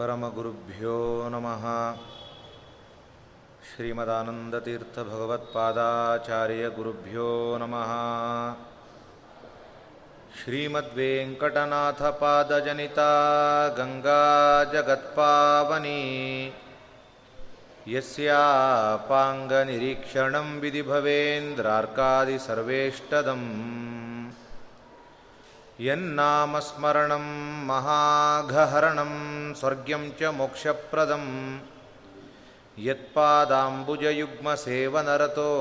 परमगुरुभ्यो नमः श्रीमदानन्दतीर्थभगवत्पादाचार्यगुरुभ्यो नमः श्रीमद्वेङ्कटनाथपादजनिता गङ्गाजगत्पावनी यस्यापाङ्गनिरीक्षणं विधिभवेन्द्रार्कादिसर्वेष्टदम् यन्नामस्मरणं महाघहरणं स्वर्ग्यं च मोक्षप्रदं यत्पादाम्बुजयुग्मसेवनरतो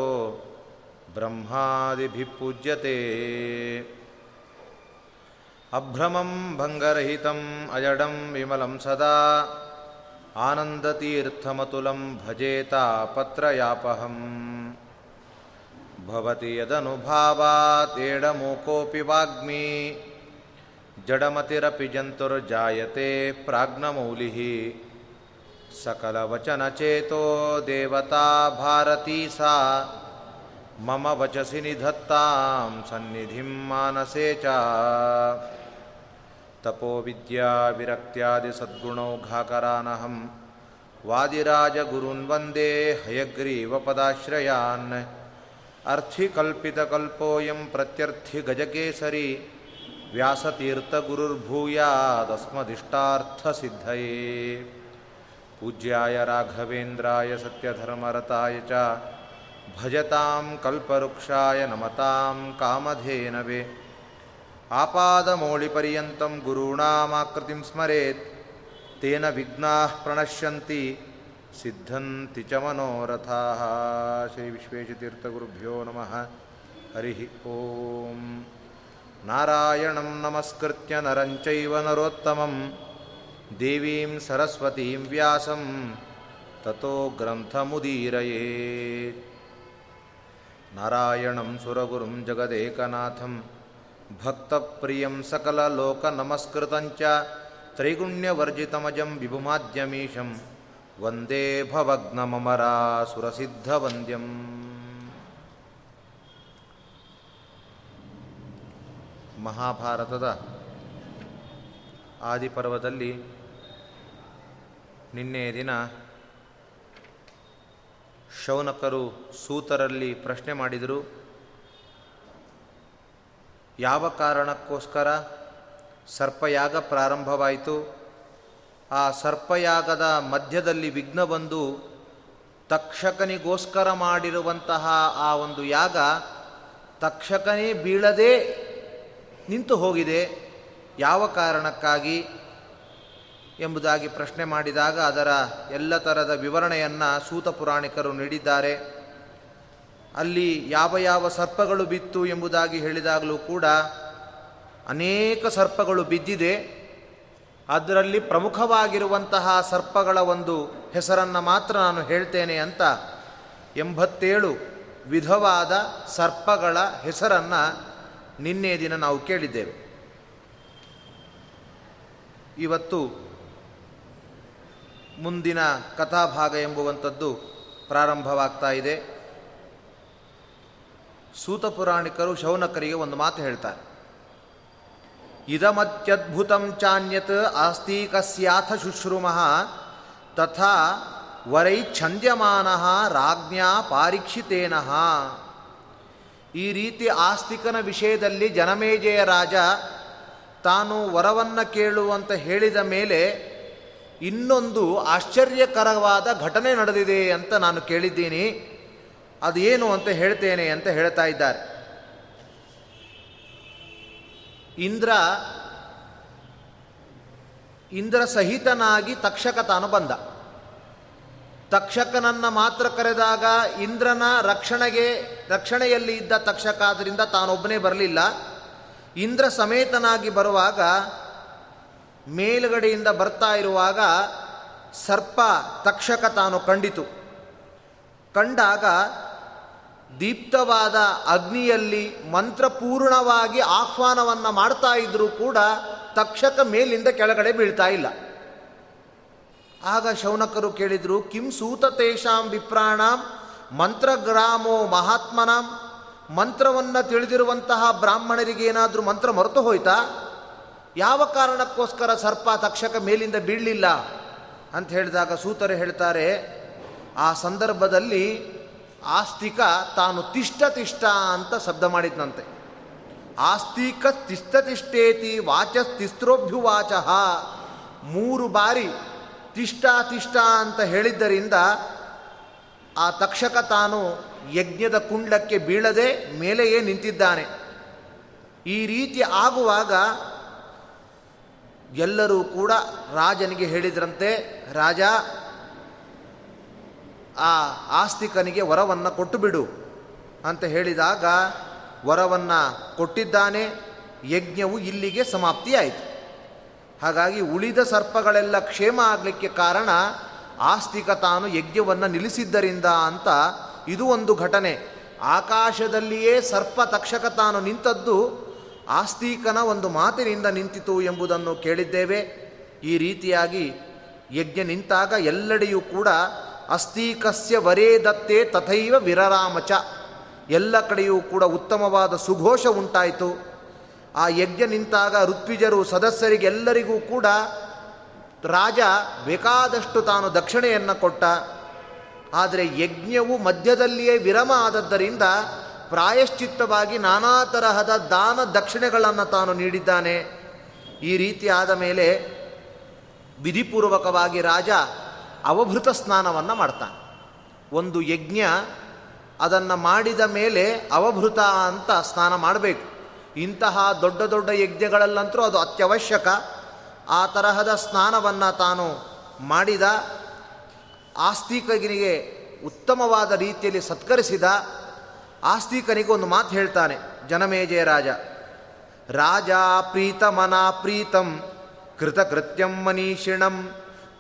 ब्रह्मादिभिः पूज्यते। अभ्रमं भङ्गरहितम्, अजडं विमलं सदा। आनन्दतीर्थमतुलं भजेतापत्रयापहम् भवति यदनुभावातेडमूकोऽपि वाग्मी। जडमतिरपि जन्तुर्जायते प्राज्ञमौलिः सकलवचनचेतो देवता भारती सा। मम वचसि निधत्तां सन्निधिं मानसे च। तपोविद्याविरक्त्यादिसद्गुणौघाकरानहं वादिराजगुरून् वंदे हयग्रीवपदाश्रयान् अर्थिकल्पितकल्पोऽयं प्रत्यर्थिगजकेसरी। व्यासतीर्थगुरुर्भूयादस्मदिष्टार्थसिद्धये पूज्याय राघवेन्द्राय सत्यधर्मरताय च भजतां कल्पवृक्षाय नमतां कामधेनवे आपादमौलिपर्यन्तं गुरूणामाकृतिं स्मरेत् तेन विघ्नाः प्रणश्यन्ति सिद्धन्ति च मनोरथाः श्रीविश्वेशतीर्थगुरुभ्यो नमः हरिः ॐ नारायणं नमस्कृत्य नरं चैव नरोत्तमं देवीं सरस्वतीं व्यासं ततो ग्रन्थमुदीरयेत् नारायणं सुरगुरुं जगदेकनाथं भक्तप्रियं सकललोकनमस्कृतं च त्रैगुण्यवर्जितमजं विभुमाद्यमीशं वन्दे भवग्नममरासुरसिद्धवन्द्यम् ಮಹಾಭಾರತದ ಆದಿಪರ್ವದಲ್ಲಿ ನಿನ್ನೆ ದಿನ ಶೌನಕರು ಸೂತರಲ್ಲಿ ಪ್ರಶ್ನೆ ಮಾಡಿದರು, ಯಾವ ಕಾರಣಕ್ಕೋಸ್ಕರ ಸರ್ಪಯಾಗ ಪ್ರಾರಂಭವಾಯಿತು? ಆ ಸರ್ಪಯಾಗದ ಮಧ್ಯದಲ್ಲಿ ವಿಘ್ನ ಬಂದು ತಕ್ಷಕನಿಗೋಸ್ಕರ ಮಾಡಿರುವಂತಹ ಆ ಒಂದು ಯಾಗ ತಕ್ಷಕನೇ ಬೀಳದೆ ನಿಂತು ಹೋಗಿದೆ. ಯಾವ ಕಾರಣಕ್ಕಾಗಿ ಎಂಬುದಾಗಿ ಪ್ರಶ್ನೆ ಮಾಡಿದಾಗ ಅದರ ಎಲ್ಲ ಥರದ ವಿವರಣೆಯನ್ನು ಸೂತ ಪುರಾಣಿಕರು ನೀಡಿದ್ದಾರೆ. ಅಲ್ಲಿ ಯಾವ ಯಾವ ಸರ್ಪಗಳು ಬಿತ್ತು ಎಂಬುದಾಗಿ ಹೇಳಿದಾಗಲೂ ಕೂಡ ಅನೇಕ ಸರ್ಪಗಳು ಬಿದ್ದಿದೆ. ಅದರಲ್ಲಿ ಪ್ರಮುಖವಾಗಿರುವಂತಹ ಸರ್ಪಗಳ ಒಂದು ಹೆಸರನ್ನು ಮಾತ್ರ ನಾನು ಹೇಳ್ತೇನೆ ಅಂತ ಎಂಬತ್ತೇಳು ವಿಧವಾದ ಸರ್ಪಗಳ ಹೆಸರನ್ನು ನಿನ್ನೆ ದಿನ ನಾವು ಕೇಳಿದ್ದೇವೆ. ಇವತ್ತು ಮುಂದಿನ ಕಥಾಭಾಗ ಎಂಬುವಂಥದ್ದು ಪ್ರಾರಂಭವಾಗ್ತಾ ಇದೆ. ಸೂತ ಪುರಾಣಿಕರು ಶೌನಕರಿಗೆ ಒಂದು ಮಾತು ಹೇಳ್ತಾರೆ. ಇದಮತ್ಯದ್ಭುತಂ ಚಾನ್ಯತ್ ಆಸ್ತಿಕಸ್ಯಾಥ ಶುಶ್ರೂಮಃ ತಥಾ ವರೈ ಛಂದ್ಯಮಾನ ರಾಜ್ಞಾ ಪಾರೀಕ್ಷಿತೇನಃ. ಈ ರೀತಿ ಆಸ್ತಿಕನ ವಿಷಯದಲ್ಲಿ ಜನಮೇಜಯ ರಾಜ ತಾನು ವರವನ್ನು ಕೇಳುವಂತ ಹೇಳಿದ ಮೇಲೆ ಇನ್ನೊಂದು ಆಶ್ಚರ್ಯಕರವಾದ ಘಟನೆ ನಡೆದಿದೆ ಅಂತ ನಾನು ಕೇಳಿದ್ದೀನಿ. ಅದೇನು ಅಂತ ಹೇಳ್ತೇನೆ ಅಂತ ಹೇಳ್ತಾ ಇದ್ದಾರೆ. ಇಂದ್ರ ಇಂದ್ರ ಸಹಿತನಾಗಿ ತಕ್ಷಕ ತಾನು ಬಂದ. ತಕ್ಷಕನನ್ನು ಮಾತ್ರ ಕರೆದಾಗ ಇಂದ್ರನ ರಕ್ಷಣೆಗೆ, ರಕ್ಷಣೆಯಲ್ಲಿ ಇದ್ದ ತಕ್ಷಕ ಆದ್ದರಿಂದ ತಾನೊಬ್ಬನೇ ಬರಲಿಲ್ಲ. ಇಂದ್ರ ಸಮೇತನಾಗಿ ಬರುವಾಗ, ಮೇಲುಗಡೆಯಿಂದ ಬರ್ತಾ ಇರುವಾಗ ಸರ್ಪ, ತಕ್ಷಕ ತಾನು ಕಂಡಿತು. ಕಂಡಾಗ ದೀಪ್ತವಾದ ಅಗ್ನಿಯಲ್ಲಿ ಮಂತ್ರಪೂರ್ಣವಾಗಿ ಆಹ್ವಾನವನ್ನು ಮಾಡ್ತಾ ಇದ್ದರೂ ಕೂಡ ತಕ್ಷಕ ಮೇಲಿಂದ ಕೆಳಗಡೆ ಬೀಳ್ತಾ ಇಲ್ಲ. ಆಗ ಶೌನಕರು ಕೇಳಿದರು, ಕಿಂ ಸೂತ ತೇಷಾಂ ವಿಪ್ರಾಣಾಂ ಮಂತ್ರಗ್ರಾಮೋ ಮಹಾತ್ಮನಾಂ. ಮಂತ್ರವನ್ನು ತಿಳಿದಿರುವಂತಹ ಬ್ರಾಹ್ಮಣರಿಗೆ ಏನಾದರೂ ಮಂತ್ರ ಮರೆತು ಹೋಯ್ತಾ? ಯಾವ ಕಾರಣಕ್ಕೋಸ್ಕರ ಸರ್ಪ ತಕ್ಷಕ ಮೇಲಿಂದ ಬೀಳಲಿಲ್ಲ? ಅಂತ ಹೇಳಿದಾಗ ಸೂತರು ಹೇಳ್ತಾರೆ, ಆ ಸಂದರ್ಭದಲ್ಲಿ ಆಸ್ತಿಕ ತಾನು ತಿಷ್ಟ ತಿಷ್ಟ ಅಂತ ಶಬ್ದ ಮಾಡಿದ್ನಂತೆ. ಆಸ್ತಿಕ ತಿಷ್ಟೇತಿ ವಾಚ ತಿಸ್ತ್ರೋಭ್ಯುವಾಚ ಮೂರು ಬಾರಿ ತಿಷ್ಟ ತಿಷ್ಟ ಅಂತ ಹೇಳಿದ್ದರಿಂದ ಆ ತಕ್ಷಕ ತಾನು ಯಜ್ಞದ ಕುಂಡಕ್ಕೆ ಬೀಳದೆ ಮೇಲೆಯೇ ನಿಂತಿದ್ದಾನೆ. ಈ ರೀತಿ ಆಗುವಾಗ ಎಲ್ಲರೂ ಕೂಡ ರಾಜನಿಗೆ ಹೇಳಿದ್ರಂತೆ, ರಾಜ, ಆ ಆಸ್ತಿಕನಿಗೆ ವರವನ್ನು ಕೊಟ್ಟು ಬಿಡು ಅಂತ ಹೇಳಿದಾಗ ವರವನ್ನು ಕೊಟ್ಟಿದ್ದಾನೆ, ಯಜ್ಞವು ಇಲ್ಲಿಗೆ ಸಮಾಪ್ತಿಯಾಯಿತು. ಹಾಗಾಗಿ ಉಳಿದ ಸರ್ಪಗಳೆಲ್ಲ ಕ್ಷೇಮ ಆಗಲಿಕ್ಕೆ ಕಾರಣ ಆಸ್ತಿಕ ತಾನು ಯಜ್ಞವನ್ನು ನಿಲ್ಲಿಸಿದ್ದರಿಂದ ಅಂತ ಇದು ಒಂದು ಘಟನೆ. ಆಕಾಶದಲ್ಲಿಯೇ ಸರ್ಪ ತಕ್ಷಕ ತಾನು ನಿಂತದ್ದು ಆಸ್ತಿಕನ ಒಂದು ಮಾತಿನಿಂದ ನಿಂತಿತು ಎಂಬುದನ್ನು ಕೇಳಿದ್ದೇವೆ. ಈ ರೀತಿಯಾಗಿ ಯಜ್ಞ ನಿಂತಾಗ ಎಲ್ಲೆಡೆಯೂ ಕೂಡ ಅಸ್ತೀಕಸ್ಯ ವರೇ ದತ್ತೇ ತಥೈವ ವಿರರಾಮಚ. ಎಲ್ಲ ಕಡೆಯೂ ಕೂಡ ಉತ್ತಮವಾದ ಸುಘೋಷ ಉಂಟಾಯಿತು. ಆ ಯಜ್ಞ ನಿಂತಾಗ ಋತ್ವಿಜರು ಸದಸ್ಯರಿಗೆಲ್ಲರಿಗೂ ಕೂಡ ರಾಜ ಬೇಕಾದಷ್ಟು ತಾನು ದಕ್ಷಿಣೆಯನ್ನು ಕೊಟ್ಟ. ಆದರೆ ಯಜ್ಞವು ಮಧ್ಯದಲ್ಲಿಯೇ ವಿರಮ ಆದದ್ದರಿಂದ ಪ್ರಾಯಶ್ಚಿತ್ತವಾಗಿ ನಾನಾ ತರಹದ ದಾನ ದಕ್ಷಿಣೆಗಳನ್ನು ತಾನು ನೀಡಿದ್ದಾನೆ. ಈ ರೀತಿ ಆದ ಮೇಲೆ ವಿಧಿಪೂರ್ವಕವಾಗಿ ರಾಜ ಅವಭೃತ ಸ್ನಾನವನ್ನು ಮಾಡ್ತಾನೆ. ಒಂದು ಯಜ್ಞ ಅದನ್ನು ಮಾಡಿದ ಮೇಲೆ ಅವಭೃತ ಅಂತ ಸ್ನಾನ ಮಾಡಬೇಕು. ಇಂತಹ ದೊಡ್ಡ ದೊಡ್ಡ ಯಜ್ಞಗಳಲ್ಲಂತರೂ ಅದು ಅತ್ಯವಶ್ಯಕ. ಆ ತರಹದ ಸ್ನಾನವನ್ನು ತಾನು ಮಾಡಿದ, ಆಸ್ತಿಕನಿಗೆ ಉತ್ತಮವಾದ ರೀತಿಯಲ್ಲಿ ಸತ್ಕರಿಸಿದ, ಆಸ್ತಿಕನಿಗೆ ಒಂದು ಮಾತು ಹೇಳ್ತಾನೆ, ಜನಮೇಜಯ ರಾಜ. ರಾಜ ಪ್ರೀತಮನಾ ಪ್ರೀತಂ, ಕೃತಕೃತ್ಯಂ ಮನೀಷಿಣಂ,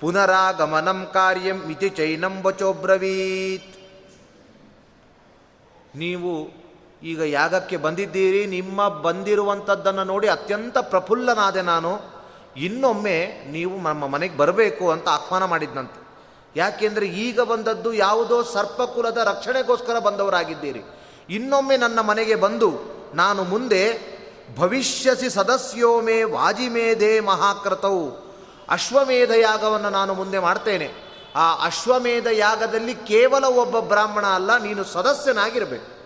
ಪುನರಾಗಮನಂ ಕಾರ್ಯಂ ಇತಿ ಚೈನಂ ವಚೋಬ್ರವೀತ್. ನೀವು ಈಗ ಯಾಗಕ್ಕೆ ಬಂದಿದ್ದೀರಿ? ನಿಮ್ಮ ಬಂದಿರುವಂಥದ್ದನ್ನು ನೋಡಿ ಅತ್ಯಂತ ಪ್ರಫುಲ್ಲನಾದೆ ನಾನು. ಇನ್ನೊಮ್ಮೆ ನೀವು ನಮ್ಮ ಮನೆಗೆ ಬರಬೇಕು ಅಂತ ಆಹ್ವಾನ ಮಾಡಿದ್ನಂತೆ. ಯಾಕೆಂದರೆ ಈಗ ಬಂದದ್ದು ಯಾವುದೋ ಸರ್ಪಕುಲದ ರಕ್ಷಣೆಗೋಸ್ಕರ ಬಂದವರಾಗಿದ್ದೀರಿ. ಇನ್ನೊಮ್ಮೆ ನನ್ನ ಮನೆಗೆ ಬಂದು ನಾನು ಮುಂದೆ ಭವಿಷ್ಯಸಿ ಸದಸ್ಯೋಮೇ ವಾಜಿಮೇಧೆ ಮಹಾಕೃತವು ಅಶ್ವಮೇಧ ಯಾಗವನ್ನು ನಾನು ಮುಂದೆ ಮಾಡ್ತೇನೆ. ಆ ಅಶ್ವಮೇಧ ಯಾಗದಲ್ಲಿ ಕೇವಲ ಒಬ್ಬ ಬ್ರಾಹ್ಮಣ ಅಲ್ಲ, ನೀನು ಸದಸ್ಯನಾಗಿರಬೇಕು.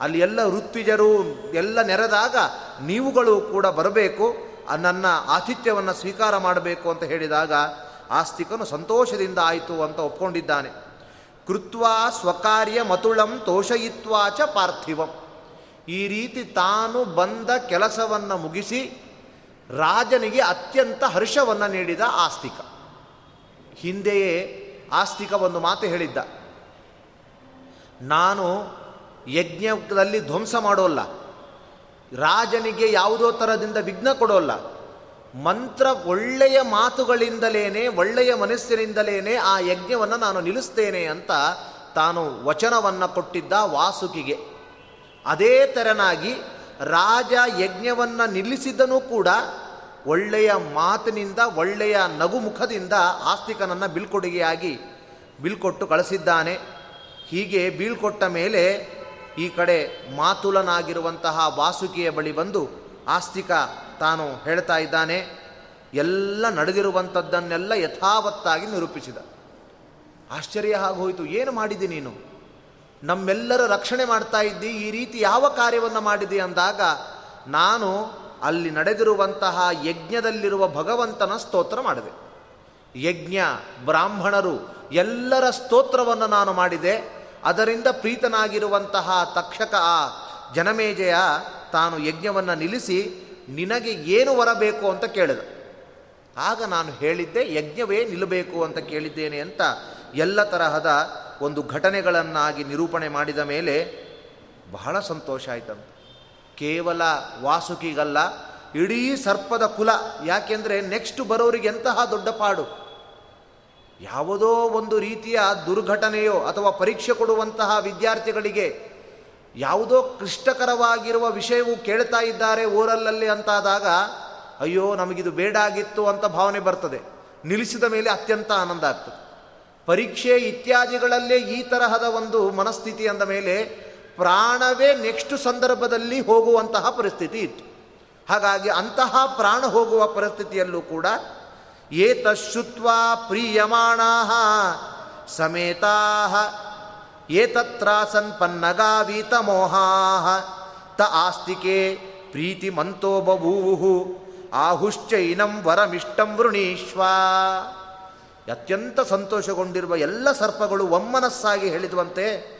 ಅಲ್ಲಿ ಎಲ್ಲ ಋತ್ವಿಜರು ಎಲ್ಲ ನೆರೆದಾಗ ನೀವುಗಳು ಕೂಡ ಬರಬೇಕು ನನ್ನ ಆತಿಥ್ಯವನ್ನು ಸ್ವೀಕಾರ ಮಾಡಬೇಕು ಅಂತ ಹೇಳಿದಾಗ ಆಸ್ತಿಕನು ಸಂತೋಷದಿಂದ ಆಯಿತು ಅಂತ ಒಪ್ಕೊಂಡಿದ್ದಾನೆ. ಕೃತ್ವಾ ಸ್ವಕಾರ್ಯ ಮತುಳಂ ತೋಷಯಿತ್ವಾಚ ಪಾರ್ಥಿವಂ. ಈ ರೀತಿ ತಾನು ಬಂದ ಕೆಲಸವನ್ನು ಮುಗಿಸಿ ರಾಜನಿಗೆ ಅತ್ಯಂತ ಹರ್ಷವನ್ನು ನೀಡಿದ ಆಸ್ತಿಕ. ಹಿಂದೆಯೇ ಆಸ್ತಿಕ ಒಂದು ಮಾತು ಹೇಳಿದ್ದ. ನಾನು ಯಜ್ಞದಲ್ಲಿ ಧ್ವಂಸ ಮಾಡೋಲ್ಲ. ರಾಜನಿಗೆ ಯಾವುದೋ ಥರದಿಂದ ವಿಘ್ನ ಕೊಡೋಲ್ಲ. ಮಂತ್ರ ಒಳ್ಳೆಯ ಮಾತುಗಳಿಂದಲೇ ಒಳ್ಳೆಯ ಮನಸ್ಸಿನಿಂದಲೇನೆ ಆ ಯಜ್ಞವನ್ನು ನಾನು ನಿಲ್ಲಿಸ್ತೇನೆ ಅಂತ ತಾನು ವಚನವನ್ನು ಕೊಟ್ಟಿದ್ದ ವಾಸುಕಿಗೆ. ಅದೇ ತೆರನಾಗಿ ರಾಜ ಯಜ್ಞವನ್ನು ನಿಲ್ಲಿಸಿದ್ದನೂ ಕೂಡ ಒಳ್ಳೆಯ ಮಾತಿನಿಂದ, ಒಳ್ಳೆಯ ನಗುಮುಖದಿಂದ ಆಸ್ತಿಕನನ್ನು ಬೀಳ್ಕೊಡುಗೆಯಾಗಿ ಬೀಳ್ಕೊಟ್ಟು ಕಳಿಸಿದ್ದಾನೆ. ಹೀಗೆ ಬೀಳ್ಕೊಟ್ಟ ಮೇಲೆ ಈ ಕಡೆ ಮಾತುಲನಾಗಿರುವಂತಹ ವಾಸುಕಿಯ ಬಳಿ ಬಂದು ಆಸ್ತಿಕ ತಾನು ಹೇಳ್ತಾ ಇದ್ದಾನೆ, ಎಲ್ಲ ನಡೆದಿರುವಂಥದ್ದನ್ನೆಲ್ಲ ಯಥಾವತ್ತಾಗಿ ನಿರೂಪಿಸಿದ. ಆಶ್ಚರ್ಯ ಆಗೋಯಿತು, ಏನು ಮಾಡಿದಿ ನೀನು? ನಮ್ಮೆಲ್ಲರ ರಕ್ಷಣೆ ಮಾಡ್ತಾ ಇದ್ದಿ, ಈ ರೀತಿ ಯಾವ ಕಾರ್ಯವನ್ನು ಮಾಡಿದೆ ಅಂದಾಗ, ನಾನು ಅಲ್ಲಿ ನಡೆದಿರುವಂತಹ ಯಜ್ಞದಲ್ಲಿರುವ ಭಗವಂತನ ಸ್ತೋತ್ರ ಮಾಡಿದೆ. ಯಜ್ಞ ಬ್ರಾಹ್ಮಣರು ಎಲ್ಲರ ಸ್ತೋತ್ರವನ್ನು ನಾನು ಮಾಡಿದೆ ಅದರಿಂದ ಪ್ರೀತನಾಗಿರುವಂತಹ ತಕ್ಷಕ ಆ ಜನಮೇಜಯ ತಾನು ಯಜ್ಞವನ್ನು ನಿಲ್ಲಿಸಿ ನಿನಗೆ ಏನು ಬರಬೇಕು ಅಂತ ಕೇಳಿದ. ಆಗ ನಾನು ಹೇಳಿದ್ದೆ, ಯಜ್ಞವೇ ನಿಲ್ಲಬೇಕು ಅಂತ ಕೇಳಿದ್ದೇನೆ ಅಂತ ಎಲ್ಲ ತರಹದ ಒಂದು ಘಟನೆಗಳನ್ನಾಗಿ ನಿರೂಪಣೆ ಮಾಡಿದ ಮೇಲೆ ಬಹಳ ಸಂತೋಷ ಆಯ್ತಂತ. ಕೇವಲ ವಾಸುಕಿಗಲ್ಲ, ಇಡೀ ಸರ್ಪದ ಕುಲ. ಯಾಕೆಂದರೆ ನೆಕ್ಸ್ಟ್ ಬರೋರಿಗೆ ಎಂತಹ ದೊಡ್ಡ ಪಾಡು? ಯಾವುದೋ ಒಂದು ರೀತಿಯ ದುರ್ಘಟನೆಯೋ ಅಥವಾ ಪರೀಕ್ಷೆ ಕೊಡುವಂತಹ ವಿದ್ಯಾರ್ಥಿಗಳಿಗೆ ಯಾವುದೋ ಕ್ಲಿಷ್ಟಕರವಾಗಿರುವ ವಿಷಯವು ಕೇಳ್ತಾ ಇದ್ದಾರೆ ಊರಲ್ಲಲ್ಲಿ ಅಂತಾದಾಗ, ಅಯ್ಯೋ, ನಮಗಿದು ಬೇಡ ಆಗಿತ್ತು ಅಂತ ಭಾವನೆ ಬರ್ತದೆ. ನಿಲ್ಲಿಸಿದ ಮೇಲೆ ಅತ್ಯಂತ ಆನಂದ ಆಗ್ತದೆ. ಪರೀಕ್ಷೆ ಇತ್ಯಾದಿಗಳಲ್ಲೇ ಈ ತರಹದ ಒಂದು ಮನಸ್ಥಿತಿ ಅಂದ ಮೇಲೆ ಪ್ರಾಣವೇ ನೆಕ್ಸ್ಟ್ ಸಂದರ್ಭದಲ್ಲಿ ಹೋಗುವಂತಹ ಪರಿಸ್ಥಿತಿ ಇತ್ತು. ಹಾಗಾಗಿ ಅಂತಹ ಪ್ರಾಣ ಹೋಗುವ ಪರಿಸ್ಥಿತಿಯಲ್ಲೂ ಕೂಡ ಏತಶ್ರುತ್ವಾ ಪ್ರೀಯಮಾಣಾ ಸಮೇತಾ ಮೋಹಾ ತ ಆಸ್ತಿಕೆ ಪ್ರೀತಿ ಮಂತೋ ಬಭೂವು ಆಹುಶ್ಚೈನಂ ವರಮಿಷ್ಟಂ ವೃಣೀಶ್ವ. ಅತ್ಯಂತ ಸಂತೋಷಗೊಂಡಿರುವ ಎಲ್ಲ ಸರ್ಪಗಳು ಒಮ್ಮನಸ್ಸಾಗಿ ಹೇಳಿದುವಂತೆ,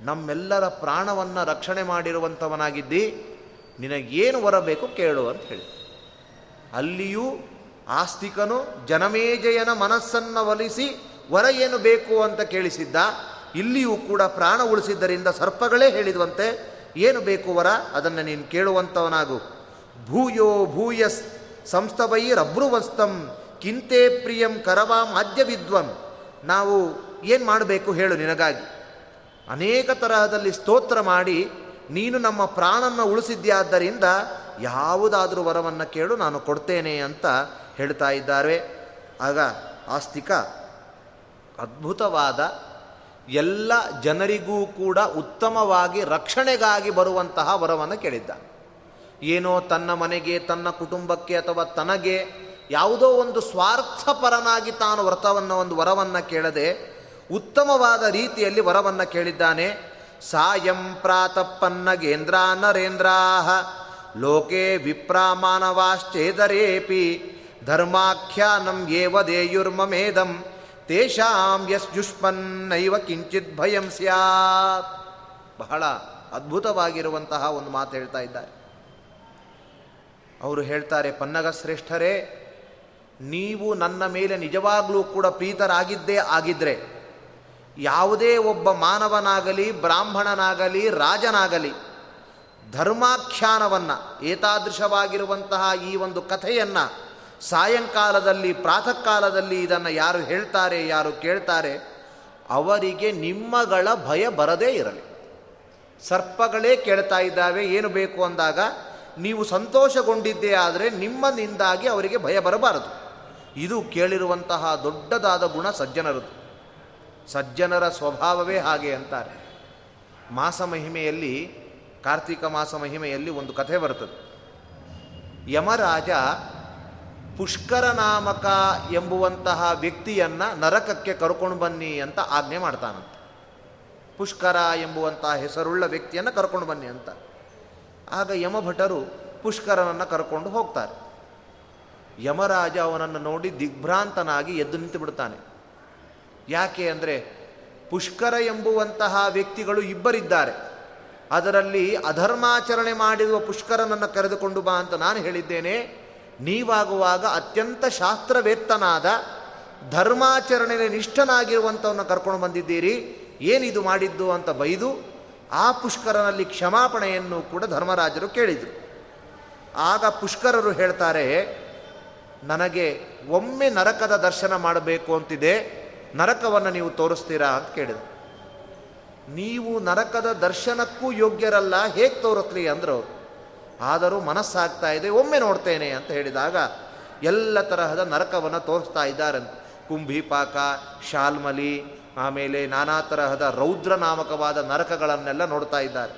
ನಮ್ಮೆಲ್ಲರ ಪ್ರಾಣವನ್ನು ರಕ್ಷಣೆ ಮಾಡಿರುವಂಥವನಾಗಿದ್ದಿ ನಿನಗೇನು ವರಬೇಕು ಕೇಳು ಅಂತ ಹೇಳಿ ಅಲ್ಲಿಯೂ ಆಸ್ತಿಕನು ಜನಮೇಜಯನ ಮನಸ್ಸನ್ನು ಒಲಿಸಿ ವರ ಏನು ಬೇಕು ಅಂತ ಕೇಳಿಸಿದ್ದ, ಇಲ್ಲಿಯೂ ಕೂಡ ಪ್ರಾಣ ಉಳಿಸಿದ್ದರಿಂದ ಸರ್ಪಗಳೇ ಹೇಳಿದುವಂತೆ, ಏನು ಬೇಕು ವರ? ಅದನ್ನು ನೀನು ಕೇಳುವಂಥವನಾಗು ಭೂಯೋ ಭೂಯಸ್ ಸಂಸ್ಥವೈರಬ್ರುವಸ್ತಂ ಕಿಂತೆ ಪ್ರಿಯಂ ಕರವಾ ಮಾಧ್ಯ ವಿದ್ವಂ ನಾವು ಏನು ಮಾಡಬೇಕು ಹೇಳು ನಿನಗಾಗಿ. ಅನೇಕ ತರಹದಲ್ಲಿ ಸ್ತೋತ್ರ ಮಾಡಿ ನೀನು ನಮ್ಮ ಪ್ರಾಣನ್ನು ಉಳಿಸಿದ್ಯಾದ್ದರಿಂದ ಯಾವುದಾದ್ರೂ ವರವನ್ನು ಕೇಳು, ನಾನು ಕೊಡ್ತೇನೆ ಅಂತ ಹೇಳ್ತಾ ಇದ್ದಾರೆ. ಆಗ ಆಸ್ತಿಕ ಅದ್ಭುತವಾದ ಎಲ್ಲ ಜನರಿಗೂ ಕೂಡ ಉತ್ತಮವಾಗಿ ರಕ್ಷಣೆಗಾಗಿ ಬರುವಂತಹ ವರವನ್ನು ಕೇಳಿದ್ದ. ಏನೋ ತನ್ನ ಮನೆಗೆ, ತನ್ನ ಕುಟುಂಬಕ್ಕೆ ಅಥವಾ ತನಗೆ ಯಾವುದೋ ಒಂದು ಸ್ವಾರ್ಥಪರನಾಗಿ ತಾನು ವ್ರತವನ್ನು, ಒಂದು ವರವನ್ನು ಕೇಳದೆ ಉತ್ತಮವಾದ ರೀತಿಯಲ್ಲಿ ವರವನ್ನು ಕೇಳಿದ್ದಾನೆ. ಸಾಯಂ ಪ್ರಾತಪ್ಪನ್ನಗೇಂದ್ರ ನರೇಂದ್ರಾಹ. ಲೋಕೆ ವಿಪ್ರಾಮಾನವಾಶ್ಚೇದರೇಪಿ. ಧರ್ಮಾಖ್ಯಾನಂ ಏವ ದೇಯುರ್ಮಮೇದಂ ತೇಷಾಂ ಯಸ್ಜುಷ್ಪನ್ನೈವ ಕಿಂಚಿತ್ ಭಯಂ ಸ್ಯಾತ್ ಬಹಳ ಅದ್ಭುತವಾಗಿರುವಂತಹ ಒಂದು ಮಾತು ಹೇಳ್ತಾ ಇದ್ದಾರೆ. ಅವರು ಹೇಳ್ತಾರೆ, ಪನ್ನಗ ಶ್ರೇಷ್ಠರೇ, ನೀವು ನನ್ನ ಮೇಲೆ ನಿಜವಾಗ್ಲೂ ಕೂಡ ಪ್ರೀತರಾಗಿದ್ದೇ ಆಗಿದ್ರೆ, ಯಾವುದೇ ಒಬ್ಬ ಮಾನವನಾಗಲಿ, ಬ್ರಾಹ್ಮಣನಾಗಲಿ, ರಾಜನಾಗಲಿ, ಧರ್ಮಾಖ್ಯಾನವನ್ನು, ಏತಾದೃಶವಾಗಿರುವಂತಹ ಈ ಒಂದು ಕಥೆಯನ್ನು ಸಾಯಂಕಾಲದಲ್ಲಿ ಪ್ರಾತಃ ಕಾಲದಲ್ಲಿ ಇದನ್ನು ಯಾರು ಹೇಳ್ತಾರೆ, ಯಾರು ಕೇಳ್ತಾರೆ, ಅವರಿಗೆ ನಿಮ್ಮಗಳ ಭಯ ಬರದೇ ಇರಲಿ. ಸರ್ಪಗಳೇ ಕೇಳ್ತಾ ಇದ್ದಾವೆ, ಏನು ಬೇಕು ಅಂದಾಗ, ನೀವು ಸಂತೋಷಗೊಂಡಿದ್ದೇ ಆದರೆ ನಿಮ್ಮನಿಂದಾಗಿ ಅವರಿಗೆ ಭಯ ಬರಬಾರದು. ಇದು ಕೇಳಿರುವಂತಹ ದೊಡ್ಡದಾದ ಗುಣ ಸಜ್ಜನರದು. ಸಜ್ಜನರ ಸ್ವಭಾವವೇ ಹಾಗೆ ಅಂತಾರೆ. ಮಾಸ ಮಹಿಮೆಯಲ್ಲಿ, ಕಾರ್ತಿಕ ಮಾಸ ಮಹಿಮೆಯಲ್ಲಿ ಒಂದು ಕಥೆ ಬರ್ತದೆ. ಯಮರಾಜ ಪುಷ್ಕರ ನಾಮಕ ಎಂಬುವಂತಹ ವ್ಯಕ್ತಿಯನ್ನು ನರಕಕ್ಕೆ ಕರ್ಕೊಂಡು ಬನ್ನಿ ಅಂತ ಆಜ್ಞೆ ಮಾಡ್ತಾನಂತೆ. ಪುಷ್ಕರ ಎಂಬುವಂತಹ ಹೆಸರುಳ್ಳ ವ್ಯಕ್ತಿಯನ್ನು ಕರ್ಕೊಂಡು ಬನ್ನಿ ಅಂತ. ಆಗ ಯಮಭಟರು ಪುಷ್ಕರನನ್ನು ಕರ್ಕೊಂಡು ಹೋಗ್ತಾರೆ. ಯಮರಾಜ ಅವನನ್ನು ನೋಡಿ ದಿಗ್ಭ್ರಾಂತನಾಗಿ ಎದ್ದು ನಿಂತು ಬಿಡ್ತಾನೆ. ಯಾಕೆ ಅಂದರೆ ಪುಷ್ಕರ ಎಂಬುವಂತಹ ವ್ಯಕ್ತಿಗಳು ಇಬ್ಬರಿದ್ದಾರೆ. ಅದರಲ್ಲಿ ಅಧರ್ಮಾಚರಣೆ ಮಾಡಿರುವ ಪುಷ್ಕರನನ್ನು ಕರೆದುಕೊಂಡು ಬಾ ಅಂತ ನಾನು ಹೇಳಿದ್ದೇನೆ. ನೀವಾಗುವಾಗ ಅತ್ಯಂತ ಶಾಸ್ತ್ರವೇತ್ತನಾದ ಧರ್ಮಾಚರಣೆಯಲ್ಲಿ ನಿಷ್ಠನಾಗಿರುವಂಥವನ್ನು ಕರ್ಕೊಂಡು ಬಂದಿದ್ದೀರಿ. ಏನಿದು ಮಾಡಿದ್ದು ಅಂತ ಬೈದು ಆ ಪುಷ್ಕರನಲ್ಲಿ ಕ್ಷಮಾಪಣೆಯನ್ನು ಕೂಡ ಧರ್ಮರಾಜರು ಕೇಳಿದರು. ಆಗ ಪುಷ್ಕರರು ಹೇಳ್ತಾರೆ, ನನಗೆ ಒಮ್ಮೆ ನರಕದ ದರ್ಶನ ಮಾಡಬೇಕು ಅಂತಿದೆ, ನರಕವನ್ನು ನೀವು ತೋರಿಸ್ತೀರಾ ಅಂತ ಕೇಳಿದರು. ನೀವು ನರಕದ ದರ್ಶನಕ್ಕೂ ಯೋಗ್ಯರಲ್ಲ, ಹೇಗೆ ತೋರಿಸ್ಲಿ ಅಂದರು ಆದರೂ ಮನಸ್ಸಾಗ್ತಾ ಇದೆ, ಒಮ್ಮೆ ನೋಡ್ತೇನೆ ಅಂತ ಹೇಳಿದಾಗ ಎಲ್ಲ ತರಹದ ನರಕವನ್ನು ತೋರಿಸ್ತಾ ಇದ್ದಾರಂತೆ ಕುಂಭಿಪಾಕ, ಶಾಲ್ಮಲಿ, ಆಮೇಲೆ ನಾನಾ ತರಹದ ರೌದ್ರ ನಾಮಕವಾದ ನರಕಗಳನ್ನೆಲ್ಲ ನೋಡ್ತಾ ಇದ್ದಾರೆ.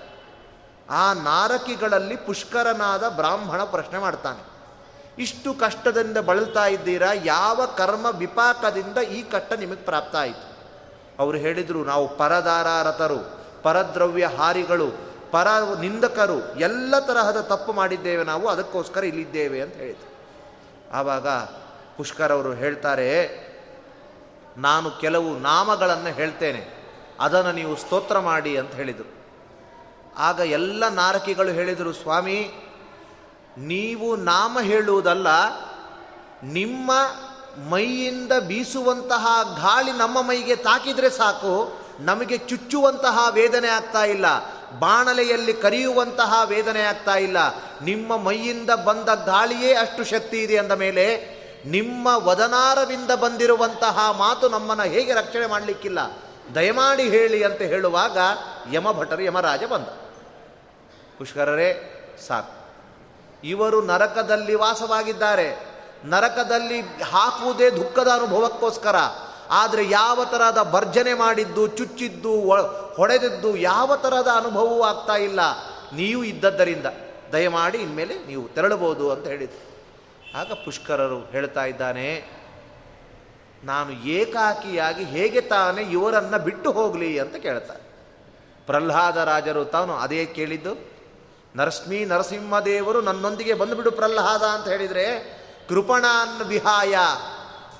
ಆ ನಾರಕಿಗಳಲ್ಲಿ ಪುಷ್ಕರನಾದ ಬ್ರಾಹ್ಮಣ ಪ್ರಶ್ನೆ ಮಾಡ್ತಾನೆ, ಇಷ್ಟು ಕಷ್ಟದಿಂದ ಬಳಲ್ತಾ ಇದ್ದೀರಾ? ಯಾವ ಕರ್ಮ ವಿಪಾಕದಿಂದ ಈ ಕಷ್ಟ ನಿಮಗೆ ಪ್ರಾಪ್ತ ಆಯಿತು? ಅವರು ಹೇಳಿದರು, ನಾವು ಪರದಾರಾರತರು, ಪರದ್ರವ್ಯ ಹಾರಿಗಳು ಪರ ನಿಂದಕರು ಎಲ್ಲ ತರಹದ ತಪ್ಪು ಮಾಡಿದ್ದೇವೆ ನಾವು, ಅದಕ್ಕೋಸ್ಕರ ಇಲ್ಲಿದ್ದೇವೆ ಅಂತ ಹೇಳಿದರು. ಆವಾಗ ಪುಷ್ಕರವರು ಹೇಳ್ತಾರೆ, ನಾನು ಕೆಲವು ನಾಮಗಳನ್ನು ಹೇಳ್ತೇನೆ, ಅದನ್ನು ನೀವು ಸ್ತೋತ್ರ ಮಾಡಿ ಅಂತ ಹೇಳಿದರು. ಆಗ ಎಲ್ಲ ನಾರಕಿಗಳು ಹೇಳಿದರು, ಸ್ವಾಮಿ, ನೀವು ನಾಮ ಹೇಳುವುದಲ್ಲ, ನಿಮ್ಮ ಮೈಯಿಂದ ಬೀಸುವಂತಹ ಗಾಳಿ ನಮ್ಮ ಮೈಗೆ ತಾಕಿದರೆ ಸಾಕು, ನಮಗೆ ಚುಚ್ಚುವಂತಹ ವೇದನೆ ಆಗ್ತಾ ಇಲ್ಲ ಬಾಣಲೆಯಲ್ಲಿ ಕರಿಯುವಂತಹ ವೇದನೆ ಆಗ್ತಾ ಇಲ್ಲ. ನಿಮ್ಮ ಮೈಯಿಂದ ಬಂದ ಗಾಳಿಯೇ ಅಷ್ಟು ಶಕ್ತಿ ಇದೆ ಅಂದ ಮೇಲೆ ನಿಮ್ಮ ವದನಾರದಿಂದ ಬಂದಿರುವಂತಹ ಮಾತು ನಮ್ಮನ್ನು ಹೇಗೆ ರಕ್ಷಣೆ ಮಾಡಲಿಕ್ಕಿಲ್ಲ. ದಯಮಾಡಿ ಹೇಳಿ ಅಂತ ಹೇಳುವಾಗ ಯಮಭಟರು ಯಮರಾಜ ಬಂದ. ಪುಷ್ಕರರೇ, ಸಾಕು. ಇವರು ನರಕದಲ್ಲಿ ವಾಸವಾಗಿದ್ದಾರೆ. ನರಕದಲ್ಲಿ ಹಾಕುವುದೇ ದುಃಖದ ಅನುಭವಕ್ಕೋಸ್ಕರ. ಆದರೆ ಯಾವ ಥರದ ಭರ್ಜನೆ ಮಾಡಿದ್ದು, ಚುಚ್ಚಿದ್ದು ಹೊಡೆದಿದ್ದು ಯಾವ ಥರದ ಅನುಭವವೂ ಆಗ್ತಾ ಇಲ್ಲ. ನೀವು ಇದ್ದದ್ದರಿಂದ. ದಯಮಾಡಿ ಇನ್ಮೇಲೆ ನೀವು ತೆರಳಬಹುದು ಅಂತ ಹೇಳಿದರು. ಆಗ ಪುಷ್ಕರರು ಹೇಳ್ತಾ ಇದ್ದಾನೆ, ನಾನು ಏಕಾಕಿಯಾಗಿ ಹೇಗೆ ತಾನೇ ಇವರನ್ನು ಬಿಟ್ಟು ಹೋಗಲಿ ಅಂತ ಕೇಳ್ತಾರೆ ಪ್ರಹ್ಲಾದ ರಾಜರು ತಾನು ಅದೇ ಕೇಳಿದ್ದು. ನರಶ್ಮಿ ನರಸಿಂಹದೇವರು ನನ್ನೊಂದಿಗೆ ಬಂದುಬಿಡು ಪ್ರಹ್ಲಾದ ಅಂತ ಹೇಳಿದರೆ, ಕೃಪಣಾನ್ ವಿಹಾಯ.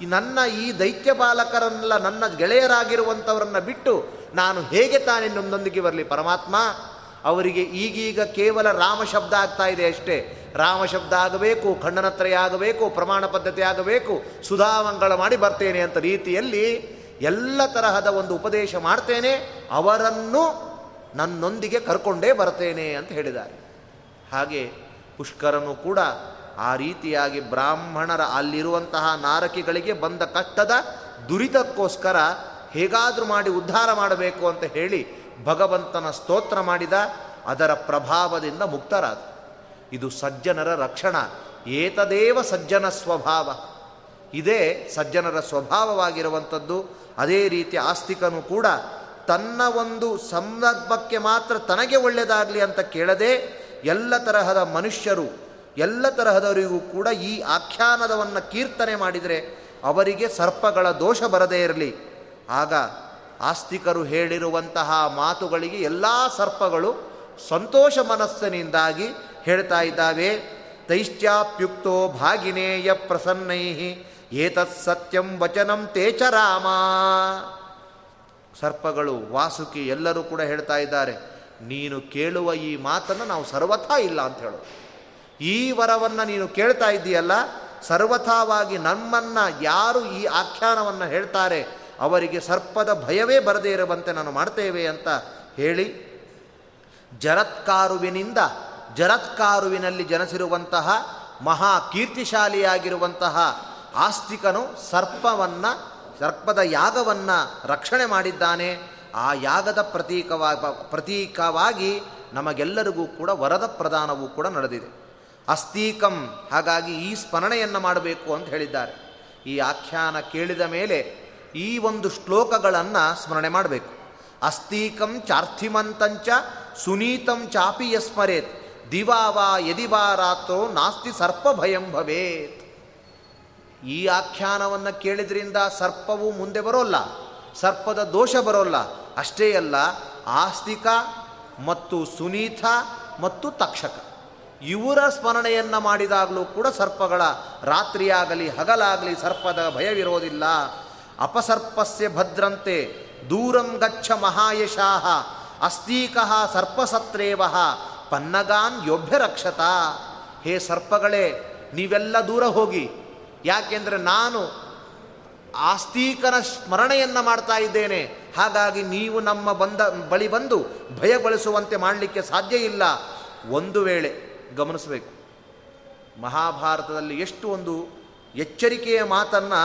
ನನ್ನ ಈ ದೈತ್ಯ ಬಾಲಕರನ್ನೆಲ್ಲ ನನ್ನ ಗೆಳೆಯರಾಗಿರುವಂಥವರನ್ನು ಬಿಟ್ಟು ನಾನು ಹೇಗೆ ತಾನೇ ನನ್ನೊಂದಿಗೆ ಬರಲಿ? ಪರಮಾತ್ಮ, ಅವರಿಗೆ ಈಗೀಗ ಕೇವಲ ರಾಮ ಶಬ್ದ ಆಗ್ತಾ ಇದೆ ಅಷ್ಟೇ. ರಾಮ ಶಬ್ದ ಆಗಬೇಕು ಖಂಡನತ್ರಯ ಆಗಬೇಕು, ಪ್ರಮಾಣ ಪದ್ಧತಿ ಆಗಬೇಕು ಸುಧಾಮಂಗಳ ಮಾಡಿ ಬರ್ತೇನೆ ಅಂತ ರೀತಿಯಲ್ಲಿ ಎಲ್ಲ ತರಹದ ಒಂದು ಉಪದೇಶ ಮಾಡ್ತೇನೆ. ಅವರನ್ನು ನನ್ನೊಂದಿಗೆ ಕರ್ಕೊಂಡೇ ಬರ್ತೇನೆ ಅಂತ ಹೇಳಿದ್ದಾರೆ. ಹಾಗೆ ಪುಷ್ಕರನು ಕೂಡ ಆ ರೀತಿಯಾಗಿ ಬ್ರಾಹ್ಮಣರ ಅಲ್ಲಿರುವಂತಹ ನಾರಕಿಗಳಿಗೆ ಬಂದ ಕಷ್ಟದ ದುರಿತಕ್ಕೋಸ್ಕರ ಹೇಗಾದರೂ ಮಾಡಿ ಉದ್ಧಾರ ಮಾಡಬೇಕು ಅಂತ ಹೇಳಿ ಭಗವಂತನ ಸ್ತೋತ್ರ ಮಾಡಿದ, ಅದರ ಪ್ರಭಾವದಿಂದ ಮುಕ್ತರಾದ. ಇದು ಸಜ್ಜನರ ರಕ್ಷಣ, ಏತದೇವ ಸಜ್ಜನ ಸ್ವಭಾವ. ಇದೇ ಸಜ್ಜನರ ಸ್ವಭಾವವಾಗಿರುವಂಥದ್ದು. ಅದೇ ರೀತಿ ಆಸ್ತಿಕನು ಕೂಡ ತನ್ನ ಒಂದು ಸಂದರ್ಭಕ್ಕೆ ಮಾತ್ರ ತನಗೆ ಒಳ್ಳೆಯದಾಗಲಿ ಅಂತ ಕೇಳದೆ ಎಲ್ಲ ತರಹದ ಮನುಷ್ಯರು ಎಲ್ಲ ತರಹದವರಿಗೂ ಕೂಡ ಈ ಆಖ್ಯಾನದವನ್ನು ಕೀರ್ತನೆ ಮಾಡಿದರೆ ಅವರಿಗೆ ಸರ್ಪಗಳ ದೋಷ ಬರದೇ ಇರಲಿ. ಆಗ ಆಸ್ತಿಕರು ಹೇಳಿರುವಂತಹ ಮಾತುಗಳಿಗೆ ಎಲ್ಲ ಸರ್ಪಗಳು ಸಂತೋಷ ಮನಸ್ಸಿನಿಂದಾಗಿ ಹೇಳ್ತಾ ಇದ್ದಾವೆ. ತೈಶ್ಚಾಪ್ಯುಕ್ತೋ ಭಾಗಿನೇಯ ಪ್ರಸನ್ನೈಹಿ, ಏತತ್ ಸತ್ಯಂ ವಚನಂ ತೇಚ ರಾಮ. ಸರ್ಪಗಳು ವಾಸುಕಿ ಎಲ್ಲರೂ ಕೂಡ ಹೇಳ್ತಾ ಇದ್ದಾರೆ, ನೀನು ಕೇಳುವ ಈ ಮಾತನ್ನು ನಾವು ಸರ್ವಥಾ ಇಲ್ಲ ಅಂತ ಹೇಳೋದು. ಈ ವರವನ್ನು ನೀನು ಕೇಳ್ತಾ ಇದ್ದೀಯಲ್ಲ? ಸರ್ವಥಾವಾಗಿ ನಮ್ಮನ್ನು ಯಾರು ಈ ಆಖ್ಯಾನವನ್ನು ಹೇಳ್ತಾರೆ? ಅವರಿಗೆ ಸರ್ಪದ ಭಯವೇ ಬರದೇ ಇರುವಂತೆ ನಾನು ಮಾಡ್ತೇವೆ ಅಂತ ಹೇಳಿ, ಜರತ್ಕಾರುವಿನಿಂದ ಜರತ್ಕಾರುವಿನಲ್ಲಿ ಜನಿಸಿರುವಂತಹ ಮಹಾ ಕೀರ್ತಿಶಾಲಿಯಾಗಿರುವಂತಹ ಆಸ್ತಿಕನು ಸರ್ಪವನ್ನು, ಸರ್ಪದ ಯಾಗವನ್ನು ರಕ್ಷಣೆ ಮಾಡಿದ್ದಾನೆ. ಆ ಯಾಗದ ಪ್ರತೀಕವಾಗಿ ಪ್ರತೀಕವಾಗಿ ನಮಗೆಲ್ಲರಿಗೂ ಕೂಡ ವರದ ಪ್ರದಾನವೂ ಕೂಡ ನಡೆದಿದೆ. ಅಸ್ತೀಕಂ ಹಾಗಾಗಿ ಈ ಸ್ಮರಣೆಯನ್ನು ಮಾಡಬೇಕು ಅಂತ ಹೇಳಿದ್ದಾರೆ. ಈ ಆಖ್ಯಾನ ಕೇಳಿದ ಮೇಲೆ ಈ ಒಂದು ಶ್ಲೋಕಗಳನ್ನು ಸ್ಮರಣೆ ಮಾಡಬೇಕು. ಅಸ್ತೀಕಂ ಚಾರ್ಥಿಮಂತಂಚ ಸುನೀತಂ ಚಾಪಿ ಯಸ್ಮರೇತ್ ದಿವಾವಾ ಯದಿವಾ ರಾತ್ರೋ ನಾಸ್ತಿ ಸರ್ಪ ಭಯಂ ಭವೇತ್. ಈ ಆಖ್ಯಾನವನ್ನು ಕೇಳಿದ್ರಿಂದ ಸರ್ಪವು ಮುಂದೆ ಬರೋಲ್ಲ, ಸರ್ಪದ ದೋಷ ಬರೋಲ್ಲ. ಅಷ್ಟೇ ಅಲ್ಲ, ಆಸ್ತಿಕ ಮತ್ತು ಸುನೀತ ಮತ್ತು ತಕ್ಷಕ. ಇವರ ಸ್ಮರಣೆಯನ್ನು ಮಾಡಿದಾಗಲೂ ಕೂಡ ಸರ್ಪಗಳ ರಾತ್ರಿಯಾಗಲಿ, ಹಗಲಾಗಲಿ ಸರ್ಪದ ಭಯವಿರೋದಿಲ್ಲ. ಅಪಸರ್ಪಸ್ಯ ಭದ್ರಂತೆ ದೂರಂ ಗಚ್ಚ ಮಹಾಯಶಾಹ, ಅಸ್ತೀಕಃ ಸರ್ಪಸತ್ರೇವ, ಪನ್ನಗಾನ್ ಯೋಭ್ಯ ರಕ್ಷತ. ಹೇ ಸರ್ಪಗಳೇ, ನೀವೆಲ್ಲ ದೂರ ಹೋಗಿ. ಯಾಕೆಂದರೆ ನಾನು ಆಸ್ತೀಕನ ಸ್ಮರಣೆಯನ್ನು ಮಾಡ್ತಾ ಇದ್ದೇನೆ. ಹಾಗಾಗಿ ನೀವು ನಮ್ಮ ಬಂದ, ಬಳಿ ಬಂದು ಭಯಗೊಳಿಸುವಂತೆ ಮಾಡಲಿಕ್ಕೆ ಸಾಧ್ಯ ಇಲ್ಲ. ಒಂದು ವೇಳೆ ಗಮನಿಸಬೇಕು. ಮಹಾಭಾರತದಲ್ಲಿ ಎಷ್ಟು ಒಂದು ಎಚ್ಚರಿಕೆಯ ಮಾತನ್ನು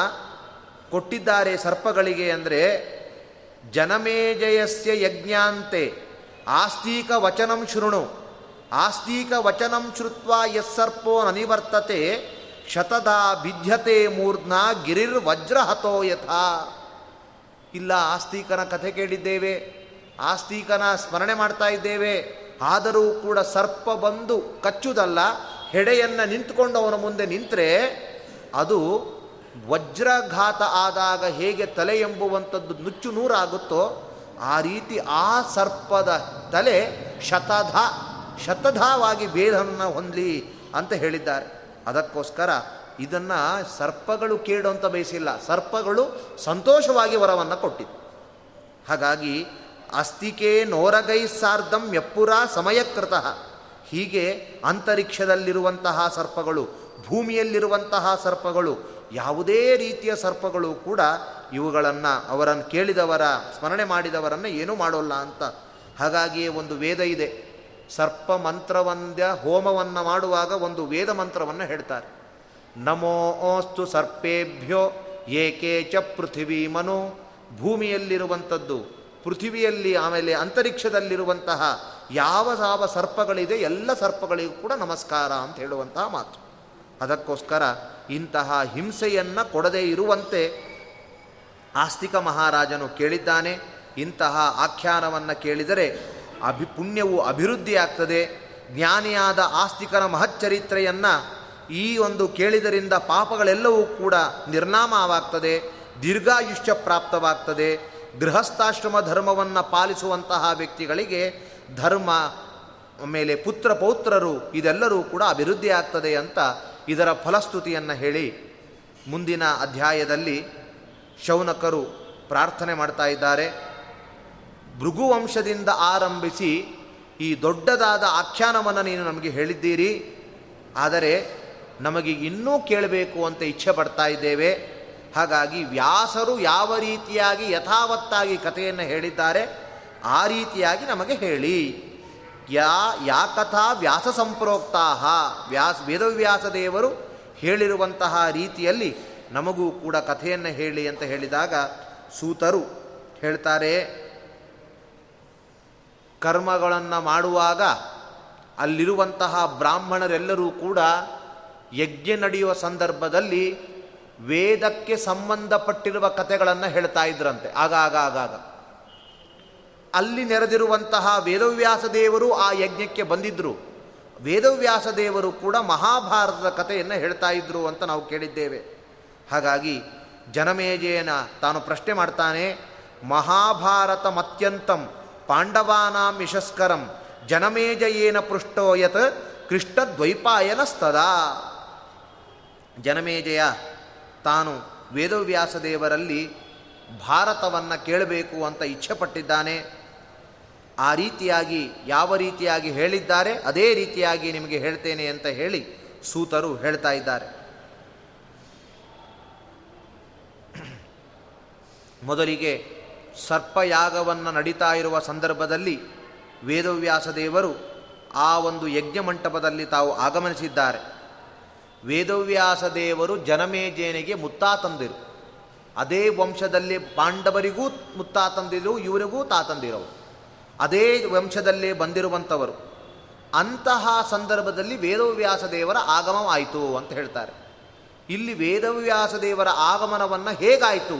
ಕೊಟ್ಟಿದ್ದಾರೆ ಸರ್ಪಗಳಿಗೆ ಅಂದರೆ, ಜನಮೇಜಯಸ್ಯ ಯಜ್ಞಾಂತೆ, ಆಸ್ತೀಕ ವಚನಂ ಶೃಣು, ಆಸ್ತೀಕ ವಚನಂ ಶ್ರುತ್ವ ಯಸ್ಸರ್ಪೋ ನನಿವರ್ತತೆ, ಶತದ ಬಿಧ್ಯತೆ ಮೂರ್ಧ್ನ ಗಿರಿರ್ ವಜ್ರಹತೋ ಯಥಾ. ಇಲ್ಲ, ಆಸ್ತೀಕನ ಕಥೆ ಕೇಳಿದ್ದೇವೆ, ಆಸ್ತೀಕನ ಸ್ಮರಣೆ ಮಾಡ್ತಾ ಇದ್ದೇವೆ ಆದರೂ ಕೂಡ ಸರ್ಪ ಬಂದು ಕಚ್ಚುವುದಲ್ಲ ಹೆಡೆಯನ್ನು ನಿಂತುಕೊಂಡು ಅವನ ಮುಂದೆ ನಿಂತರೆ ಅದು ವಜ್ರಘಾತ ಆದಾಗ ಹೇಗೆ ತಲೆ ಎಂಬುವಂಥದ್ದು ನುಚ್ಚು ನೂರಾಗುತ್ತೋ ಆ ರೀತಿ ಆ ಸರ್ಪದ ತಲೆ ಶತಧ, ಶತಧವಾಗಿ ಭೇದವನ್ನು ಹೊಂದಲಿ ಅಂತ ಹೇಳಿದ್ದಾರೆ. ಅದಕ್ಕೋಸ್ಕರ ಇದನ್ನು ಸರ್ಪಗಳು ಕೇಳು ಅಂತ ಬಯಸಿಲ್ಲ. ಸರ್ಪಗಳು ಸಂತೋಷವಾಗಿ ವರವನ್ನು ಕೊಟ್ಟಿತ್ತು ಹಾಗಾಗಿ ಅಸ್ತಿಕೆ ನೋರಗೈ ಸಾರ್ಧಂ ಎಪ್ಪುರ ಸಮಯಕೃತ. ಹೀಗೆ ಅಂತರಿಕ್ಷದಲ್ಲಿರುವಂತಹ ಸರ್ಪಗಳು, ಭೂಮಿಯಲ್ಲಿರುವಂತಹ ಸರ್ಪಗಳು, ಯಾವುದೇ ರೀತಿಯ ಸರ್ಪಗಳು ಕೂಡ ಇವುಗಳನ್ನು ಅವರನ್ನು ಕೇಳಿದವರ, ಸ್ಮರಣೆ ಮಾಡಿದವರನ್ನು ಏನೂ ಮಾಡೋಲ್ಲ ಅಂತ. ಹಾಗಾಗಿಯೇ ಒಂದು ವೇದ ಇದೆ. ಸರ್ಪ ಮಂತ್ರವಂದ್ಯ ಹೋಮವನ್ನು ಮಾಡುವಾಗ ಒಂದು ವೇದ ಮಂತ್ರವನ್ನು ಹೇಳ್ತಾರೆ. ನಮೋ ಓಸ್ತು ಸರ್ಪೇಭ್ಯೋ ಏಕೆ ಚ ಪೃಥಿವೀ ಮನು ಭೂಮಿಯಲ್ಲಿರುವಂಥದ್ದು ಪೃಥಿವಿಯಲ್ಲಿ ಆಮೇಲೆ ಅಂತರಿಕ್ಷದಲ್ಲಿರುವಂತಹ ಯಾವ ಯಾವ ಸರ್ಪಗಳಿದೆ ಎಲ್ಲ ಸರ್ಪಗಳಿಗೂ ಕೂಡ ನಮಸ್ಕಾರ ಅಂತ ಹೇಳುವಂತಹ ಮಾತು. ಅದಕ್ಕೋಸ್ಕರ ಇಂತಹ ಹಿಂಸೆಯನ್ನು ಕೊಡದೇ ಇರುವಂತೆ ಆಸ್ತಿಕ ಮಹಾರಾಜನು ಕೇಳಿದ್ದಾನೆ. ಇಂತಹ ಆಖ್ಯಾನವನ್ನು ಕೇಳಿದರೆ ಅಭಿ ಪುಣ್ಯವು ಅಭಿವೃದ್ಧಿಯಾಗ್ತದೆ. ಜ್ಞಾನಿಯಾದ ಆಸ್ತಿಕನ ಮಹಚ್ಚರಿತ್ರೆಯನ್ನು ಈ ಒಂದು ಕೇಳಿದರಿಂದ ಪಾಪಗಳೆಲ್ಲವೂ ಕೂಡ ನಿರ್ನಾಮವಾಗ್ತದೆ. ದೀರ್ಘಾಯುಷ್ಯ ಪ್ರಾಪ್ತವಾಗ್ತದೆ. ಗೃಹಸ್ಥಾಶ್ರಮ ಧರ್ಮವನ್ನು ಪಾಲಿಸುವಂತಹ ವ್ಯಕ್ತಿಗಳಿಗೆ ಧರ್ಮ ಮೇಲೆ ಪುತ್ರ ಪೌತ್ರರು ಇದೆಲ್ಲರೂ ಕೂಡ ಅಭಿವೃದ್ಧಿ ಆಗ್ತದೆ ಅಂತ ಇದರ ಫಲಸ್ತುತಿಯನ್ನು ಹೇಳಿ ಮುಂದಿನ ಅಧ್ಯಾಯದಲ್ಲಿ ಶೌನಕರು ಪ್ರಾರ್ಥನೆ ಮಾಡ್ತಾ ಇದ್ದಾರೆ. ಭೃಗುವಂಶದಿಂದ ಆರಂಭಿಸಿ ಈ ದೊಡ್ಡದಾದ ಆಖ್ಯಾನವನ್ನು ನೀನು ನಮಗೆ ಹೇಳಿದ್ದೀರಿ. ಆದರೆ ನಮಗೆ ಇನ್ನೂ ಕೇಳಬೇಕು ಅಂತ ಇಚ್ಛೆ ಪಡ್ತಾ ಇದ್ದೇವೆ. ಹಾಗಾಗಿ ವ್ಯಾಸರು ಯಾವ ರೀತಿಯಾಗಿ ಯಥಾವತ್ತಾಗಿ ಕಥೆಯನ್ನು ಹೇಳಿದ್ದಾರೆ, ಆ ರೀತಿಯಾಗಿ ನಮಗೆ ಹೇಳಿ. ಯಾ ಯಾ ಕಥಾ ವ್ಯಾಸ ಸಂಪ್ರೋಕ್ತಾಹ. ವ್ಯಾಸ, ವೇದವ್ಯಾಸ ದೇವರು ಹೇಳಿರುವಂತಹ ರೀತಿಯಲ್ಲಿ ನಮಗೂ ಕೂಡ ಕಥೆಯನ್ನು ಹೇಳಿ ಅಂತ ಹೇಳಿದಾಗ ಸೂತರು ಹೇಳ್ತಾರೆ, ಕರ್ಮಗಳನ್ನು ಮಾಡುವಾಗ ಅಲ್ಲಿರುವಂತಹ ಬ್ರಾಹ್ಮಣರೆಲ್ಲರೂ ಕೂಡ ಯಜ್ಞ ನಡೆಯುವ ಸಂದರ್ಭದಲ್ಲಿ ವೇದಕ್ಕೆ ಸಂಬಂಧಪಟ್ಟಿರುವ ಕಥೆಗಳನ್ನು ಹೇಳ್ತಾ ಇದ್ರಂತೆ. ಆಗಾಗ ಆಗಾಗ ಅಲ್ಲಿ ನೆರೆದಿರುವಂತಹ ವೇದವ್ಯಾಸ ದೇವರು ಆ ಯಜ್ಞಕ್ಕೆ ಬಂದಿದ್ದರು ವೇದವ್ಯಾಸ ದೇವರು ಕೂಡ ಮಹಾಭಾರತದ ಕಥೆಯನ್ನು ಹೇಳ್ತಾ ಇದ್ರು ಅಂತ ನಾವು ಕೇಳಿದ್ದೇವೆ. ಹಾಗಾಗಿ ಜನಮೇಜಯನ ತಾನು ಪ್ರಶ್ನೆ ಮಾಡ್ತಾನೆ, ಮಹಾಭಾರತ ಮತ್ಯಂತಂ ಪಾಂಡವಾನಾಂ ಯಶಸ್ಕರಂ ಜನಮೇಜಯೇನ ಪೃಷ್ಟೋಯತ್ ಕೃಷ್ಣದ್ವೈಪಾಯನಸ್ತದಾ ಜನಮೇಜಯ ತಾನು ವೇದವ್ಯಾಸ ದೇವರಲ್ಲಿ ಭಾರತವನ್ನು ಕೇಳಬೇಕು ಅಂತ ಇಚ್ಛೆಪಟ್ಟಿದ್ದಾನೆ. ಆ ರೀತಿಯಾಗಿ, ಯಾವ ರೀತಿಯಾಗಿ ಹೇಳಿದ್ದಾರೆ, ಅದೇ ರೀತಿಯಾಗಿ ನಿಮಗೆ ಹೇಳ್ತೇನೆ ಅಂತ ಹೇಳಿ ಸೂತರು ಹೇಳ್ತಾ ಇದ್ದಾರೆ. ಮೊದಲಿಗೆ ಸರ್ಪಯಾಗವನ್ನು ನಡೀತಾ ಇರುವ ಸಂದರ್ಭದಲ್ಲಿ ವೇದವ್ಯಾಸ ದೇವರು ಆ ಒಂದು ಯಜ್ಞ ಮಂಟಪದಲ್ಲಿ ತಾವು ಆಗಮನಿಸಿದ್ದಾರೆ. ವೇದವ್ಯಾಸ ದೇವರು ಜನಮೇಜೇನಿಗೆ ಮುತ್ತಾತಂದಿರು ಅದೇ ವಂಶದಲ್ಲಿ ಪಾಂಡವರಿಗೂ ಮುತ್ತಾತಂದಿರು ಇವರಿಗೂ ತಾತಂದಿರವು ಅದೇ ವಂಶದಲ್ಲೇ ಬಂದಿರುವಂಥವರು. ಅಂತಹ ಸಂದರ್ಭದಲ್ಲಿ ವೇದವ್ಯಾಸ ದೇವರ ಆಗಮವಾಯಿತು ಅಂತ ಹೇಳ್ತಾರೆ. ಇಲ್ಲಿ ವೇದವ್ಯಾಸ ದೇವರ ಆಗಮನವನ್ನು ಹೇಗಾಯಿತು?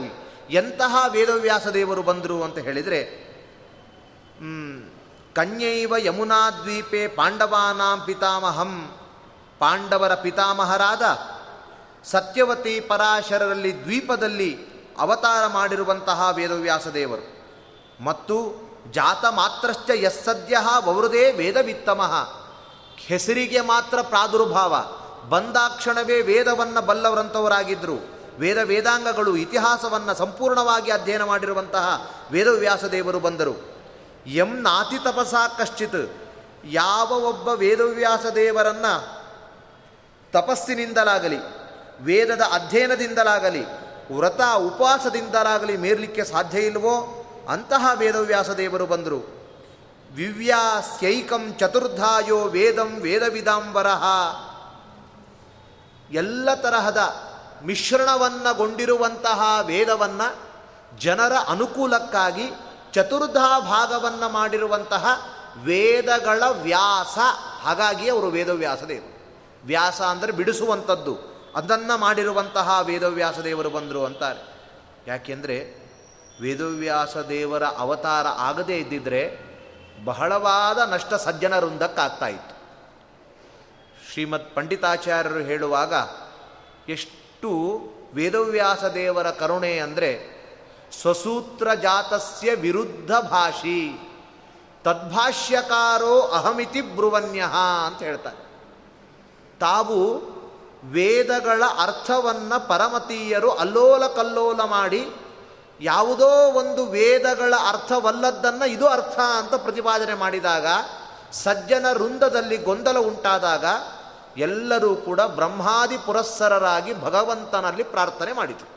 ಎಂತಹ ವೇದವ್ಯಾಸ ದೇವರು ಬಂದರು ಅಂತ ಹೇಳಿದರೆ ಕನ್ಯೈವ ಯಮುನಾ ದ್ವೀಪೇ ಪಾಂಡವಾನಾಂ ಪಿತಾಮಹಂ ಪಾಂಡವರ ಪಿತಾಮಹರಾದ ಸತ್ಯವತಿ ಪರಾಶರರಲ್ಲಿ ದ್ವೀಪದಲ್ಲಿ ಅವತಾರ ಮಾಡಿರುವಂತಹ ವೇದವ್ಯಾಸ ದೇವರು ಮತ್ತು ಜಾತ ಮಾತ್ರಶ್ಚ ಯಸ್ಸದ್ಯ ವವೃದೇ ವೇದವಿತ್ತಮಃ. ಹೆಸರಿಗೆ ಮಾತ್ರ ಪ್ರಾದುರ್ಭಾವ. ಬಂದಾಕ್ಷಣವೇ ವೇದವನ್ನು ಬಲ್ಲವರಂಥವರಾಗಿದ್ದರು ವೇದ ವೇದಾಂಗಗಳು ಇತಿಹಾಸವನ್ನು ಸಂಪೂರ್ಣವಾಗಿ ಅಧ್ಯಯನ ಮಾಡಿರುವಂತಹ ವೇದವ್ಯಾಸ ದೇವರು ಬಂದರು. ಎಂ ನಾತಿ ತಪಸ ಕಶ್ಚಿತ್. ಯಾವ ಒಬ್ಬ ವೇದವ್ಯಾಸ ದೇವರನ್ನು ತಪಸ್ಸಿನಿಂದಲಾಗಲಿ, ವೇದದ ಅಧ್ಯಯನದಿಂದಲಾಗಲಿ, ವ್ರತ ಉಪವಾಸದಿಂದಲಾಗಲಿ ಮೇರ್ಲಿಕ್ಕೆ ಸಾಧ್ಯ ಇಲ್ವೋ ಅಂತಹ ವೇದವ್ಯಾಸ ದೇವರು ಬಂದರು. ವಿವ್ಯಾಸ್ಯೈಕಂ ಚತುರ್ಧಾಯೋ ವೇದಂ ವೇದವಿದಾಂಬರಹ. ಎಲ್ಲ ತರಹದ ಮಿಶ್ರಣವನ್ನಗೊಂಡಿರುವಂತಹ ವೇದವನ್ನು ಜನರ ಅನುಕೂಲಕ್ಕಾಗಿ ಚತುರ್ಧಾ ಭಾಗವನ್ನು ಮಾಡಿರುವಂತಹ ವೇದಗಳ ವ್ಯಾಸ. ಹಾಗಾಗಿ ಅವರು ವೇದವ್ಯಾಸ ದೇವರು. ವ್ಯಾಸ ಅಂದರೆ ಬಿಡಿಸುವಂಥದ್ದು. ಅದನ್ನು ಮಾಡಿರುವಂತಹ ವೇದವ್ಯಾಸ ದೇವರು ಬಂದರು ಅಂತಾರೆ. ಯಾಕೆಂದರೆ ವೇದವ್ಯಾಸ ದೇವರ ಅವತಾರ ಆಗದೇ ಇದ್ದಿದ್ದರೆ ಬಹಳವಾದ ನಷ್ಟ ಸಜ್ಜನ ಇತ್ತು. ಶ್ರೀಮದ್ ಪಂಡಿತಾಚಾರ್ಯರು ಹೇಳುವಾಗ, ಎಷ್ಟು ವೇದವ್ಯಾಸ ದೇವರ ಕರುಣೆ ಅಂದರೆ ಸ್ವಸೂತ್ರ ಜಾತಸ್ಯ ವಿರುದ್ಧ ಭಾಷಿ, ತದ್ಭಾಷ್ಯಕಾರೋ ಅಹಮಿತಿ ಬ್ರುವನ್ಯ ಅಂತ ಹೇಳ್ತಾರೆ. ತಾವು ವೇದಗಳ ಅರ್ಥವನ್ನು ಪರಮತೀಯರು ಅಲ್ಲೋಲ ಕಲ್ಲೋಲ ಮಾಡಿ ಯಾವುದೋ ಒಂದು ವೇದಗಳ ಅರ್ಥವಲ್ಲದ್ದನ್ನು ಇದು ಅರ್ಥ ಅಂತ ಪ್ರತಿಪಾದನೆ ಮಾಡಿದಾಗ, ಸಜ್ಜನ ವೃಂದದಲ್ಲಿ ಗೊಂದಲ ಉಂಟಾದಾಗ ಎಲ್ಲರೂ ಕೂಡ ಬ್ರಹ್ಮಾದಿ ಪುರಸ್ಸರರಾಗಿ ಭಗವಂತನಲ್ಲಿ ಪ್ರಾರ್ಥನೆ ಮಾಡಿತು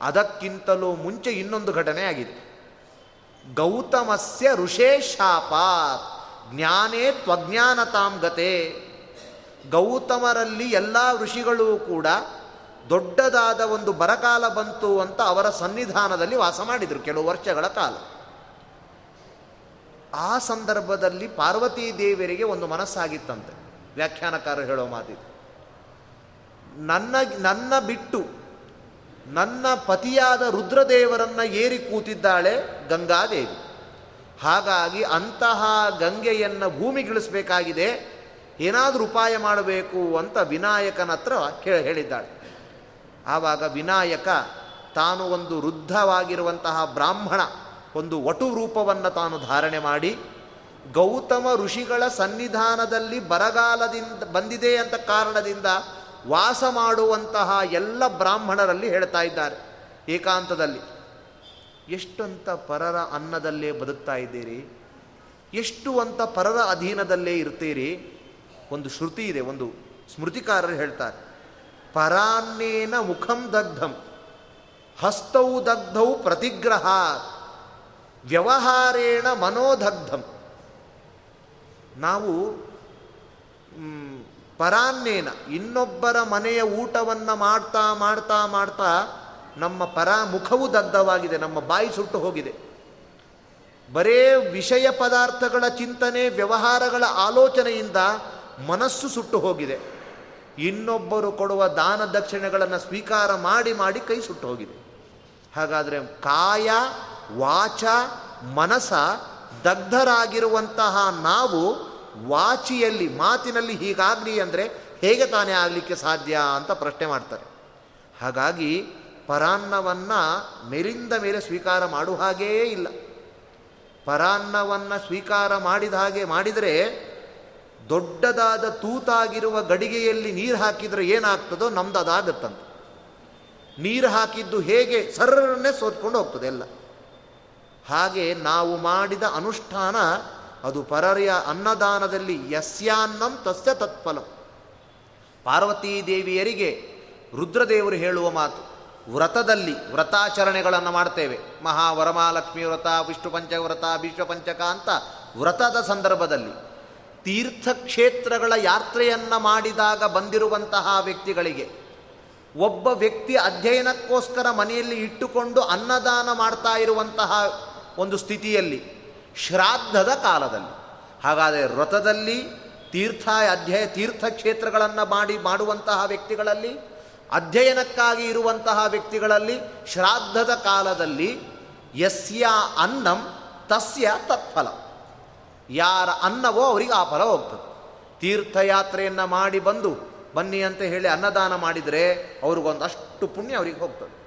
ಅದಕ್ಕಿಂತಲೂ ಮುಂಚೆ ಇನ್ನೊಂದು ಘಟನೆ ಆಗಿದೆ. ಗೌತಮಸ್ಯ ಋಷೇ ಶಾಪಾತ್, ಜ್ಞಾನೇ ತ್ವಜ್ಞಾನತಾಂ ಗತೆ. ಗೌತಮರಲ್ಲಿ ಎಲ್ಲ ಋಷಿಗಳೂ ಕೂಡ ದೊಡ್ಡದಾದ ಒಂದು ಬರಕಾಲ ಬಂತು ಅಂತ ಅವರ ಸನ್ನಿಧಾನದಲ್ಲಿ ವಾಸ ಮಾಡಿದರು ಕೆಲವು ವರ್ಷಗಳ ಕಾಲ. ಆ ಸಂದರ್ಭದಲ್ಲಿ ಪಾರ್ವತೀ ದೇವಿಯರಿಗೆ ಒಂದು ಮನಸ್ಸಾಗಿತ್ತಂತೆ. ವ್ಯಾಖ್ಯಾನಕಾರ ಹೇಳೋ ಮಾತಿದೆ. ನನ್ನ ನನ್ನ ಬಿಟ್ಟು, ನನ್ನ ಪತಿಯಾದ ರುದ್ರದೇವರನ್ನು ಏರಿ ಕೂತಿದ್ದಾಳೆ ಗಂಗಾದೇವಿ. ಹಾಗಾಗಿ ಅಂತಹ ಗಂಗೆಯನ್ನು ಭೂಮಿಗಿಳಿಸಬೇಕಾಗಿದೆ. ಏನಾದರೂ ಉಪಾಯ ಮಾಡಬೇಕು ಅಂತ ವಿನಾಯಕನ ಹತ್ರ ಹೇಳಿದ್ದಾಳೆ. ಆವಾಗ ವಿನಾಯಕ ತಾನು ಒಂದು ವೃದ್ಧವಾಗಿರುವಂತಹ ಬ್ರಾಹ್ಮಣ, ಒಂದು ವಟು ರೂಪವನ್ನು ತಾನು ಧಾರಣೆ ಮಾಡಿ, ಗೌತಮ ಋಷಿಗಳ ಸನ್ನಿಧಾನದಲ್ಲಿ ಬರಗಾಲದಿಂದ ಬಂದಿದೆ ಅಂತ ಕಾರಣದಿಂದ ವಾಸ ಮಾಡುವಂತಹ ಎಲ್ಲ ಬ್ರಾಹ್ಮಣರಲ್ಲಿ ಹೇಳ್ತಾ ಇದ್ದಾರೆ. ಏಕಾಂತದಲ್ಲಿ, ಎಷ್ಟಂತ ಪರರ ಅನ್ನದಲ್ಲೇ ಬದುಕ್ತಾ ಇದ್ದೀರಿ? ಎಷ್ಟು ಅಂತ ಪರರ ಅಧೀನದಲ್ಲೇ ಇರ್ತೀರಿ? ಒಂದು ಶ್ರುತಿ ಇದೆ, ಒಂದು ಸ್ಮೃತಿಕಾರರು ಹೇಳ್ತಾರೆ. ಪರಾನ್ನೇನ ಮುಖಂ ದಗ್ಧಂ, ಹಸ್ತೌ ದಗ್ಧೌ ಪ್ರತಿಗ್ರಹ, ವ್ಯವಹಾರೇಣ ಮನೋದಗ್ಧಂ. ನಾವು ಪರಾನ್ನೇನ ಇನ್ನೊಬ್ಬರ ಮನೆಯ ಊಟವನ್ನು ಮಾಡ್ತಾ ಮಾಡ್ತಾ ಮಾಡ್ತಾ ನಮ್ಮ ಪರ ಮುಖವು ದಗ್ಧವಾಗಿದೆ, ನಮ್ಮ ಬಾಯಿ ಸುಟ್ಟು ಹೋಗಿದೆ. ಬರೇ ವಿಷಯ ಪದಾರ್ಥಗಳ ಚಿಂತನೆ, ವ್ಯವಹಾರಗಳ ಆಲೋಚನೆಯಿಂದ ಮನಸ್ಸು ಸುಟ್ಟು ಹೋಗಿದೆ. ಇನ್ನೊಬ್ಬರು ಕೊಡುವ ದಾನ ದಕ್ಷಿಣೆಗಳನ್ನು ಸ್ವೀಕಾರ ಮಾಡಿ ಮಾಡಿ ಕೈ ಸುಟ್ಟು ಹೋಗಿದೆ. ಹಾಗಾದರೆ ಕಾಯ, ವಾಚ, ಮನಸ ದಗ್ಧರಾಗಿರುವಂತಹ ನಾವು ವಾಚಿಯಲ್ಲಿ, ಮಾತಿನಲ್ಲಿ ಹೀಗಾಗಲಿ ಅಂದರೆ ಹೇಗೆ ತಾನೇ ಆಗಲಿಕ್ಕೆ ಸಾಧ್ಯ ಅಂತ ಪ್ರಶ್ನೆ ಮಾಡ್ತಾರೆ. ಹಾಗಾಗಿ ಪರಾನ್ನವನ್ನು ಮೇಲಿಂದ ಮೇಲೆ ಸ್ವೀಕಾರ ಮಾಡುವ ಹಾಗೇ ಇಲ್ಲ. ಪರಾನ್ನವನ್ನು ಸ್ವೀಕಾರ ಮಾಡಿದ ಹಾಗೆ ಮಾಡಿದರೆ ದೊಡ್ಡದಾದ ತೂತಾಗಿರುವ ಗಡಿಗೆಯಲ್ಲಿ ನೀರು ಹಾಕಿದರೆ ಏನಾಗ್ತದೋ ನಮ್ದು ಅದಾಗತ್ತಂತ. ನೀರು ಹಾಕಿದ್ದು ಹೇಗೆ ಸರ್ರನ್ನೇ ಸೋತ್ಕೊಂಡು ಹೋಗ್ತದೆ ಎಲ್ಲ. ಹಾಗೆ ನಾವು ಮಾಡಿದ ಅನುಷ್ಠಾನ ಅದು ಪರರಿಯ ಅನ್ನದಾನದಲ್ಲಿ ಯಸ್ಯಾನ್ನಂ ತಸ್ಯ ತತ್ಫಲಂ. ಪಾರ್ವತೀ ದೇವಿಯರಿಗೆ ರುದ್ರದೇವರು ಹೇಳುವ ಮಾತು, ವ್ರತದಲ್ಲಿ ವ್ರತಾಚರಣೆಗಳನ್ನು ಮಾಡ್ತೇವೆ. ಮಹಾವರಮಹಾಲಕ್ಷ್ಮಿ ವ್ರತ ವಿಷ್ಣು ಪಂಚವ್ರತ ವಿಶ್ವಪಂಚಕ ಅಂತ ವ್ರತದ ಸಂದರ್ಭದಲ್ಲಿ. ತೀರ್ಥಕ್ಷೇತ್ರಗಳ ಯಾತ್ರೆಯನ್ನು ಮಾಡಿದಾಗ ಬಂದಿರುವಂತಹ ವ್ಯಕ್ತಿಗಳಿಗೆ, ಒಬ್ಬ ವ್ಯಕ್ತಿ ಅಧ್ಯಯನಕ್ಕೋಸ್ಕರ ಮನೆಯಲ್ಲಿ ಇಟ್ಟುಕೊಂಡು ಅನ್ನದಾನ ಮಾಡ್ತಾ ಇರುವಂತಹ ಒಂದು ಸ್ಥಿತಿಯಲ್ಲಿ, ಶ್ರಾದ್ದದ ಕಾಲದಲ್ಲಿ, ಹಾಗಾದರೆ ವ್ರತದಲ್ಲಿ ತೀರ್ಥ ಅಧ್ಯಯ, ತೀರ್ಥಕ್ಷೇತ್ರಗಳನ್ನು ಮಾಡಿ, ಮಾಡುವಂತಹ ವ್ಯಕ್ತಿಗಳಲ್ಲಿ, ಅಧ್ಯಯನಕ್ಕಾಗಿ ಇರುವಂತಹ ವ್ಯಕ್ತಿಗಳಲ್ಲಿ ಶ್ರಾದ್ದದ ಕಾಲದಲ್ಲಿ ಯಸ್ಯ ಅನ್ನಂ ತಸ್ಯ ತತ್ಫಲ. ಯಾರ ಅನ್ನವೋ ಅವರಿಗೆ ಆ ಫಲ ಹೋಗ್ತದೆ. ತೀರ್ಥಯಾತ್ರೆಯನ್ನು ಮಾಡಿ ಬಂದು, ಬನ್ನಿ ಅಂತ ಹೇಳಿ ಅನ್ನದಾನ ಮಾಡಿದರೆ ಅವ್ರಿಗೊಂದಷ್ಟು ಪುಣ್ಯ ಅವರಿಗೆ ಹೋಗ್ತದೆ.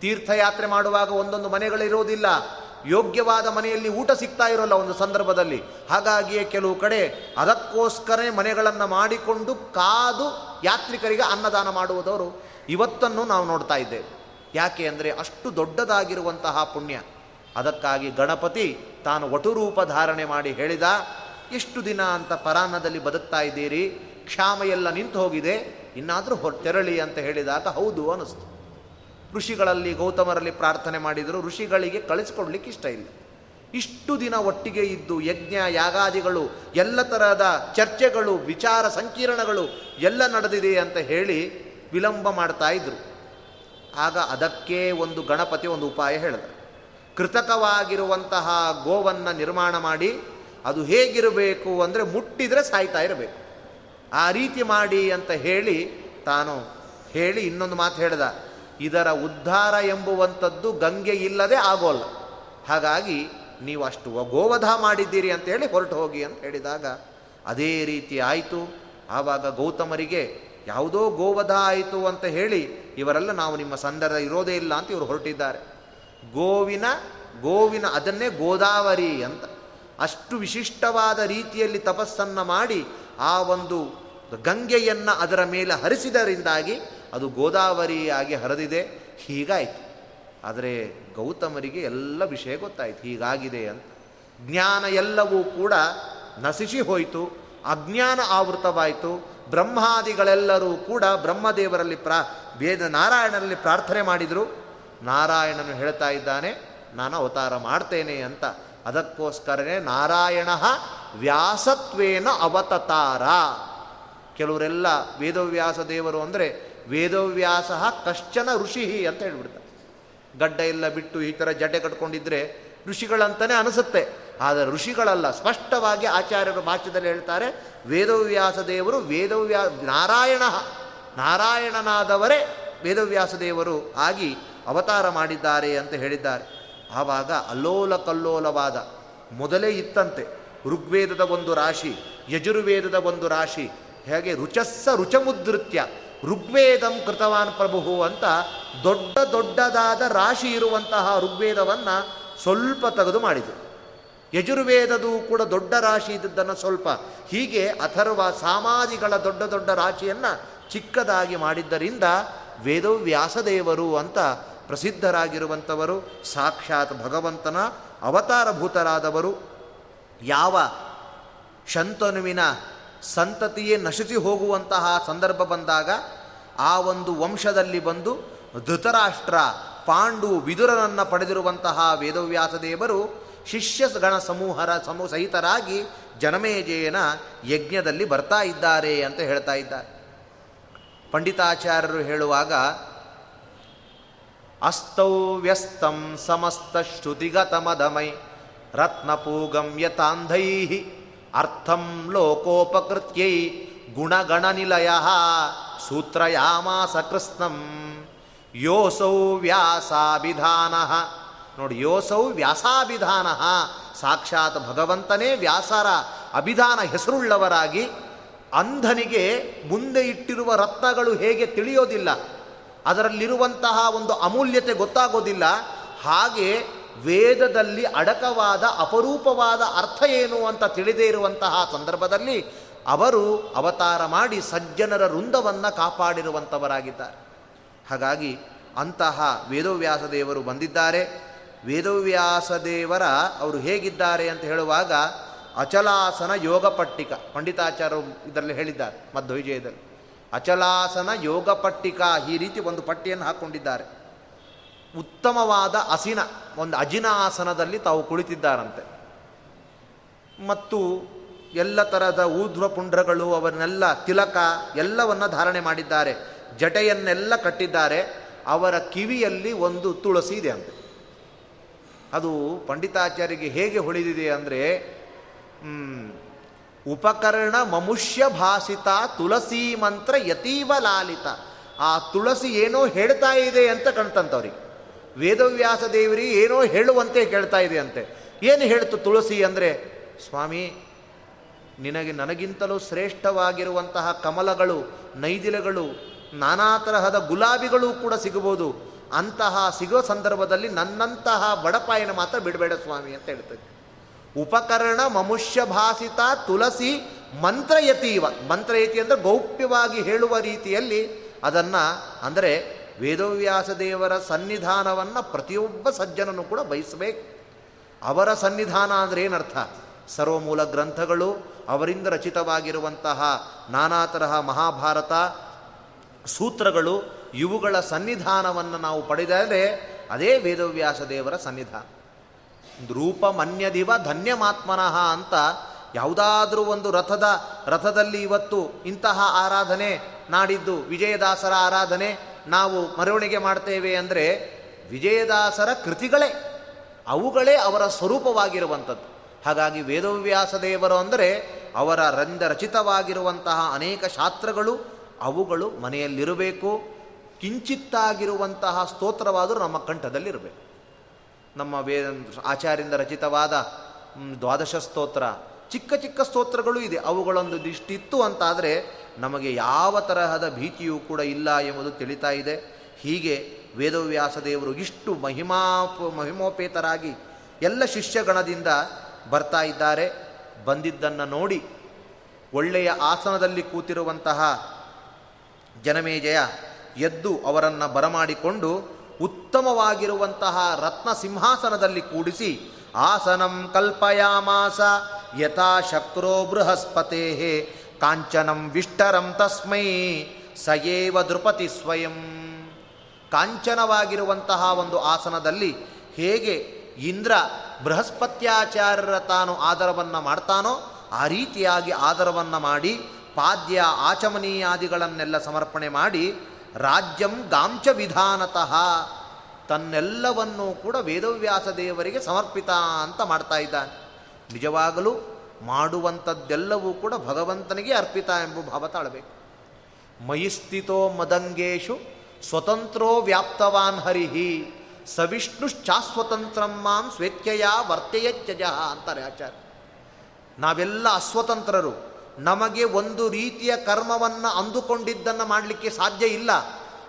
ತೀರ್ಥಯಾತ್ರೆ ಮಾಡುವಾಗ ಒಂದೊಂದು ಮನೆಗಳಿರೋದಿಲ್ಲ. ಯೋಗ್ಯವಾದ ಮನೆಯಲ್ಲಿ ಊಟ ಸಿಗ್ತಾ ಇರೋಲ್ಲ ಒಂದು ಸಂದರ್ಭದಲ್ಲಿ. ಹಾಗಾಗಿಯೇ ಕೆಲವು ಕಡೆ ಅದಕ್ಕೋಸ್ಕರ ಮನೆಗಳನ್ನು ಮಾಡಿಕೊಂಡು ಕಾದು ಯಾತ್ರಿಕರಿಗೆ ಅನ್ನದಾನ ಮಾಡುವುದವರು ಇವತ್ತನ್ನು ನಾವು ನೋಡ್ತಾ ಇದ್ದೇವೆ. ಯಾಕೆ ಅಂದರೆ ಅಷ್ಟು ದೊಡ್ಡದಾಗಿರುವಂತಹ ಪುಣ್ಯ. ಅದಕ್ಕಾಗಿ ಗಣಪತಿ ತಾನು ವಟುರೂಪ ಧಾರಣೆ ಮಾಡಿ ಹೇಳಿದ ಎಷ್ಟು ದಿನ ಅಂತ ಪರಾನದಲ್ಲಿ ಬದುಕ್ತಾ ಇದ್ದೀರಿ ಕ್ಷಾಮ ಎಲ್ಲ ನಿಂತು ಹೋಗಿದೆ, ಇನ್ನಾದರೂ ಹೊರ ತೆರಳಿ ಅಂತ ಹೇಳಿದಾಗ ಹೌದು ಅನ್ನಿಸ್ತು. ಋಷಿಗಳಲ್ಲಿ ಗೌತಮರಲ್ಲಿ ಪ್ರಾರ್ಥನೆ ಮಾಡಿದರು, ಋಷಿಗಳಿಗೆ ಕಳಿಸ್ಕೊಡ್ಲಿಕ್ಕೆ ಇಷ್ಟ ಇಲ್ಲ. ಇಷ್ಟು ದಿನ ಒಟ್ಟಿಗೆ ಇದ್ದು ಯಜ್ಞ, ಯಾಗಾದಿಗಳು, ಎಲ್ಲ ತರಹದ ಚರ್ಚೆಗಳು, ವಿಚಾರ ಸಂಕೀರ್ಣಗಳು ಎಲ್ಲ ನಡೆದಿದೆ ಅಂತ ಹೇಳಿ ವಿಳಂಬ ಮಾಡ್ತಾ ಇದ್ರು. ಆಗ ಅದಕ್ಕೆ ಒಂದು ಗಣಪತಿ ಒಂದು ಉಪಾಯ ಹೇಳಿದ. ಕೃತಕವಾಗಿರುವಂತಹ ಗೋವನ್ನು ನಿರ್ಮಾಣ ಮಾಡಿ ಅದು ಹೇಗಿರಬೇಕು ಅಂದರೆ ಮುಟ್ಟಿದರೆ ಸಾಯ್ತಾ ಇರಬೇಕು. ಆ ರೀತಿ ಮಾಡಿ ಅಂತ ಹೇಳಿ ತಾನು ಹೇಳಿ ಇನ್ನೊಂದು ಮಾತು ಹೇಳಿದ, ಇದರ ಉದ್ಧಾರ ಎಂಬುವಂಥದ್ದು ಗಂಗೆ ಇಲ್ಲದೆ ಆಗೋಲ್ಲ. ಹಾಗಾಗಿ ನೀವು ಅಷ್ಟು ಗೋವಧ ಮಾಡಿದ್ದೀರಿ ಅಂತ ಹೇಳಿ ಹೊರಟು ಹೋಗಿ ಅಂತ ಹೇಳಿದಾಗ ಅದೇ ರೀತಿ ಆಯಿತು. ಆವಾಗ ಗೌತಮರಿಗೆ ಯಾವುದೋ ಗೋವಧ ಆಯಿತು ಅಂತ ಹೇಳಿ ಇವರೆಲ್ಲ ನಾವು ನಿಮ್ಮ ಸಂದರ್ಭ ಇರೋದೇ ಇಲ್ಲ ಅಂತ ಇವರು ಹೊರಟಿದ್ದಾರೆ. ಗೋವಿನ ಗೋವಿನ ಅದನ್ನೇ ಗೋದಾವರಿ ಅಂತ. ಅಷ್ಟು ವಿಶಿಷ್ಟವಾದ ರೀತಿಯಲ್ಲಿ ತಪಸ್ಸನ್ನು ಮಾಡಿ ಆ ಒಂದು ಗಂಗೆಯನ್ನು ಅದರ ಮೇಲೆ ಹರಿಸಿದರಿಂದಾಗಿ ಅದು ಗೋದಾವರಿಯಾಗಿ ಹರಿದಿದೆ. ಹೀಗಾಯಿತು. ಆದರೆ ಗೌತಮರಿಗೆ ಎಲ್ಲ ವಿಷಯ ಗೊತ್ತಾಯಿತು. ಹೀಗಾಗಿದೆ ಅಂತ. ಜ್ಞಾನ ಎಲ್ಲವೂ ಕೂಡ ನಶಿಸಿ ಹೋಯಿತು. ಅಜ್ಞಾನ ಆವೃತವಾಯಿತು. ಬ್ರಹ್ಮಾದಿಗಳೆಲ್ಲರೂ ಕೂಡ ಬ್ರಹ್ಮದೇವರಲ್ಲಿ ಪ್ರಾ ವೇದ ನಾರಾಯಣರಲ್ಲಿ ಪ್ರಾರ್ಥನೆ ಮಾಡಿದರು. ನಾರಾಯಣನು ಹೇಳ್ತಾ ಇದ್ದಾನೆ, ನಾನು ಅವತಾರ ಮಾಡ್ತೇನೆ ಅಂತ. ಅದಕ್ಕೋಸ್ಕರನೇ ನಾರಾಯಣ ವ್ಯಾಸತ್ವೇನ ಅವತತಾರ. ಕೆಲವರೆಲ್ಲ ವೇದವ್ಯಾಸ ದೇವರು ಅಂದರೆ ವೇದವ್ಯಾಸ ಕಶ್ಚನ ಋಷಿ ಅಂತ ಹೇಳ್ಬಿಡ್ತಾರೆ. ಗಡ್ಡ ಎಲ್ಲ ಬಿಟ್ಟು ಈ ಥರ ಜಡೆ ಕಟ್ಕೊಂಡಿದ್ರೆ ಋಷಿಗಳಂತಲೇ ಅನಿಸುತ್ತೆ. ಆದರೆ ಋಷಿಗಳಲ್ಲ, ಸ್ಪಷ್ಟವಾಗಿ ಆಚಾರ್ಯರು ಭಾಷ್ಯದಲ್ಲಿ ಹೇಳ್ತಾರೆ, ವೇದವ್ಯಾಸ ದೇವರು ವೇದವ್ಯಾ ನಾರಾಯಣ, ನಾರಾಯಣನಾದವರೇ ವೇದವ್ಯಾಸ ದೇವರು ಆಗಿ ಅವತಾರ ಮಾಡಿದ್ದಾರೆ ಅಂತ ಹೇಳಿದ್ದಾರೆ. ಆವಾಗ ಅಲ್ಲೋಲ ಕಲ್ಲೋಲವಾದ ಮೊದಲೇ ಇತ್ತಂತೆ. ಋಗ್ವೇದದ ಒಂದು ರಾಶಿ, ಯಜುರ್ವೇದದ ಒಂದು ರಾಶಿ, ಹೇಗೆ ರುಚಸ್ಸ ರುಚಮುದೃತ್ಯ ಋಗ್ವೇದಂ ಕೃತವಾನ್ ಪ್ರಭು ಅಂತ ದೊಡ್ಡ ದೊಡ್ಡದಾದ ರಾಶಿ ಇರುವಂತಹ ಋಗ್ವೇದವನ್ನು ಸ್ವಲ್ಪ ತೆಗೆದು ಮಾಡಿದರು ಯಜುರ್ವೇದದು ಕೂಡ ದೊಡ್ಡ ರಾಶಿ ಇದ್ದದ್ದನ್ನು ಸ್ವಲ್ಪ ಹೀಗೆ ಅಥರ್ವ ಸಾಮಾಧಿಗಳ ದೊಡ್ಡ ದೊಡ್ಡ ರಾಶಿಯನ್ನು ಚಿಕ್ಕದಾಗಿ ಮಾಡಿದ್ದರಿಂದ ವೇದವ್ಯಾಸದೇವರು ಅಂತ ಪ್ರಸಿದ್ಧರಾಗಿರುವಂಥವರು, ಸಾಕ್ಷಾತ್ ಭಗವಂತನ ಅವತಾರಭೂತರಾದವರು, ಯಾವ ಶಂತನುವಿನ ಸಂತತಿಯೇ ನಶಿಸಿ ಹೋಗುವಂತಹ ಸಂದರ್ಭ ಬಂದಾಗ ಆ ಒಂದು ವಂಶದಲ್ಲಿ ಬಂದು ಧೃತರಾಷ್ಟ್ರ ಪಾಂಡು ವಿದುರನನ್ನು ಪಡೆದಿರುವಂತಹ ಶಿಷ್ಯ ಗಣ ಸಮೂಹರ ಸಮೂ ಸಹಿತರಾಗಿ ಜನಮೇಜಯನ ಯಜ್ಞದಲ್ಲಿ ಬರ್ತಾ ಇದ್ದಾರೆ ಅಂತ ಹೇಳ್ತಾ ಇದ್ದಾರೆ. ಪಂಡಿತಾಚಾರ್ಯರು ಹೇಳುವಾಗ ಅಸ್ತೌ ವ್ಯಸ್ತಂ ಸಮಸ್ತ ಶ್ರುತಿಗತಮದಮೈ ರತ್ನಪೂಗಂ ಯತಾಂಧೈ ಅರ್ಥಂ ಲೋಕೋಪಕೃತ್ಯೈ ಗುಣಗಣನಿಲಯ ಸೂತ್ರಯಾಮಾಸ ಕೃಷ್ಣಂ. ಯೋಸೌ ವ್ಯಾಸಾಭಿಧಾನ. ನೋಡಿ, ಯೋಸೌ ವ್ಯಾಸಾಭಿಧಾನ. ಸಾಕ್ಷಾತ್ ಭಗವಂತನೇ ವ್ಯಾಸರ ಅಭಿಧಾನ ಹೆಸರುಳ್ಳವರಾಗಿ ಅಂಧನಿಗೆ ಮುಂದೆ ಇಟ್ಟಿರುವ ರತ್ನಗಳು ಹೇಗೆ ತಿಳಿಯೋದಿಲ್ಲ. ಅದರಲ್ಲಿರುವಂತಹ ಒಂದು ಅಮೂಲ್ಯತೆ ಗೊತ್ತಾಗೋದಿಲ್ಲ. ಹಾಗೆ ವೇದದಲ್ಲಿ ಅಡಕವಾದ, ಅಪರೂಪವಾದ ಅರ್ಥ ಏನು ಅಂತ ತಿಳಿದೇ ಇರುವಂತಹ ಸಂದರ್ಭದಲ್ಲಿ ಅವರು ಅವತಾರ ಮಾಡಿ ಸಜ್ಜನರ ವೃಂದವನ್ನು ಕಾಪಾಡಿರುವಂಥವರಾಗಿದ್ದಾರೆ ಹಾಗಾಗಿ ಅಂತಹ ವೇದವ್ಯಾಸ ದೇವರು ಬಂದಿದ್ದಾರೆ. ವೇದವ್ಯಾಸ ದೇವರ ಅವರು ಹೇಗಿದ್ದಾರೆ ಅಂತ ಹೇಳುವಾಗ ಅಚಲಾಸನ ಯೋಗ ಪಟ್ಟಿಕ, ಪಂಡಿತಾಚಾರ್ಯರು ಇದರಲ್ಲಿ ಹೇಳಿದ್ದಾರೆ ಮಧ್ವವಿಜಯದಲ್ಲಿ ಅಚಲಾಸನ ಯೋಗ ಪಟ್ಟಿಕ ಈ ರೀತಿ ಒಂದು ಪಟ್ಟಿಯನ್ನು ಹಾಕ್ಕೊಂಡಿದ್ದಾರೆ ಉತ್ತಮವಾದ ಅಸಿನ, ಒಂದು ಅಜಿನ ಆಸನದಲ್ಲಿ ತಾವು ಕುಳಿತಿದ್ದಾರಂತೆ. ಮತ್ತು ಎಲ್ಲ ಥರದ ಊರ್ಧ್ವ ಪುಂಡ್ರಗಳು ಅವನ್ನೆಲ್ಲ ತಿಲಕ, ಎಲ್ಲವನ್ನ ಧಾರಣೆ ಮಾಡಿದ್ದಾರೆ. ಜಟೆಯನ್ನೆಲ್ಲ ಕಟ್ಟಿದ್ದಾರೆ. ಅವರ ಕಿವಿಯಲ್ಲಿ ಒಂದು ತುಳಸಿ ಇದೆ ಅಂತೆ. ಅದು ಪಂಡಿತಾಚಾರ್ಯರಿಗೆ ಹೇಗೆ ಹೊಳಿದಿದೆ ಅಂದರೆ ಉಪಕರಣ ಮಮುಷ್ಯ ಭಾಸಿತ ತುಳಸಿ ಮಂತ್ರ ಯತೀವ ಲಾಲಿತ. ಆ ತುಳಸಿ ಏನೋ ಹೇಳ್ತಾ ಇದೆ ಅಂತ ಕಣ್ತಂತವ್ರಿಗೆ. ವೇದವ್ಯಾಸ ದೇವರಿ ಏನೋ ಹೇಳುವಂತೆ ಕೇಳ್ತಾ ಇದೆ ಅಂತೆ. ಏನು ಹೇಳ್ತು ತುಳಸಿ ಅಂದರೆ, ಸ್ವಾಮಿ, ನಿನಗೆ ನನಗಿಂತಲೂ ಶ್ರೇಷ್ಠವಾಗಿರುವಂತಹ ಕಮಲಗಳು, ನೈದಿಲೆಗಳು, ನಾನಾ ತರಹದ ಗುಲಾಬಿಗಳು ಕೂಡ ಸಿಗಬಹುದು. ಅಂತಹ ಸಿಗೋ ಸಂದರ್ಭದಲ್ಲಿ ನನ್ನಂತಹ ಬಡಪಾಯಿನ ಮಾತ್ರ ಬಿಡಬೇಡ ಸ್ವಾಮಿ ಅಂತ ಹೇಳ್ತದೆ. ಉಪಕರಣ ಮಮುಷ್ಯ ಭಾಷಿತ ತುಳಸಿ ಮಂತ್ರಯತೀವ. ಮಂತ್ರಯತಿ ಅಂದರೆ ಗೌಪ್ಯವಾಗಿ ಹೇಳುವ ರೀತಿಯಲ್ಲಿ ಅದನ್ನು ಅಂದರೆ ವೇದವ್ಯಾಸ ದೇವರ ಸನ್ನಿಧಾನವನ್ನು ಪ್ರತಿಯೊಬ್ಬ ಸಜ್ಜನನು ಕೂಡ ಬಯಸಬೇಕು. ಅವರ ಸನ್ನಿಧಾನ ಅಂದರೆ ಏನರ್ಥ? ಸರ್ವಮೂಲ ಗ್ರಂಥಗಳು, ಅವರಿಂದ ರಚಿತವಾಗಿರುವಂತಹ ನಾನಾ ತರಹ ಮಹಾಭಾರತ ಸೂತ್ರಗಳು, ಇವುಗಳ ಸನ್ನಿಧಾನವನ್ನು ನಾವು ಪಡೆದರೆ ಅದೇ ವೇದವ್ಯಾಸ ದೇವರ ಸನ್ನಿಧಾನ. ರೂಪ ಮನ್ಯದಿವ ಧನ್ಯಮಾತ್ಮನಃ ಅಂತ ಯಾವುದಾದ್ರೂ ಒಂದು ರಥದ, ರಥದಲ್ಲಿ ಇವತ್ತು ಇಂತಹ ಆರಾಧನೆ ನಾಡಿದ್ದು. ವಿಜಯದಾಸರ ಆರಾಧನೆ ನಾವು ಮೆರವಣಿಗೆ ಮಾಡ್ತೇವೆ ಅಂದರೆ ವಿಜಯದಾಸರ ಕೃತಿಗಳೇ, ಅವುಗಳೇ ಅವರ ಸ್ವರೂಪವಾಗಿರುವಂಥದ್ದು. ಹಾಗಾಗಿ ವೇದವ್ಯಾಸ ದೇವರು ಅಂದರೆ ಅವರ ರಂದ ರಚಿತವಾಗಿರುವಂತಹ ಅನೇಕ ಶಾಸ್ತ್ರಗಳು ಅವುಗಳು ಮನೆಯಲ್ಲಿರಬೇಕು. ಕಿಂಚಿತ್ತಾಗಿರುವಂತಹ ಸ್ತೋತ್ರವಾದರೂ ನಮ್ಮ ಕಂಠದಲ್ಲಿರಬೇಕು. ನಮ್ಮ ವೇ ಆಚಾರ್ಯರಿಂದ ರಚಿತವಾದ ದ್ವಾದಶ ಸ್ತೋತ್ರ. ಚಿಕ್ಕ ಚಿಕ್ಕ ಸ್ತೋತ್ರಗಳು ಇದೆ. ಅವುಗಳೊಂದು ದಿಷ್ಟಿತ್ತು ಅಂತಾದರೆ ನಮಗೆ ಯಾವ ತರಹದ ಭೀತಿಯೂ ಕೂಡ ಇಲ್ಲ ಎಂಬುದು ತಿಳಿತಾ ಇದೆ. ಹೀಗೆ ವೇದವ್ಯಾಸ ದೇವರು ಇಷ್ಟು ಮಹಿಮಾ, ಮಹಿಮೋಪೇತರಾಗಿ ಎಲ್ಲ ಶಿಷ್ಯಗಣದಿಂದ ಬರ್ತಾ ಇದ್ದಾರೆ. ಬಂದಿದ್ದನ್ನು ನೋಡಿ ಒಳ್ಳೆಯ ಆಸನದಲ್ಲಿ ಕೂತಿರುವಂತಹ ಜನಮೇಜಯ ಎದ್ದು ಅವರನ್ನು ಬರಮಾಡಿಕೊಂಡು ಉತ್ತಮವಾಗಿರುವಂತಹ ರತ್ನ ಸಿಂಹಾಸನದಲ್ಲಿ ಕೂಡಿಸಿ, ಆಸನಂ ಕಲ್ಪಯಾಮಾಸ, ಯಥಾ ಶಕ್ರೋ ಬೃಹಸ್ಪತೆ, ಕಾಂಚನಂ ವಿಷ್ಟರಂ ತಸ್ಮೈ, ಸಯೇವ ದೃಪತಿ ಸ್ವಯಂ. ಕಾಂಚನವಾಗಿರುವಂತಹ ಒಂದು ಆಸನದಲ್ಲಿ ಹೇಗೆ ಇಂದ್ರ ಬೃಹಸ್ಪತ್ಯಾಚಾರ್ಯರ ತಾನು ಆದರವನ್ನು ಮಾಡ್ತಾನೋ, ಆ ರೀತಿಯಾಗಿ ಆದರವನ್ನು ಮಾಡಿ, ಪಾದ್ಯ ಆಚಮನೀಯಾದಿಗಳನ್ನೆಲ್ಲ ಸಮರ್ಪಣೆ ಮಾಡಿ ರಾಜ್ಯಂ ಗಾಂಚ ವಿಧಾನತಃ. ತನ್ನೆಲ್ಲವನ್ನೂ ಕೂಡ ವೇದವ್ಯಾಸ ದೇವರಿಗೆ ಸಮರ್ಪಿತ ಅಂತ ಮಾಡ್ತಾ ಇದ್ದಾನೆ. ನಿಜವಾಗಲೂ ಮಾಡುವಂಥದ್ದೆಲ್ಲವೂ ಕೂಡ ಭಗವಂತನಿಗೆ ಅರ್ಪಿತ ಎಂಬ ಭಾವ ತಾಳಬೇಕು. ಮಯಿಸ್ಥಿತೋ ಮದಂಗೇಶು ಸ್ವತಂತ್ರೋ ವ್ಯಾಪ್ತವಾನ್ ಹರಿಹಿ ಸವಿಷ್ಣುಶ್ಚಾಸ್ವತಂತ್ರಂ ಮಾಂ ಸ್ವೇಚ್ಛೆಯ ವರ್ತಯಜ್ಜ ಅಂತಾರೆ ಆಚಾರ್ಯ. ನಾವೆಲ್ಲ ಅಸ್ವತಂತ್ರರು. ನಮಗೆ ಒಂದು ರೀತಿಯ ಕರ್ಮವನ್ನು ಅಂದುಕೊಂಡಿದ್ದನ್ನು ಮಾಡಲಿಕ್ಕೆ ಸಾಧ್ಯ ಇಲ್ಲ.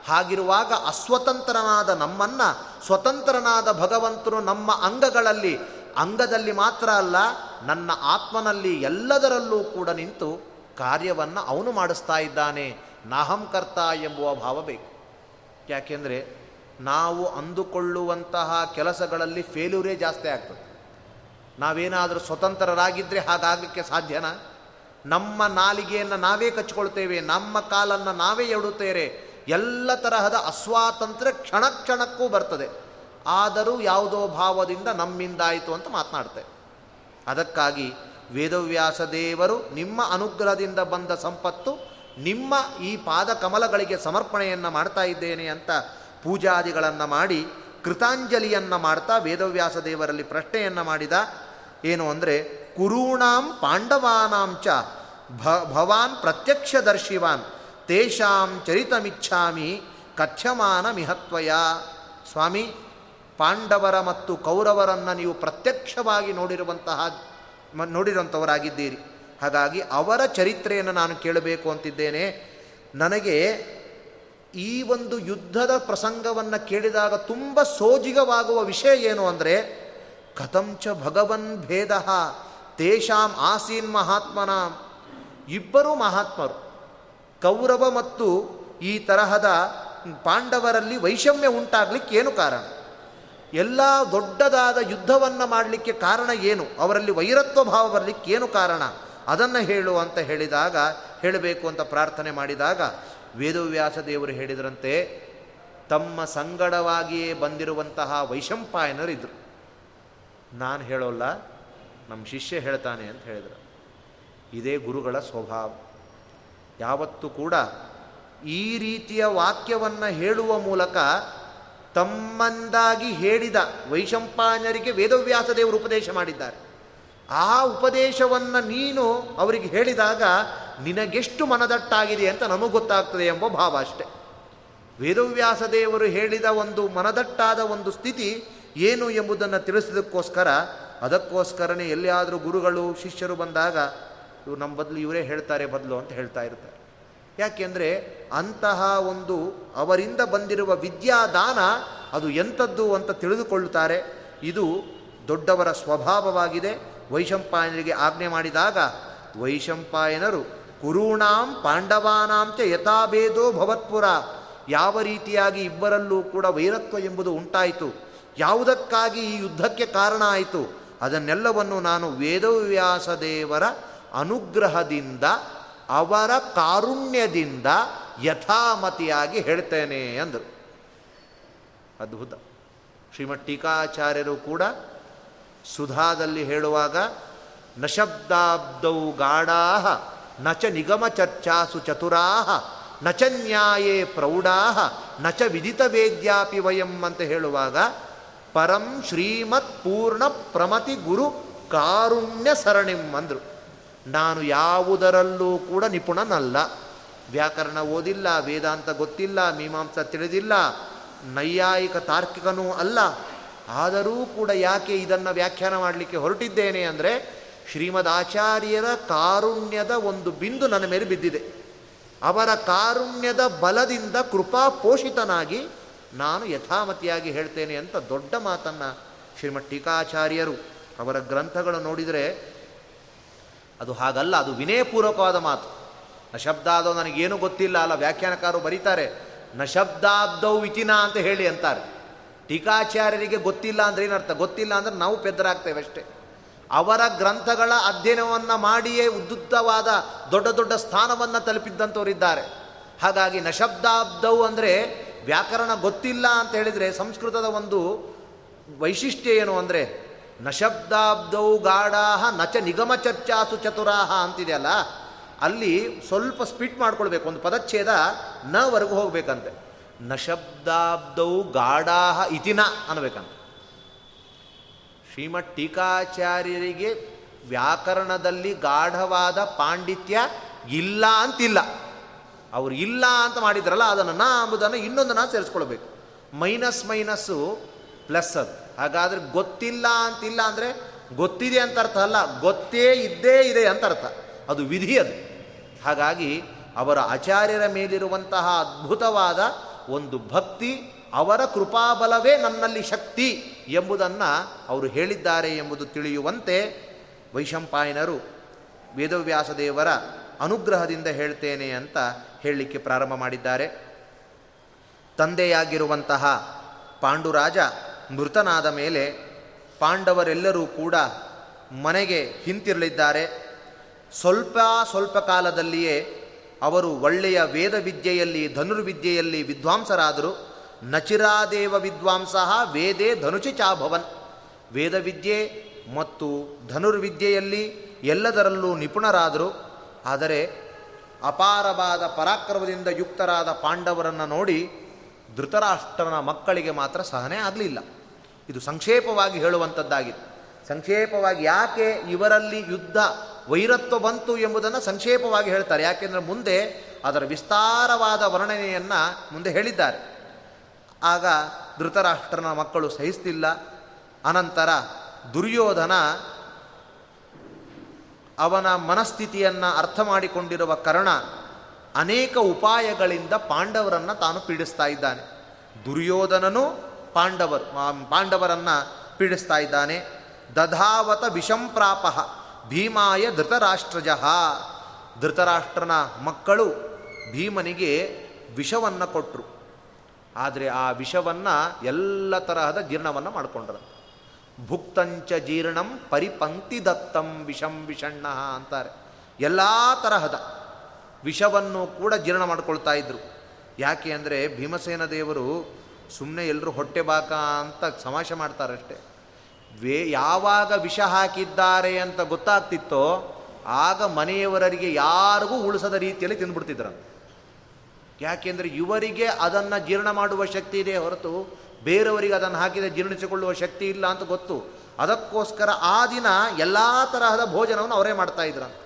ಹಾಗಿರುವಾಗ ಅಸ್ವತಂತ್ರನಾದ ನಮ್ಮನ್ನು, ಸ್ವತಂತ್ರನಾದ ಭಗವಂತನು ನಮ್ಮ ಅಂಗಗಳಲ್ಲಿ, ಅಂಗದಲ್ಲಿ ಮಾತ್ರ ಅಲ್ಲ, ನನ್ನ ಆತ್ಮನಲ್ಲಿ ಎಲ್ಲದರಲ್ಲೂ ಕೂಡ ನಿಂತು ಕಾರ್ಯವನ್ನು ಅವನು ಮಾಡಿಸ್ತಾ ಇದ್ದಾನೆ. ನಾಹಂಕರ್ತ ಎಂಬುವ ಭಾವ ಬೇಕು. ಯಾಕೆಂದರೆ ನಾವು ಅಂದುಕೊಳ್ಳುವಂತಹ ಕೆಲಸಗಳಲ್ಲಿ ಫೇಲ್ಯೂರೇ ಜಾಸ್ತಿ ಆಗ್ತದೆ. ನಾವೇನಾದರೂ ಸ್ವತಂತ್ರರಾಗಿದ್ದರೆ ಹಾಗಾಗಲಿಕ್ಕೆ ಸಾಧ್ಯನಾ? ನಮ್ಮ ನಾಲಿಗೆಯನ್ನು ನಾವೇ ಕಚ್ಕೊಳ್ತೇವೆ, ನಮ್ಮ ಕಾಲನ್ನು ನಾವೇ ಎಡುತ್ತೇವೆ, ಎಲ್ಲ ತರಹದ ಅಸ್ವಾತಂತ್ರ್ಯ ಕ್ಷಣ ಕ್ಷಣಕ್ಕೂ ಬರ್ತದೆ. ಆದರೂ ಯಾವುದೋ ಭಾವದಿಂದ ನಮ್ಮಿಂದಾಯಿತು ಅಂತ ಮಾತನಾಡ್ತೇವೆ ಅದಕ್ಕಾಗಿ ವೇದವ್ಯಾಸ ದೇವರು ನಿಮ್ಮ ಅನುಗ್ರಹದಿಂದ ಬಂದ ಸಂಪತ್ತು, ನಿಮ್ಮ ಈ ಪಾದ ಕಮಲಗಳಿಗೆ ಸಮರ್ಪಣೆಯನ್ನು ಮಾಡ್ತಾ ಇದ್ದೇನೆ ಅಂತ ಪೂಜಾದಿಗಳನ್ನು ಮಾಡಿ, ಕೃತಾಂಜಲಿಯನ್ನು ಮಾಡ್ತಾ ವೇದವ್ಯಾಸ ದೇವರಲ್ಲಿ ಪ್ರಶ್ನೆಯನ್ನು ಮಾಡಿದ, ಏನು ಅಂದರೆ, ಕುರೂಣಾಂ ಪಾಂಡವಾನಾಂಚ ಭ, ಭವಾನ್ ಪ್ರತ್ಯಕ್ಷದರ್ಶಿವಾನ್, ತೇಷಾಂ ಚರಿತಮಿಚ್ಛಾಮಿ ಕಥ್ಯಮಾನ ಮಿಹತ್ವಯ ಸ್ವಾಮಿ, ಪಾಂಡವರ ಮತ್ತು ಕೌರವರನ್ನು ನೀವು ಪ್ರತ್ಯಕ್ಷವಾಗಿ ನೋಡಿರುವಂತಹ ನೋಡಿರುವಂಥವರಾಗಿದ್ದೀರಿ ಹಾಗಾಗಿ ಅವರ ಚರಿತ್ರೆಯನ್ನು ನಾನು ಕೇಳಬೇಕು ಅಂತಿದ್ದೇನೆ. ನನಗೆ ಈ ಒಂದು ಯುದ್ಧದ ಪ್ರಸಂಗವನ್ನು ಕೇಳಿದಾಗ ತುಂಬ ಸೋಜಿಗವಾಗುವ ವಿಷಯ ಏನು ಅಂದರೆ, ಕಥಂಚ ಭಗವನ್ ಭೇದ, ತೇಷಾಂ ಆಸೀನ್ ಮಹಾತ್ಮನ ಇಬ್ಬರೂ ಮಹಾತ್ಮರು. ಕೌರವ ಮತ್ತು ಈ ತರಹದ ಪಾಂಡವರಲ್ಲಿ ವೈಷಮ್ಯ ಉಂಟಾಗಲಿಕ್ಕೆ ಏನು ಕಾರಣ? ಎಲ್ಲ ದೊಡ್ಡದಾದ ಯುದ್ಧವನ್ನು ಮಾಡಲಿಕ್ಕೆ ಕಾರಣ ಏನು? ಅವರಲ್ಲಿ ವೈರತ್ವ ಭಾವ ಬರಲಿಕ್ಕೆ ಏನು ಕಾರಣ? ಅದನ್ನು ಹೇಳು ಅಂತ ಹೇಳಿದಾಗ, ಹೇಳಬೇಕು ಅಂತ ಪ್ರಾರ್ಥನೆ ಮಾಡಿದಾಗ, ವೇದವ್ಯಾಸ ದೇವರು ಹೇಳಿದರಂತೆ, ತಮ್ಮ ಸಂಗಡವಾಗಿಯೇ ಬಂದಿರುವಂತಹ ವೈಶಂಪಾಯನರಿದ್ದರು ನಾನು ಹೇಳೋಲ್ಲ ನಮ್ಮ ಶಿಷ್ಯ ಹೇಳ್ತಾನೆ ಅಂತ ಹೇಳಿದರು. ಇದೇ ಗುರುಗಳ ಸ್ವಭಾವ. ಯಾವತ್ತೂ ಕೂಡ ಈ ರೀತಿಯ ವಾಕ್ಯವನ್ನು ಹೇಳುವ ಮೂಲಕ ತಮ್ಮಂದಾಗಿ ಹೇಳಿದ ವೈಶಂಪಾಯನರಿಗೆ ವೇದವ್ಯಾಸ ದೇವರು ಉಪದೇಶ ಮಾಡಿದ್ದಾರೆ. ಆ ಉಪದೇಶವನ್ನು ನೀನು ಅವರಿಗೆ ಹೇಳಿದಾಗ ನಿನಗೆಷ್ಟು ಮನದಟ್ಟಾಗಿದೆ ಅಂತ ನಮಗೆ ಗೊತ್ತಾಗ್ತದೆ ಎಂಬ ಭಾವ ಅಷ್ಟೆ. ವೇದವ್ಯಾಸ ದೇವರು ಹೇಳಿದ ಒಂದು ಮನದಟ್ಟಾದ ಒಂದು ಸ್ಥಿತಿ ಏನು ಎಂಬುದನ್ನು ತಿಳಿಸಿದಕ್ಕೋಸ್ಕರ ಅದಕ್ಕೋಸ್ಕರನೇ ಎಲ್ಲಿಯಾದರೂ ಗುರುಗಳು, ಶಿಷ್ಯರು ಬಂದಾಗ ಇವರು ನಮ್ಮ ಬದಲು ಇವರೇ ಹೇಳ್ತಾರೆ ಬದಲು ಅಂತ ಹೇಳ್ತಾ ಇರ್ತಾರೆ. ಯಾಕೆಂದರೆ ಅಂತಹ ಒಂದು ಅವರಿಂದ ಬಂದಿರುವ ವಿದ್ಯಾದಾನ ಅದು ಎಂಥದ್ದು ಅಂತ ತಿಳಿದುಕೊಳ್ಳುತ್ತಾರೆ. ಇದು ದೊಡ್ಡವರ ಸ್ವಭಾವವಾಗಿದೆ. ವೈಶಂಪಾಯನರಿಗೆ ಆಜ್ಞೆ ಮಾಡಿದಾಗ ವೈಶಂಪಾಯನರು ಕುರುಣಾಂ ಪಾಂಡವಾನಾಂಚ ಯಥಾಭೇದೋ ಭವತ್ಪುರ. ಯಾವ ರೀತಿಯಾಗಿ ಇಬ್ಬರಲ್ಲೂ ಕೂಡ ವೈರತ್ವ ಎಂಬುದು ಉಂಟಾಯಿತು. ಯಾವುದಕ್ಕಾಗಿ ಈ ಯುದ್ಧಕ್ಕೆ ಕಾರಣ ಆಯಿತು. ಅದನ್ನೆಲ್ಲವನ್ನು ನಾನು ವೇದವ್ಯಾಸ ದೇವರ ಅನುಗ್ರಹದಿಂದ, ಅವರ ಕಾರುಣ್ಯದಿಂದ ಯಥಾಮತಿಯಾಗಿ ಹೇಳ್ತೇನೆ ಅಂದರು. ಅದ್ಭುತ. ಶ್ರೀಮಠ್ ಟೀಕಾಚಾರ್ಯರು ಕೂಡ ಸುಧಾದಲ್ಲಿ ಹೇಳುವಾಗ, ನಶಬ್ದಾಬ್ದೌ ಗಾಢಾ ನ ಚ ನಿಗಮ ಚರ್ಚಾಸು ಚತುರಾ ನಚ ನ್ಯಾಯೇ ಪ್ರೌಢಾ ನ ಚ ವಿದಿತ ವೇದ್ಯಾಪಿ ವಯಂ ಅಂತ ಹೇಳುವಾಗ, ಪರಂ ಶ್ರೀಮತ್ ಪೂರ್ಣ ಪ್ರಮತಿ ಗುರು ಕಾರುಣ್ಯ ಸರಣಿಂ ಅಂದರು. ನಾನು ಯಾವುದರಲ್ಲೂ ಕೂಡ ನಿಪುಣನಲ್ಲ. ವ್ಯಾಕರಣ ಓದಿಲ್ಲ, ವೇದಾಂತ ಗೊತ್ತಿಲ್ಲ, ಮೀಮಾಂಸ ತಿಳಿದಿಲ್ಲ, ನೈಯಾಯಿಕ ತಾರ್ಕಿಕನೂ ಅಲ್ಲ. ಆದರೂ ಕೂಡ ಯಾಕೆ ಇದನ್ನು ವ್ಯಾಖ್ಯಾನ ಮಾಡಲಿಕ್ಕೆ ಹೊರಟಿದ್ದೇನೆ ಅಂದರೆ, ಶ್ರೀಮದ್ ಆಚಾರ್ಯರ ಕಾರುಣ್ಯದ ಒಂದು ಬಿಂದು ನನ್ನ ಮೇಲೆ ಬಿದ್ದಿದೆ. ಅವರ ಕಾರುಣ್ಯದ ಬಲದಿಂದ ಕೃಪಾ ಪೋಷಿತನಾಗಿ ನಾನು ಯಥಾಮತಿಯಾಗಿ ಹೇಳ್ತೇನೆ ಅಂತ ದೊಡ್ಡ ಮಾತನ್ನು ಶ್ರೀಮಠ್ ಟೀಕಾಚಾರ್ಯರು ಅವರ ಗ್ರಂಥಗಳು ನೋಡಿದರೆ ಅದು ಹಾಗಲ್ಲ, ಅದು ವಿನಯಪೂರ್ವಕವಾದ ಮಾತು. ನ ಶಬ್ದಾದವು ನನಗೇನು ಗೊತ್ತಿಲ್ಲ, ಅಲ್ಲ ವ್ಯಾಖ್ಯಾನಕಾರರು ಬರೀತಾರೆ ನ ಶಬ್ದಾಬ್ದವು ವಿಚಿನ ಅಂತ ಹೇಳಿ ಅಂತಾರೆ. ಟೀಕಾಚಾರ್ಯರಿಗೆ ಗೊತ್ತಿಲ್ಲ ಅಂದ್ರೆ ಏನರ್ಥ? ಗೊತ್ತಿಲ್ಲ ಅಂದ್ರೆ ನಾವು ಪೆದ್ದರಾಗ್ತೇವೆ ಅಷ್ಟೇ. ಅವರ ಗ್ರಂಥಗಳ ಅಧ್ಯಯನವನ್ನು ಮಾಡಿಯೇ ಉದ್ದುದ್ಧವಾದ ದೊಡ್ಡ ದೊಡ್ಡ ಸ್ಥಾನವನ್ನು ತಲುಪಿದ್ದಂಥವರಿದ್ದಾರೆ. ಹಾಗಾಗಿ ನಶಬ್ದಾಬ್ದವು ಅಂದರೆ ವ್ಯಾಕರಣ ಗೊತ್ತಿಲ್ಲ ಅಂತ ಹೇಳಿದರೆ ಸಂಸ್ಕೃತದ ಒಂದು ವೈಶಿಷ್ಟ್ಯ ಏನು ಅಂದರೆ ನಶಬ್ದಾಬ್ದೌ ಗಾಢಾಹ ನಚ ನಿಗಮ ಚರ್ಚಾಸು ಚತುರಾಹ ಅಂತಿದೆಯಲ್ಲ, ಅಲ್ಲಿ ಸ್ವಲ್ಪ ಸ್ಪಿಟ್ ಮಾಡ್ಕೊಳ್ಬೇಕು, ಒಂದು ಪದಚ್ಛೇದ ನವರೆಗೂ ಹೋಗ್ಬೇಕಂತೆ. ನಶಬ್ದಾಬ್ದೌ ಗಾಢಾಹ ಇತಿನ ಅನ್ನಬೇಕಂತ. ಶ್ರೀಮಠ್ ಟೀಕಾಚಾರ್ಯರಿಗೆ ವ್ಯಾಕರಣದಲ್ಲಿ ಗಾಢವಾದ ಪಾಂಡಿತ್ಯ ಇಲ್ಲ ಅಂತಿಲ್ಲ. ಅವರು ಇಲ್ಲ ಅಂತ ಮಾಡಿದ್ರಲ್ಲ, ಅದನ್ನು ನಾ ಅಂಬುದನ್ನು ಇನ್ನೊಂದು ನಾ ಸೇರಿಸ್ಕೊಳ್ಬೇಕು. ಮೈನಸ್ ಮೈನಸ್ಸು ಪ್ಲಸ್ ಹಾಗಾದರೆ ಗೊತ್ತಿಲ್ಲ ಅಂತಿಲ್ಲ ಅಂದರೆ ಗೊತ್ತಿದೆ ಅಂತ ಅರ್ಥ ಅಲ್ಲ, ಗೊತ್ತೇ ಇದ್ದೇ ಇದೆ ಅಂತ ಅರ್ಥ. ಅದು ವಿಧಿ ಅದು. ಹಾಗಾಗಿ ಅವರ ಆಚಾರ್ಯರ ಮೇಲಿರುವಂತಹ ಅದ್ಭುತವಾದ ಒಂದು ಭಕ್ತಿ, ಅವರ ಕೃಪಾಬಲವೇ ನನ್ನಲ್ಲಿ ಶಕ್ತಿ ಎಂಬುದನ್ನು ಅವರು ಹೇಳಿದ್ದಾರೆ ಎಂಬುದು ತಿಳಿಯುವಂತೆ ವೈಶಂಪಾಯನರು ವೇದವ್ಯಾಸ ದೇವರ ಅನುಗ್ರಹದಿಂದ ಹೇಳ್ತೇನೆ ಅಂತ ಹೇಳಲಿಕ್ಕೆ ಪ್ರಾರಂಭ ಮಾಡಿದ್ದಾರೆ. ತಂದೆಯಾಗಿರುವಂತಹ ಪಾಂಡುರಾಜ ಮೃತನಾದ ಮೇಲೆ ಪಾಂಡವರೆಲ್ಲರೂ ಕೂಡ ಮನೆಗೆ ಹಿಂತಿರಲಿದ್ದಾರೆ ಸ್ವಲ್ಪ ಸ್ವಲ್ಪ ಕಾಲದಲ್ಲಿಯೇ ಅವರು ಒಳ್ಳೆಯ ವೇದವಿದ್ಯೆಯಲ್ಲಿ, ಧನುರ್ವಿದ್ಯೆಯಲ್ಲಿ ವಿದ್ವಾಂಸರಾದರು. ನಚಿರಾದೇವ ವಿದ್ವಾಂಸ ವೇದೇ ಧನುಚಿ ಚಾಭವನ್. ವೇದವಿದ್ಯೆ ಮತ್ತು ಧನುರ್ವಿದ್ಯೆಯಲ್ಲಿ ಎಲ್ಲದರಲ್ಲೂ ನಿಪುಣರಾದರು. ಆದರೆ ಅಪಾರವಾದ ಪರಾಕ್ರಮದಿಂದ ಯುಕ್ತರಾದ ಪಾಂಡವರನ್ನು ನೋಡಿ ಧೃತರಾಷ್ಟ್ರನ ಮಕ್ಕಳಿಗೆ ಮಾತ್ರ ಸಹನೆ ಆಗಲಿಲ್ಲ. ಇದು ಸಂಕ್ಷೇಪವಾಗಿ ಹೇಳುವಂಥದ್ದಾಗಿತ್ತು. ಸಂಕ್ಷೇಪವಾಗಿ ಯಾಕೆ ಇವರಲ್ಲಿ ಯುದ್ಧ ವೈರತ್ವ ಬಂತು ಎಂಬುದನ್ನು ಸಂಕ್ಷೇಪವಾಗಿ ಹೇಳ್ತಾರೆ. ಯಾಕೆಂದರೆ ಮುಂದೆ ಅದರ ವಿಸ್ತಾರವಾದ ವರ್ಣನೆಯನ್ನು ಮುಂದೆ ಹೇಳಿದ್ದಾರೆ. ಆಗ ಧೃತರಾಷ್ಟ್ರನ ಮಕ್ಕಳು ಸಹಿಸ್ತಿಲ್ಲ. ಅನಂತರ ದುರ್ಯೋಧನ ಅವನ ಮನಸ್ಥಿತಿಯನ್ನು ಅರ್ಥ ಮಾಡಿಕೊಂಡಿರುವ ಕರ್ಣ ಅನೇಕ ಉಪಾಯಗಳಿಂದ ಪಾಂಡವರನ್ನು ತಾನು ಪೀಡಿಸ್ತಾ ಇದ್ದಾನೆ. ದುರ್ಯೋಧನನು ಪಾಂಡವರು ಪಾಂಡವರನ್ನು ಪೀಡಿಸ್ತಾ ಇದ್ದಾನೆ. ದಧಾವತ ವಿಷಂಪ್ರಾಪ ಭೀಮಾಯ ಧೃತರಾಷ್ಟ್ರಜ. ಧೃತರಾಷ್ಟ್ರನ ಮಕ್ಕಳು ಭೀಮನಿಗೆ ವಿಷವನ್ನು ಕೊಟ್ಟರು ಆದರೆ ಆ ವಿಷವನ್ನು ಎಲ್ಲ ತರಹದ ಜೀರ್ಣವನ್ನು ಮಾಡಿಕೊಂಡ್ರು. ಭುಕ್ತಂಚ ಜೀರ್ಣಂ ಪರಿಪಂಕ್ತಿ ದತ್ತಂ ವಿಷಂ ವಿಷಣ್ಣ ಅಂತಾರೆ. ಎಲ್ಲ ತರಹದ ವಿಷವನ್ನು ಕೂಡ ಜೀರ್ಣ ಮಾಡಿಕೊಳ್ತಾ ಇದ್ರು. ಯಾಕೆ ಅಂದರೆ ಭೀಮಸೇನ ದೇವರು ಸುಮ್ಮನೆ ಎಲ್ಲರೂ ಹೊಟ್ಟೆ ಬಾಕ ಅಂತ ಸಮಾಷೆ ಮಾಡ್ತಾರಷ್ಟೇ. ವೇ, ಯಾವಾಗ ವಿಷ ಹಾಕಿದ್ದಾರೆ ಅಂತ ಗೊತ್ತಾಗ್ತಿತ್ತೋ, ಆಗ ಮನೆಯವರರಿಗೆ ಯಾರಿಗೂ ಉಳಿಸದ ರೀತಿಯಲ್ಲಿ ತಿಂದ್ಬಿಡ್ತಿದ್ರು. ಯಾಕೆಂದರೆ ಇವರಿಗೆ ಅದನ್ನು ಜೀರ್ಣ ಮಾಡುವ ಶಕ್ತಿ ಇದೆ ಹೊರತು ಬೇರೆಯವರಿಗೆ ಅದನ್ನು ಹಾಕಿದರೆ ಜೀರ್ಣಿಸಿಕೊಳ್ಳುವ ಶಕ್ತಿ ಇಲ್ಲ ಅಂತ ಗೊತ್ತು. ಅದಕ್ಕೋಸ್ಕರ ಆ ದಿನ ಎಲ್ಲ ತರಹದ ಭೋಜನವನ್ನು ಅವರೇ ಮಾಡ್ತಾ ಇದ್ರಂತ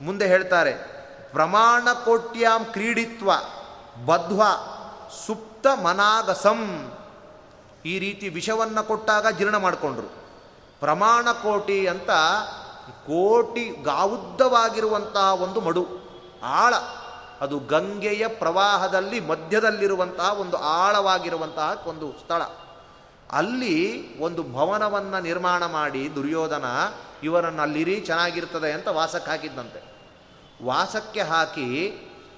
ಮುಂದೆ ಹೇಳ್ತಾರೆ, ಪ್ರಮಾಣ ಕೋಟ್ಯಾಂ ಕ್ರೀಡಿತ್ವ ಬದ್ವ ಸುಪ್ತ ಮನಾಗಸಂ. ಈ ರೀತಿ ವಿಷವನ್ನು ಕೊಟ್ಟಾಗ ಜೀರ್ಣ ಮಾಡಿಕೊಂಡ್ರು. ಪ್ರಮಾಣ ಕೋಟಿ ಅಂತ ಕೋಟಿ ಗಾವುದ್ದವಾಗಿರುವಂತಹ ಒಂದು ಮಡು, ಆಳ. ಅದು ಗಂಗೆಯ ಪ್ರವಾಹದಲ್ಲಿ ಮಧ್ಯದಲ್ಲಿರುವಂತಹ ಒಂದು ಆಳವಾಗಿರುವಂತಹ ಒಂದು ಸ್ಥಳ. ಅಲ್ಲಿ ಒಂದು ಭವನವನ್ನು ನಿರ್ಮಾಣ ಮಾಡಿ ದುರ್ಯೋಧನ ಇವರನ್ನು ಅಲ್ಲಿರಿ ಚೆನ್ನಾಗಿರ್ತದೆ ಅಂತ ವಾಸಕ್ಕೆ ಹಾಕಿದ್ದಂತೆ ವಾಸಕ್ಕೆ ಹಾಕಿ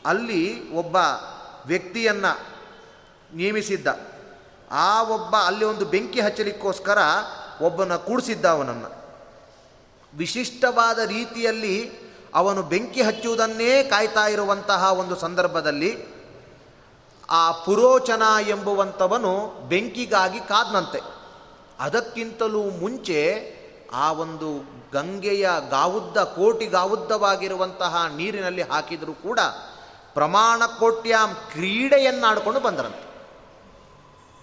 ಅಲ್ಲಿ ಒಬ್ಬ ವ್ಯಕ್ತಿಯನ್ನು ನೇಮಿಸಿದ್ದ ಆ ಒಬ್ಬ ಅಲ್ಲಿ ಒಂದು ಬೆಂಕಿ ಹಚ್ಚಲಿಕ್ಕೋಸ್ಕರ ಒಬ್ಬನ ಕೂಡಿಸಿದ್ದ ಅವನನ್ನು. ವಿಶಿಷ್ಟವಾದ ರೀತಿಯಲ್ಲಿ ಅವನು ಬೆಂಕಿ ಹಚ್ಚುವುದನ್ನೇ ಕಾಯ್ತಾ ಇರುವಂತಹ ಒಂದು ಸಂದರ್ಭದಲ್ಲಿ ಆ ಪುರೋಚನ ಎಂಬುವಂಥವನು ಬೆಂಕಿಗಾಗಿ ಕಾದ್ನಂತೆ. ಅದಕ್ಕಿಂತಲೂ ಮುಂಚೆ ಆ ಒಂದು ಗಂಗೆಯ ಗಾವುದ್ದ, ಕೋಟಿ ಗಾವುದ್ದವಾಗಿರುವಂತಹ ನೀರಿನಲ್ಲಿ ಹಾಕಿದರೂ ಕೂಡ ಪ್ರಮಾಣ ಕೋಟ್ಯಾಂ ಕ್ರೀಡೆಯನ್ನಾಡಿಕೊಂಡು ಬಂದರಂತೆ.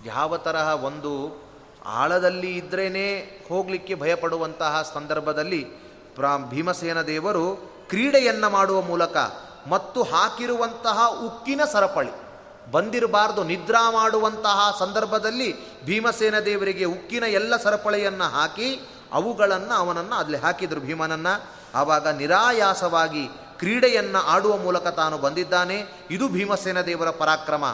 ಯಾವ ತರಹ ಒಂದು ಆಳದಲ್ಲಿ ಇದ್ರೇ ಹೋಗಲಿಕ್ಕೆ ಭಯಪಡುವಂತಹ ಸಂದರ್ಭದಲ್ಲಿ ಪ್ರ ಭೀಮಸೇನ ದೇವರು ಕ್ರೀಡೆಯನ್ನು ಮಾಡುವ ಮೂಲಕ ಮತ್ತು ಹಾಕಿರುವಂತಹ ಉಕ್ಕಿನ ಸರಪಳಿ, ಬಂದಿರಬಾರ್ದು ನಿದ್ರಾ ಮಾಡುವಂತಹ ಸಂದರ್ಭದಲ್ಲಿ ಭೀಮಸೇನ ದೇವರಿಗೆ ಉಕ್ಕಿನ ಎಲ್ಲ ಸರಪಳಿಯನ್ನು ಹಾಕಿ ಅವುಗಳನ್ನು ಅವನನ್ನು ಅಲ್ಲಿ ಹಾಕಿದರು ಭೀಮನನ್ನು. ಆವಾಗ ನಿರಾಯಾಸವಾಗಿ ಕ್ರೀಡೆಯನ್ನು ಆಡುವ ಮೂಲಕ ತಾನು ಬಂದಿದ್ದಾನೆ. ಇದು ಭೀಮಸೇನ ದೇವರ ಪರಾಕ್ರಮ.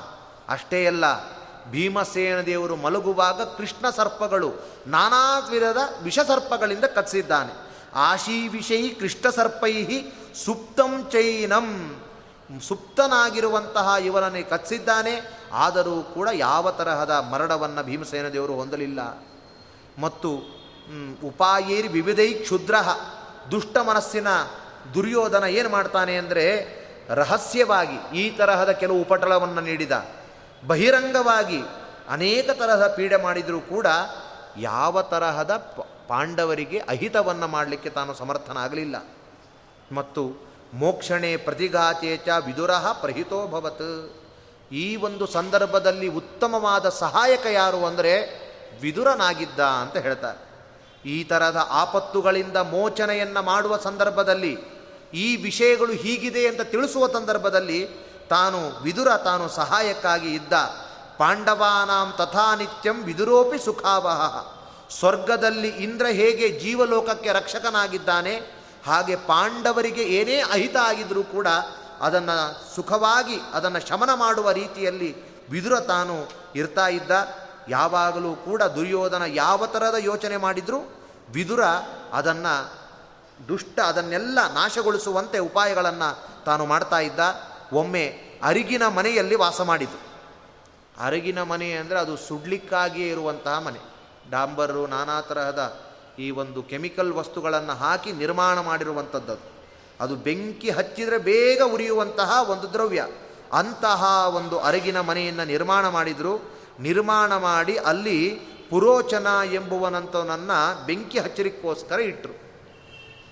ಅಷ್ಟೇ ಅಲ್ಲ ಭೀಮಸೇನ ದೇವರು ಮಲಗುವಾಗ ಕೃಷ್ಣ ಸರ್ಪಗಳು ನಾನಾ ವಿಧದ ವಿಷಸರ್ಪಗಳಿಂದ ಕತ್ಸಿದ್ದಾನೆ. ಆಶೀ ವಿಷಯಿ ಕೃಷ್ಣ ಸರ್ಪೈ ಸುಪ್ತಂ ಚೈನಂ. ಸುಪ್ತನಾಗಿರುವಂತಹ ಇವನನ್ನೇ ಕತ್ಸಿದ್ದಾನೆ. ಆದರೂ ಕೂಡ ಯಾವ ತರಹದ ಮರಣವನ್ನು ಭೀಮಸೇನ ದೇವರು ಹೊಂದಲಿಲ್ಲ. ಮತ್ತು ಉಪಾಯೇರಿ ವಿವಿಧೈ ಕ್ಷುದ್ರ. ದುಷ್ಟ ಮನಸ್ಸಿನ ದುರ್ಯೋಧನ ಏನು ಮಾಡ್ತಾನೆ ಅಂದರೆ ರಹಸ್ಯವಾಗಿ ಈ ತರಹದ ಕೆಲವು ಉಪಟಳವನ್ನು ನೀಡಿದ. ಬಹಿರಂಗವಾಗಿ ಅನೇಕ ತರಹದ ಪೀಡೆ ಮಾಡಿದರೂ ಕೂಡ ಯಾವ ತರಹದ ಪಾಂಡವರಿಗೆ ಅಹಿತವನ್ನು ಮಾಡಲಿಕ್ಕೆ ತಾನು ಸಮರ್ಥನಾಗಲಿಲ್ಲ. ಮತ್ತು ಮೋಕ್ಷಣೆ ಪ್ರತಿಘಾತೇಚ ವಿದುರಃ ಪ್ರಹಿತೋಭವತ್ ಈ ಒಂದು ಸಂದರ್ಭದಲ್ಲಿ ಉತ್ತಮವಾದ ಸಹಾಯಕ ಯಾರು ಅಂದರೆ ವಿದುರನಾಗಿದ್ದ ಅಂತ ಹೇಳ್ತಾರೆ. ಈ ತರಹದ ಆಪತ್ತುಗಳಿಂದ ಮೋಚನೆಯನ್ನು ಮಾಡುವ ಸಂದರ್ಭದಲ್ಲಿ ಈ ವಿಷಯಗಳು ಹೀಗಿದೆ ಅಂತ ತಿಳಿಸುವ ಸಂದರ್ಭದಲ್ಲಿ ತಾನು ವಿದುರ, ತಾನು ಸಹಾಯಕ್ಕಾಗಿ ಇದ್ದ ಪಾಂಡವಾನಾಂ ತಥಾ ನಿತ್ಯಂ ವಿದುರೋಪಿ ಸುಖಾವಹ. ಸ್ವರ್ಗದಲ್ಲಿ ಇಂದ್ರ ಹೇಗೆ ಜೀವಲೋಕಕ್ಕೆ ರಕ್ಷಕನಾಗಿದ್ದಾನೆ, ಹಾಗೆ ಪಾಂಡವರಿಗೆ ಏನೇ ಅಹಿತ ಆಗಿದ್ರೂ ಕೂಡ ಅದನ್ನು ಸುಖವಾಗಿ, ಅದನ್ನು ಶಮನ ಮಾಡುವ ರೀತಿಯಲ್ಲಿ ವಿದುರ ತಾನು ಇರ್ತಾ ಇದ್ದ. ಯಾವಾಗಲೂ ಕೂಡ ದುರ್ಯೋಧನ ಯಾವ ಥರದ ಯೋಚನೆ ಮಾಡಿದರೂ ವಿದುರ ಅದನ್ನು ದುಷ್ಟ, ಅದನ್ನೆಲ್ಲ ನಾಶಗೊಳಿಸುವಂತೆ ಉಪಾಯಗಳನ್ನು ತಾನು ಮಾಡ್ತಾ ಇದ್ದ. ಒಮ್ಮೆ ಅರಿಗಿನ ಮನೆಯಲ್ಲಿ ವಾಸ ಮಾಡಿತು. ಅರಗಿನ ಮನೆ ಅಂದರೆ ಅದು ಸುಡ್ಲಿಕ್ಕಾಗಿಯೇ ಇರುವಂತಹ ಮನೆ. ಡಾಂಬರು ನಾನಾ ತರಹದ ಈ ಒಂದು ಕೆಮಿಕಲ್ ವಸ್ತುಗಳನ್ನು ಹಾಕಿ ನಿರ್ಮಾಣ ಮಾಡಿರುವಂಥದ್ದು ಅದು. ಬೆಂಕಿ ಹಚ್ಚಿದರೆ ಬೇಗ ಉರಿಯುವಂತಹ ಒಂದು ದ್ರವ್ಯ. ಅಂತಹ ಒಂದು ಅರಗಿನ ಮನೆಯನ್ನು ನಿರ್ಮಾಣ ಮಾಡಿದರು. ನಿರ್ಮಾಣ ಮಾಡಿ ಅಲ್ಲಿ ಪುರೋಚನ ಎಂಬುವನಂಥವನನ್ನು ಬೆಂಕಿ ಹಚ್ಚಲಿಕ್ಕೋಸ್ಕರ ಇಟ್ಟರು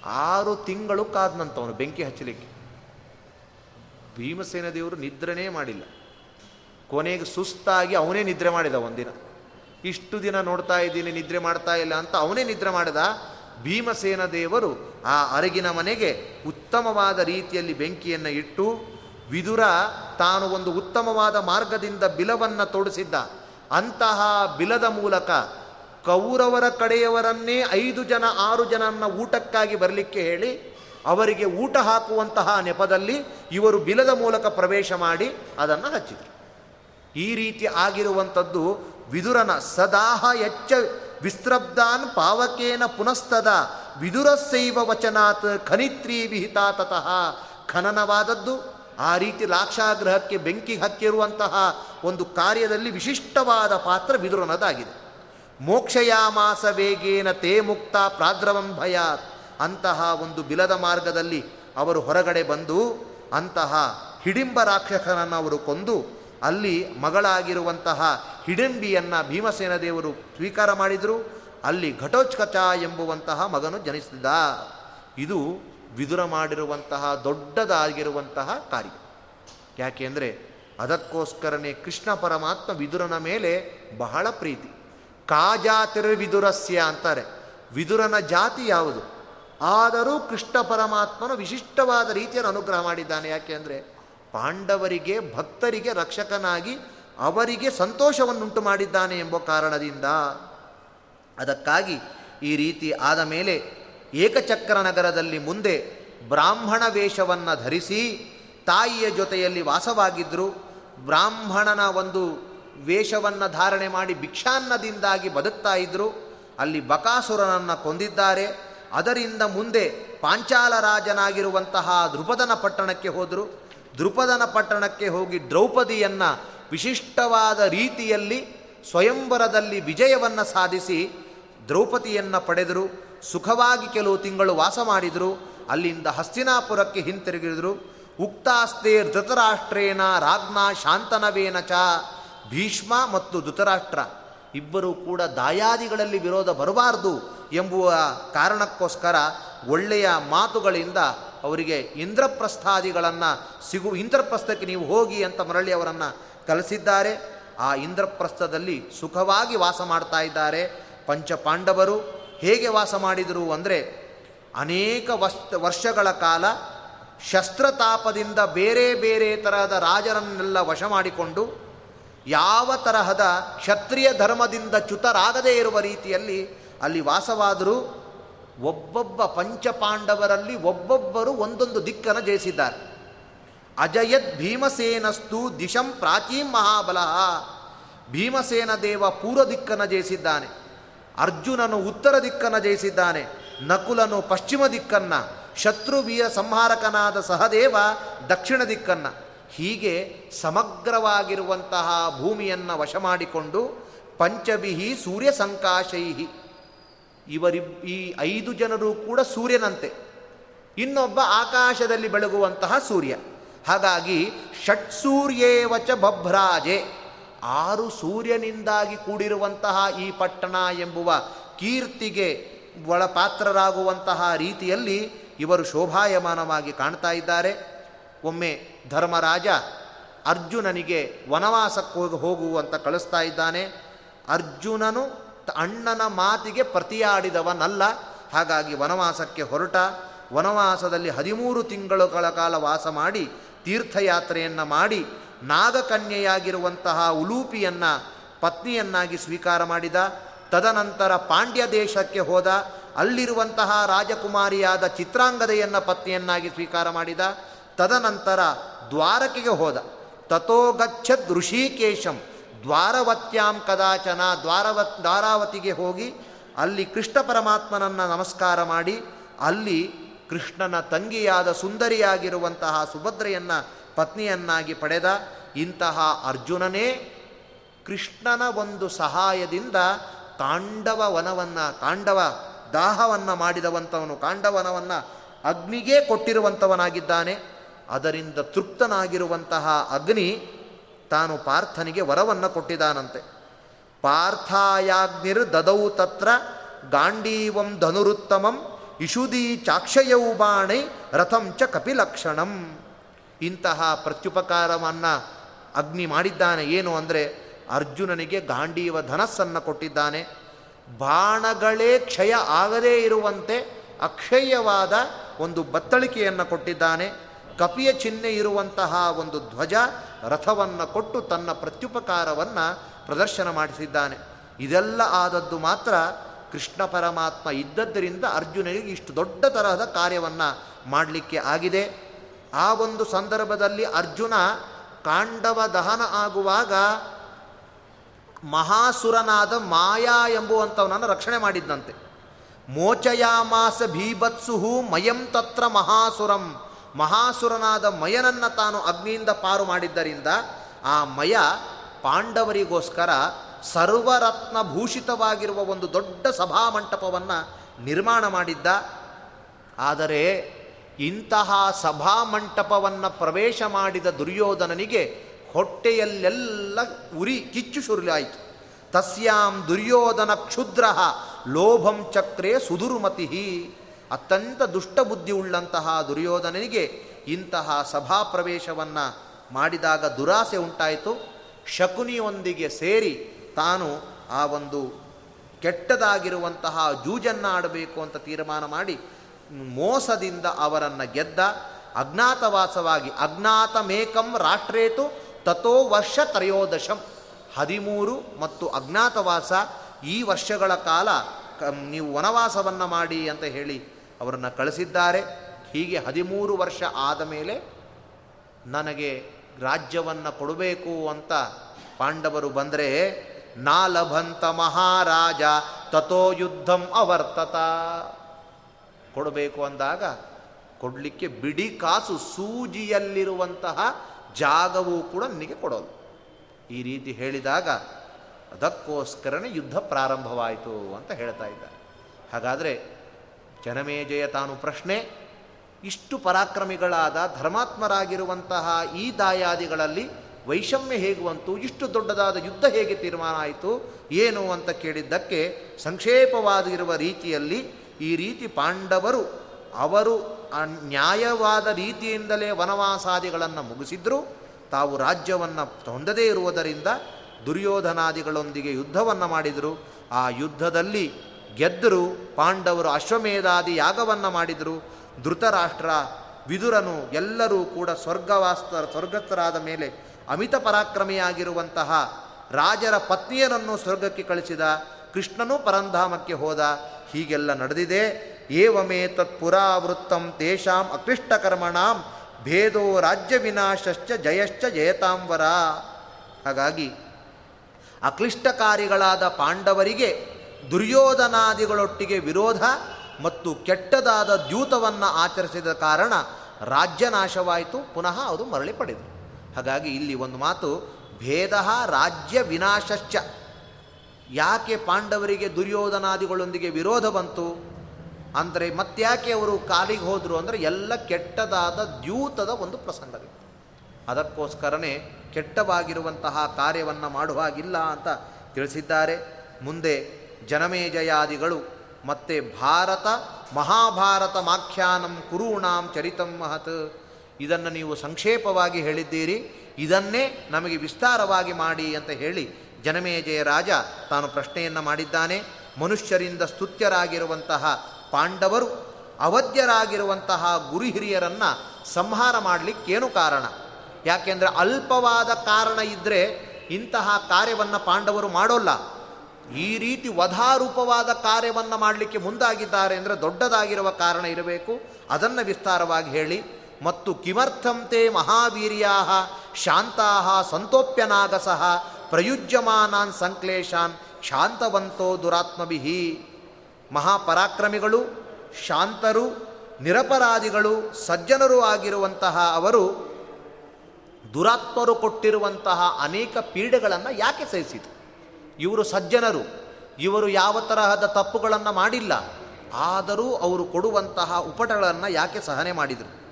ಆರು ತಿಂಗಳು ಕಾದನಂತವನು ಬೆಂಕಿ ಹಚ್ಚಲಿಕ್ಕೆ. ಭೀಮಸೇನ ದೇವರು ನಿದ್ರನೇ ಮಾಡಿಲ್ಲ. ಕೊನೆಗೆ ಸುಸ್ತಾಗಿ ಅವನೇ ನಿದ್ರೆ ಮಾಡಿದ ಒಂದಿನ. ಇಷ್ಟು ದಿನ ನೋಡ್ತಾ ಇದ್ದೀನಿ, ನಿದ್ರೆ ಮಾಡ್ತಾ ಇಲ್ಲ ಅಂತ ಅವನೇ ನಿದ್ರೆ ಮಾಡಿದ ಭೀಮಸೇನ ದೇವರು ಆ ಅರಗಿನ ಮನೆಗೆ ಉತ್ತಮವಾದ ರೀತಿಯಲ್ಲಿ ಬೆಂಕಿಯನ್ನು ಇಟ್ಟು ವಿದುರ ತಾನು ಒಂದು ಉತ್ತಮವಾದ ಮಾರ್ಗದಿಂದ ಬಿಲವನ್ನು ತೊಡಿಸಿದ್ದ. ಅಂತಹ ಬಿಲದ ಮೂಲಕ ಕೌರವರ ಕಡೆಯವರನ್ನೇ ಐದು ಜನ, ಆರು ಜನನ ಊಟಕ್ಕಾಗಿ ಬರಲಿಕ್ಕೆ ಹೇಳಿ ಅವರಿಗೆ ಊಟ ಹಾಕುವಂತಹ ನೆಪದಲ್ಲಿ ಇವರು ಬಿಲದ ಮೂಲಕ ಪ್ರವೇಶ ಮಾಡಿ ಅದನ್ನು ಹಚ್ಚಿದರು. ಈ ರೀತಿ ಆಗಿರುವಂಥದ್ದು ವಿದುರನ ಸದಾಹ ಎಚ್ಚ ವಿಸ್ತ್ರಬ್ಧಾನ್ ಪಾವಕೇನ ಪುನಸ್ತದ ವಿದುರಸ್ಸೈವ ವಚನಾತ್ ಖನಿತ್ರಿ ವಿಹಿತಾ ತತಃ. ಖನನವಾದದ್ದು ಆ ರೀತಿ ಲಾಕ್ಷಾಗ್ರಹಕ್ಕೆ ಬೆಂಕಿ ಹತ್ತಿರುವಂತಹ ಒಂದು ಕಾರ್ಯದಲ್ಲಿ ವಿಶಿಷ್ಟವಾದ ಪಾತ್ರ ವಿದುರನದಾಗಿದೆ. ಮೋಕ್ಷಯಾಮಾಸ ವೇಗೇನ ತೇ ಮುಕ್ತ ಪ್ರಾದ್ರವಂ ಭಯಾತ್. ಅಂತಹ ಒಂದು ಬಿಲದ ಮಾರ್ಗದಲ್ಲಿ ಅವರು ಹೊರಗಡೆ ಬಂದು ಅಂತಹ ಹಿಡಿಂಬ ರಾಕ್ಷಸನನ್ನು ಅವರು ಕೊಂದು ಅಲ್ಲಿ ಮಗಳಾಗಿರುವಂತಹ ಹಿಡಿಂಬಿಯನ್ನು ಭೀಮಸೇನ ದೇವರು ಸ್ವೀಕಾರ ಮಾಡಿದರು. ಅಲ್ಲಿ ಘಟೋಚ್ಕಚ ಎಂಬುವಂತಹ ಮಗನು ಜನಿಸಿದ ಇದು ವಿದುರ ಮಾಡಿರುವಂತಹ ದೊಡ್ಡದಾಗಿರುವಂತಹ ಕಾರ್ಯ. ಯಾಕೆಂದರೆ ಅದಕ್ಕೋಸ್ಕರನೇ ಕೃಷ್ಣ ಪರಮಾತ್ಮ ವಿದುರನ ಮೇಲೆ ಬಹಳ ಪ್ರೀತಿ. ಕಾಜಾತಿರ್ವಿದುರಸ್ಯ ಅಂತಾರೆ. ವಿದುರನ ಜಾತಿ ಯಾವುದು? ಆದರೂ ಕೃಷ್ಣ ಪರಮಾತ್ಮನ ವಿಶಿಷ್ಟವಾದ ರೀತಿಯನ್ನು ಅನುಗ್ರಹ ಮಾಡಿದ್ದಾನೆ. ಯಾಕೆ ಅಂದರೆ ಪಾಂಡವರಿಗೆ, ಭಕ್ತರಿಗೆ ರಕ್ಷಕನಾಗಿ ಅವರಿಗೆ ಸಂತೋಷವನ್ನುಂಟು ಮಾಡಿದ್ದಾನೆ ಎಂಬ ಕಾರಣದಿಂದ. ಅದಕ್ಕಾಗಿ ಈ ರೀತಿ ಆದ ಮೇಲೆ ಏಕಚಕ್ರ ನಗರದಲ್ಲಿ ಮುಂದೆ ಬ್ರಾಹ್ಮಣ ವೇಷವನ್ನು ಧರಿಸಿ ತಾಯಿಯ ಜೊತೆಯಲ್ಲಿ ವಾಸವಾಗಿದ್ದರು ಬ್ರಾಹ್ಮಣನ ಒಂದು ವೇಷವನ್ನು ಧಾರಣೆ ಮಾಡಿ ಭಿಕ್ಷಾನ್ನದಿಂದಾಗಿ ಬದುಕ್ತಾ ಇದ್ದರು ಅಲ್ಲಿ ಬಕಾಸುರನನ್ನು ಕೊಂದಿದ್ದಾರೆ. ಅದರಿಂದ ಮುಂದೆ ಪಾಂಚಾಲ ರಾಜನಾಗಿರುವಂತಹ ದೃಪದನ ಪಟ್ಟಣಕ್ಕೆ ಹೋದರು. ದೃಪದನ ಪಟ್ಟಣಕ್ಕೆ ಹೋಗಿ ದ್ರೌಪದಿಯನ್ನು ವಿಶಿಷ್ಟವಾದ ರೀತಿಯಲ್ಲಿ ಸ್ವಯಂವರದಲ್ಲಿ ವಿಜಯವನ್ನು ಸಾಧಿಸಿ ದ್ರೌಪದಿಯನ್ನು ಪಡೆದರು. ಸುಖವಾಗಿ ಕೆಲವು ತಿಂಗಳು ವಾಸ ಮಾಡಿದರು. ಅಲ್ಲಿಂದ ಹಸ್ತಿನಾಪುರಕ್ಕೆ ಹಿಂತಿರುಗಿದರು. ಉಕ್ತಾಸ್ತೆ ಧೃತರಾಷ್ಟ್ರೇನ ರಾಜ್ಞ ಶಾಂತನವೇನ ಚ ಭೀಷ್ಮ ಮತ್ತು ಧೃತರಾಷ್ಟ್ರ. ಇಬ್ಬರು ಕೂಡ ದಾಯಾದಿಗಳಲ್ಲಿ ವಿರೋಧ ಬರಬಾರದು ಎಂಬುವ ಕಾರಣಕ್ಕೋಸ್ಕರ ಒಳ್ಳೆಯ ಮಾತುಗಳಿಂದ ಅವರಿಗೆ ಇಂದ್ರಪ್ರಸ್ಥಾದಿಗಳನ್ನು ಸಿಗು, ಇಂದ್ರಪ್ರಸ್ಥಕ್ಕೆ ನೀವು ಹೋಗಿ ಅಂತ ಮರಳಿ ಅವರನ್ನು ಕಲಿಸಿದ್ದಾರೆ. ಆ ಇಂದ್ರಪ್ರಸ್ಥದಲ್ಲಿ ಸುಖವಾಗಿ ವಾಸ ಮಾಡ್ತಾ ಇದ್ದಾರೆ. ಪಂಚಪಾಂಡವರು ಹೇಗೆ ವಾಸ ಮಾಡಿದರು ಅಂದರೆ ಅನೇಕ ವರ್ಷಗಳ ಕಾಲ ಶಸ್ತ್ರತಾಪದಿಂದ ಬೇರೆ ಬೇರೆ ತರಹದ ರಾಜರನ್ನೆಲ್ಲ ವಶ ಮಾಡಿಕೊಂಡು ಯಾವ ತರಹದ ಕ್ಷತ್ರಿಯ ಧರ್ಮದಿಂದ ಚ್ಯುತರಾಗದೇ ಇರುವ ರೀತಿಯಲ್ಲಿ ಅಲ್ಲಿ ವಾಸವಾದರೂ ಒಬ್ಬೊಬ್ಬ ಪಂಚಪಾಂಡವರಲ್ಲಿ ಒಬ್ಬೊಬ್ಬರು ಒಂದೊಂದು ದಿಕ್ಕನ್ನು ಜಯಿಸಿದ್ದಾರೆ. ಅಜಯದ್ ಭೀಮಸೇನಸ್ತು ದಿಶಂ ಪ್ರಾಚೀಂ ಮಹಾಬಲ. ಭೀಮಸೇನ ದೇವ ಪೂರ್ವ ದಿಕ್ಕನ್ನು ಜಯಿಸಿದ್ದಾನೆ. ಅರ್ಜುನನು ಉತ್ತರ ದಿಕ್ಕನ್ನು ಜಯಿಸಿದ್ದಾನೆ. ನಕುಲನು ಪಶ್ಚಿಮ ದಿಕ್ಕನ್ನು. ಶತ್ರುವೀರ ಸಂಹಾರಕನಾದ ಸಹದೇವ ದಕ್ಷಿಣ ದಿಕ್ಕನ್ನು. ಹೀಗೆ ಸಮಗ್ರವಾಗಿರುವಂತಹ ಭೂಮಿಯನ್ನು ವಶ ಮಾಡಿಕೊಂಡು ಪಂಚಬಿಹಿ ಸೂರ್ಯ ಸಂಕಾಶೈಹಿ. ಇವರಿ ಈ ಐದು ಜನರು ಕೂಡ ಸೂರ್ಯನಂತೆ. ಇನ್ನೊಬ್ಬ ಆಕಾಶದಲ್ಲಿ ಬೆಳಗುವಂತಹ ಸೂರ್ಯ. ಹಾಗಾಗಿ ಷಟ್ ಸೂರ್ಯೇವಚ ಬಭ್ರಾಜೆ. ಆರು ಸೂರ್ಯನಿಂದಾಗಿ ಕೂಡಿರುವಂತಹ ಈ ಪಟ್ಟಣ ಎಂಬುವ ಕೀರ್ತಿಗೆ ಒಳಪಾತ್ರರಾಗುವಂತಹ ರೀತಿಯಲ್ಲಿ ಇವರು ಶೋಭಾಯಮಾನವಾಗಿ ಕಾಣ್ತಾ ಇದ್ದಾರೆ. ಒಮ್ಮೆ ಧರ್ಮರಾಜ ಅರ್ಜುನನಿಗೆ ವನವಾಸಕ್ಕೆ ಹೋಗುವಂತ ಕಳಿಸ್ತಾ ಇದ್ದಾನೆ. ಅರ್ಜುನನು ಅಣ್ಣನ ಮಾತಿಗೆ ಪ್ರತಿಯಾಡಿದವನಲ್ಲ. ಹಾಗಾಗಿ ವನವಾಸಕ್ಕೆ ಹೊರಟ. ವನವಾಸದಲ್ಲಿ ಹದಿಮೂರು ತಿಂಗಳುಗಳ ಕಾಲ ವಾಸ ಮಾಡಿ, ತೀರ್ಥಯಾತ್ರೆಯನ್ನು ಮಾಡಿ, ನಾಗಕನ್ಯೆಯಾಗಿರುವಂತಹ ಉಲೂಪಿಯನ್ನು ಪತ್ನಿಯನ್ನಾಗಿ ಸ್ವೀಕಾರ ಮಾಡಿದ. ತದನಂತರ ಪಾಂಡ್ಯ ದೇಶಕ್ಕೆ ಹೋದ. ಅಲ್ಲಿರುವಂತಹ ರಾಜಕುಮಾರಿಯಾದ ಚಿತ್ರಾಂಗದೆಯನ್ನು ಪತ್ನಿಯನ್ನಾಗಿ ಸ್ವೀಕಾರ ಮಾಡಿದ. ತದನಂತರ ದ್ವಾರಕೆಗೆ ಹೋದ. ತಥೋಗಚ್ಛದ್ ಋಷಿಕೇಶಂ, ದ್ವಾರವತ್ಯಾಂ ಕದಾಚನ ದ್ವಾರವ ದ್ವಾರಾವತಿಗೆ ಹೋಗಿ ಅಲ್ಲಿ ಕೃಷ್ಣ ಪರಮಾತ್ಮನನ್ನು ನಮಸ್ಕಾರ ಮಾಡಿ, ಅಲ್ಲಿ ಕೃಷ್ಣನ ತಂಗಿಯಾದ ಸುಂದರಿಯಾಗಿರುವಂತಹ ಸುಭದ್ರೆಯನ್ನು ಪತ್ನಿಯನ್ನಾಗಿ ಪಡೆದ. ಇಂತಹ ಅರ್ಜುನನೇ ಕೃಷ್ಣನ ಒಂದು ಸಹಾಯದಿಂದ ತಾಂಡವ ವನವನ್ನು, ತಾಂಡವ ದಾಹವನ್ನು ಮಾಡಿದವಂಥವನು ಕಾಂಡವನವನ್ನು ಅಗ್ನಿಗೆ ಕೊಟ್ಟಿರುವಂಥವನಾಗಿದ್ದಾನೆ ಅದರಿಂದ ತೃಪ್ತನಾಗಿರುವಂತಹ ಅಗ್ನಿ ತಾನು ಪಾರ್ಥನಿಗೆ ವರವನ್ನು ಕೊಟ್ಟಿದ್ದಾನಂತೆ. ಪಾರ್ಥಾಯಾಗ್ನಿರ್ ದದೌ ತತ್ರ ಗಾಂಡೀವಂ ಧನುರುತ್ತಮಂ ಇಶುದೀ ಚಾಕ್ಷಯೌ ಬಾಣೈ ರಥಂ ಚ ಕಪಿಲಕ್ಷಣಂ. ಇಂತಹ ಪ್ರತ್ಯುಪಕಾರವನ್ನು ಅಗ್ನಿ ಮಾಡಿದ್ದಾನೆ ಏನು ಅಂದರೆ ಅರ್ಜುನನಿಗೆ ಗಾಂಡೀವ ಧನಸ್ಸನ್ನು ಕೊಟ್ಟಿದ್ದಾನೆ. ಬಾಣಗಳೇ ಕ್ಷಯ ಆಗದೇ ಇರುವಂತೆ ಅಕ್ಷಯವಾದ ಒಂದು ಬತ್ತಳಿಕೆಯನ್ನು ಕೊಟ್ಟಿದ್ದಾನೆ. ಕಪಿಯ ಚಿಹ್ನೆ ಇರುವಂತಹ ಒಂದು ಧ್ವಜ ರಥವನ್ನು ಕೊಟ್ಟು ತನ್ನ ಪ್ರತ್ಯುಪಕಾರವನ್ನು ಪ್ರದರ್ಶನ ಮಾಡಿಸಿದ್ದಾನೆ. ಇದೆಲ್ಲ ಆದದ್ದು ಮಾತ್ರ ಕೃಷ್ಣ ಪರಮಾತ್ಮ ಇದ್ದದ್ದರಿಂದ ಅರ್ಜುನನಿಗೆ ಇಷ್ಟು ದೊಡ್ಡ ತರಹದ ಕಾರ್ಯವನ್ನು ಮಾಡಲಿಕ್ಕೆ ಆಗಿದೆ. ಆ ಒಂದು ಸಂದರ್ಭದಲ್ಲಿ ಅರ್ಜುನ ಕಾಂಡವ ದಹನ ಆಗುವಾಗ ಮಹಾಸುರನಾದ ಮಾಯಾ ಎಂಬುವಂಥವನನ್ನು ರಕ್ಷಣೆ ಮಾಡಿದ್ದಂತೆ ಮೋಚಯಾಮಾಸ ಭೀಭತ್ಸುಹು ಮಯಂ ತತ್ರ ಮಹಾಸುರಂ. ಮಹಾಸುರನಾದ ಮಯನನ್ನು ತಾನು ಅಗ್ನಿಯಿಂದ ಪಾರು ಮಾಡಿದ್ದರಿಂದ ಆ ಮಯ ಪಾಂಡವರಿಗೋಸ್ಕರ ಸರ್ವರತ್ನ ಭೂಷಿತವಾಗಿರುವ ಒಂದು ದೊಡ್ಡ ಸಭಾಮಂಟಪವನ್ನು ನಿರ್ಮಾಣ ಮಾಡಿದ್ದ. ಆದರೆ ಇಂತಹ ಸಭಾಮಂಟಪವನ್ನು ಪ್ರವೇಶ ಮಾಡಿದ ದುರ್ಯೋಧನನಿಗೆ ಹೊಟ್ಟೆಯಲ್ಲೆಲ್ಲ ಉರಿ ಕಿಚ್ಚು ಶುರುಲಾಯಿತು ತಸ್ಯಾಂ ದುರ್ಯೋಧನ ಕ್ಷುದ್ರ, ಲೋಭಂ ಚಕ್ರೇ ಸುದುರ್ಮತಿ ಅತ್ಯಂತ ದುಷ್ಟಬುದ್ಧಿ ಉಳ್ಳಂತಹ ದುರ್ಯೋಧನನಿಗೆ ಇಂತಹ ಸಭಾ ಪ್ರವೇಶವನ್ನು ಮಾಡಿದಾಗ ದುರಾಸೆ ಉಂಟಾಯಿತು. ಶಕುನಿಯೊಂದಿಗೆ ಸೇರಿ ತಾನು ಆ ಒಂದು ಕೆಟ್ಟದಾಗಿರುವಂತಹ ಜೂಜನ್ನು ಆಡಬೇಕು ಅಂತ ತೀರ್ಮಾನ ಮಾಡಿ ಮೋಸದಿಂದ ಅವರನ್ನು ಗೆದ್ದ. ಅಜ್ಞಾತವಾಸವಾಗಿ ಅಜ್ಞಾತಮೇಕಂ ರಾಷ್ಟ್ರೇತು ತಥೋ ವರ್ಷ ತ್ರಯೋದಶಂ. ಹದಿಮೂರು ಮತ್ತು ಅಜ್ಞಾತವಾಸ ಈ ವರ್ಷಗಳ ಕಾಲ ನೀವು ವನವಾಸವನ್ನು ಮಾಡಿ ಅಂತ ಹೇಳಿ ಅವರನ್ನು ಕಳಿಸಿದ್ದಾರೆ. ಹೀಗೆ ಹದಿಮೂರು ವರ್ಷ ಆದ ಮೇಲೆ ನನಗೆ ರಾಜ್ಯವನ್ನು ಕೊಡಬೇಕು ಅಂತ ಪಾಂಡವರು ಬಂದರೆ ನಾಲಭಂತ ಮಹಾರಾಜ ತಥೋ ಯುದ್ಧಂ ಅವರ್ತತ. ಕೊಡಬೇಕು ಅಂದಾಗ ಕೊಡಲಿಕ್ಕೆ ಬಿಡಿ ಕಾಸು ಸೂಜಿಯಲ್ಲಿರುವಂತಹ ಜಾಗವೂ ಕೂಡ ನನಗೆ ಕೊಡೋದು. ಈ ರೀತಿ ಹೇಳಿದಾಗ ಅದಕ್ಕೋಸ್ಕರನೇ ಯುದ್ಧ ಪ್ರಾರಂಭವಾಯಿತು ಅಂತ ಹೇಳ್ತಾ ಇದ್ದಾರೆ. ಹಾಗಾದರೆ ಜನಮೇಜಯ ತಾನು ಪ್ರಶ್ನೆ. ಇಷ್ಟು ಪರಾಕ್ರಮಿಗಳಾದ ಧರ್ಮಾತ್ಮರಾಗಿರುವಂತಹ ಈ ದಾಯಾದಿಗಳಲ್ಲಿ ವೈಷಮ್ಯ ಹೇಗುವಂತು, ಇಷ್ಟು ದೊಡ್ಡದಾದ ಯುದ್ಧ ಹೇಗೆ ತೀರ್ಮಾನ ಆಯಿತು, ಏನು ಅಂತ ಕೇಳಿದ್ದಕ್ಕೆ ಸಂಕ್ಷೇಪವಾಗಿರುವ ರೀತಿಯಲ್ಲಿ ಈ ರೀತಿ ಪಾಂಡವರು ಅವರು ನ್ಯಾಯವಾದ ರೀತಿಯಿಂದಲೇ ವನವಾಸಾದಿಗಳನ್ನು ಮುಗಿಸಿದ್ರು. ತಾವು ರಾಜ್ಯವನ್ನು ಹೊಂದದೇ ಇರುವುದರಿಂದ ದುರ್ಯೋಧನಾದಿಗಳೊಂದಿಗೆ ಯುದ್ಧವನ್ನು ಮಾಡಿದರು. ಆ ಯುದ್ಧದಲ್ಲಿ ಗೆದ್ದರು. ಪಾಂಡವರು ಅಶ್ವಮೇಧಾದಿ ಯಾಗವನ್ನು ಮಾಡಿದರು. ಧೃತರಾಷ್ಟ್ರ, ವಿದುರನು ಎಲ್ಲರೂ ಕೂಡ ಸ್ವರ್ಗವಾಸ್ತ, ಸ್ವರ್ಗಸ್ಥರಾದ ಮೇಲೆ ಅಮಿತ ಪರಾಕ್ರಮಿಯಾಗಿರುವಂತಹ ರಾಜರ ಪತ್ನಿಯರನ್ನು ಸ್ವರ್ಗಕ್ಕೆ ಕಳಿಸಿದ. ಕೃಷ್ಣನೂ ಪರಂಧಾಮಕ್ಕೆ ಹೋದ. ಹೀಗೆಲ್ಲ ನಡೆದಿದೆ. ಏವಮೇ ತತ್ಪುರಾವೃತ್ತಂ ತೇಷಾಂ ಅಕ್ಲಿಷ್ಟಕರ್ಮಣಾಂ ಭೇದೋ ರಾಜ್ಯ ವಿನಾಶಶ್ಚ ಜಯಶ್ಚ ಜಯತಾಂಬರ ಹಾಗಾಗಿ ಅಕ್ಲಿಷ್ಟಕಾರಿಗಳಾದ ಪಾಂಡವರಿಗೆ ದುರ್ಯೋಧನಾದಿಗಳೊಟ್ಟಿಗೆ ವಿರೋಧ ಮತ್ತು ಕೆಟ್ಟದಾದ ದ್ಯೂತವನ್ನು ಆಚರಿಸಿದ ಕಾರಣ ರಾಜ್ಯ ನಾಶವಾಯಿತು, ಪುನಃ ಅದು ಮರಳಿ ಪಡೆದರು ಹಾಗಾಗಿ ಇಲ್ಲಿ ಒಂದು ಮಾತು, ಭೇದ ರಾಜ್ಯ ವಿನಾಶಶ್ಚ. ಯಾಕೆ ಪಾಂಡವರಿಗೆ ದುರ್ಯೋಧನಾದಿಗಳೊಂದಿಗೆ ವಿರೋಧ ಬಂತು? ಅಂದರೆ ಮತ್ತ್ಯಾಕೆ ಅವರು ಕಾಲಿಗೆ ಹೋದರು ಅಂದರೆ ಎಲ್ಲ ಕೆಟ್ಟದಾದ ದ್ಯೂತದ ಒಂದು ಪ್ರಸಂಗವಿತ್ತು. ಅದಕ್ಕೋಸ್ಕರನೇ ಕೆಟ್ಟವಾಗಿರುವಂತಹ ಕಾರ್ಯವನ್ನು ಮಾಡುವಾಗಿಲ್ಲ ಅಂತ ತಿಳಿಸಿದ್ದಾರೆ. ಮುಂದೆ ಜನಮೇಜಯಾದಿಗಳು. ಮತ್ತೆ ಭಾರತ ಮಹಾಭಾರತ ಮಾಖ್ಯಾನಂ ಕುರುಣಾಂ ಚರಿತಂ ಮಹತ್. ಇದನ್ನು ನೀವು ಸಂಕ್ಷೇಪವಾಗಿ ಹೇಳಿದ್ದೀರಿ. ಇದನ್ನೇ ನಮಗೆ ವಿಸ್ತಾರವಾಗಿ ಮಾಡಿ ಅಂತ ಹೇಳಿ ಜನಮೇಜಯ ರಾಜ ತಾನು ಪ್ರಶ್ನೆಯನ್ನು ಮಾಡಿದ್ದಾನೆ. ಮನುಷ್ಯರಿಂದ ಸ್ತುತ್ಯರಾಗಿರುವಂತಹ ಪಾಂಡವರು, ಅವಧ್ಯರಾಗಿರುವಂತಹ ಗುರು ಹಿರಿಯರನ್ನು ಸಂಹಾರ ಮಾಡಲಿಕ್ಕೇನು ಕಾರಣ? ಯಾಕೆಂದರೆ ಅಲ್ಪವಾದ ಕಾರಣ ಇದ್ದರೆ ಇಂತಹ ಕಾರ್ಯವನ್ನು ಪಾಂಡವರು ಮಾಡೋಲ್ಲ. ಈ ರೀತಿ ವಧಾರೂಪವಾದ ಕಾರ್ಯವನ್ನು ಮಾಡಲಿಕ್ಕೆ ಮುಂದಾಗಿದ್ದಾರೆ ಅಂದರೆ ದೊಡ್ಡದಾಗಿರುವ ಕಾರಣ ಇರಬೇಕು. ಅದನ್ನು ವಿಸ್ತಾರವಾಗಿ ಹೇಳಿ. ಮತ್ತು ಕಿಮರ್ಥಂತೆ ಮಹಾವೀರ್ಯಾ ಶಾಂತಾ ಸಂತೋಪ್ಯನಾಗಸಃ ಪ್ರಯುಜ್ಯಮಾನಾನ್ ಸಂಕ್ಲೇಶಾನ್ ಶಾಂತವಂತೋ ದುರಾತ್ಮಭಿಹಿ ಮಹಾಪರಾಕ್ರಮಿಗಳು, ಶಾಂತರು, ನಿರಪರಾಧಿಗಳು, ಸಜ್ಜನರು ಆಗಿರುವಂತಹ ಅವರು ದುರಾತ್ಮರು ಕೊಟ್ಟಿರುವಂತಹ ಅನೇಕ ಪೀಡೆಗಳನ್ನು ಯಾಕೆ ಸಹಿಸಿತು ಇವರು ಸಜ್ಜನರು. ಇವರು ಯಾವ ತರಹದ ತಪ್ಪುಗಳನ್ನು ಮಾಡಿಲ್ಲ. ಆದರೂ ಅವರು ಕೊಡುವಂತಹ ಉಪಟಗಳನ್ನು ಯಾಕೆ ಸಹನೆ ಮಾಡಿದರು?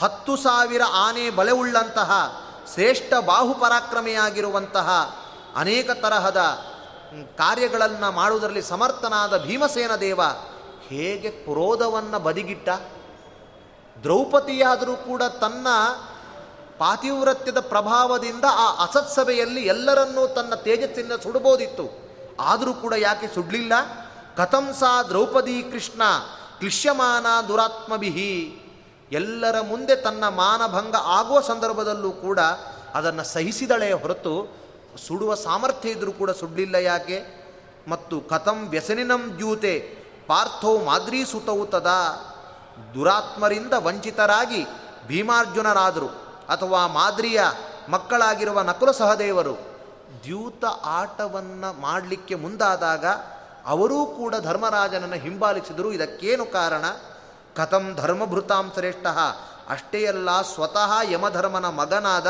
ಹತ್ತು ಸಾವಿರ ಆನೆ ಬಲೆವುಳ್ಳಂತಹ ಶ್ರೇಷ್ಠ ಬಾಹುಪರಾಕ್ರಮೆಯಾಗಿರುವಂತಹ ಅನೇಕ ತರಹದ ಕಾರ್ಯಗಳನ್ನು ಮಾಡುವುದರಲ್ಲಿ ಸಮರ್ಥನಾದ ಭೀಮಸೇನ ದೇವ ಹೇಗೆ ಕ್ರೋಧವನ್ನು ಬದಿಗಿಟ್ಟ? ದ್ರೌಪದಿಯಾದರೂ ಕೂಡ ತನ್ನ ಪಾತಿವ್ರತ್ಯದ ಪ್ರಭಾವದಿಂದ ಆ ಅಸತ್ಸಭೆಯಲ್ಲಿ ಎಲ್ಲರನ್ನೂ ತನ್ನ ತೇಜಸ್ಸಿನಿಂದ ಸುಡಬೋದಿತ್ತು ಆದರೂ ಕೂಡ ಯಾಕೆ ಸುಡಲಿಲ್ಲ? ಕಥಂಸಾ ದ್ರೌಪದಿ ಕೃಷ್ಣ ಕ್ಲಿಶ್ಯಮಾನ ದುರಾತ್ಮಭಿಹಿ ಎಲ್ಲರ ಮುಂದೆ ತನ್ನ ಮಾನಭಂಗ ಆಗುವ ಸಂದರ್ಭದಲ್ಲೂ ಕೂಡ ಅದನ್ನು ಸಹಿಸಿದಳೆ ಹೊರತು ಸುಡುವ ಸಾಮರ್ಥ್ಯ ಇದ್ದರೂ ಕೂಡ ಸುಡಲಿಲ್ಲ ಯಾಕೆ? ಮತ್ತು ಕಥಂ ವ್ಯಸನಿನಂ ದ್ಯೂತೆ ಪಾರ್ಥೋ ಮಾದ್ರಿ ಸುತವು ತದಾ. ದುರಾತ್ಮರಿಂದ ವಂಚಿತರಾಗಿ ಭೀಮಾರ್ಜುನರಾದರು. ಅಥವಾ ಮಾದ್ರಿಯ ಮಕ್ಕಳಾಗಿರುವ ನಕುಲ ಸಹದೇವರು ದ್ಯೂತ ಆಟವನ್ನು ಮಾಡಲಿಕ್ಕೆ ಮುಂದಾದಾಗ ಅವರೂ ಕೂಡ ಧರ್ಮರಾಜನನ್ನು ಹಿಂಬಾಲಿಸಿದರು. ಇದಕ್ಕೇನು ಕಾರಣ? ಕಥಂ ಧರ್ಮಭೃತಾಂ ಶ್ರೇಷ್ಠ. ಅಷ್ಟೇ ಅಲ್ಲ, ಸ್ವತಃ ಯಮಧರ್ಮನ ಮಗನಾದ,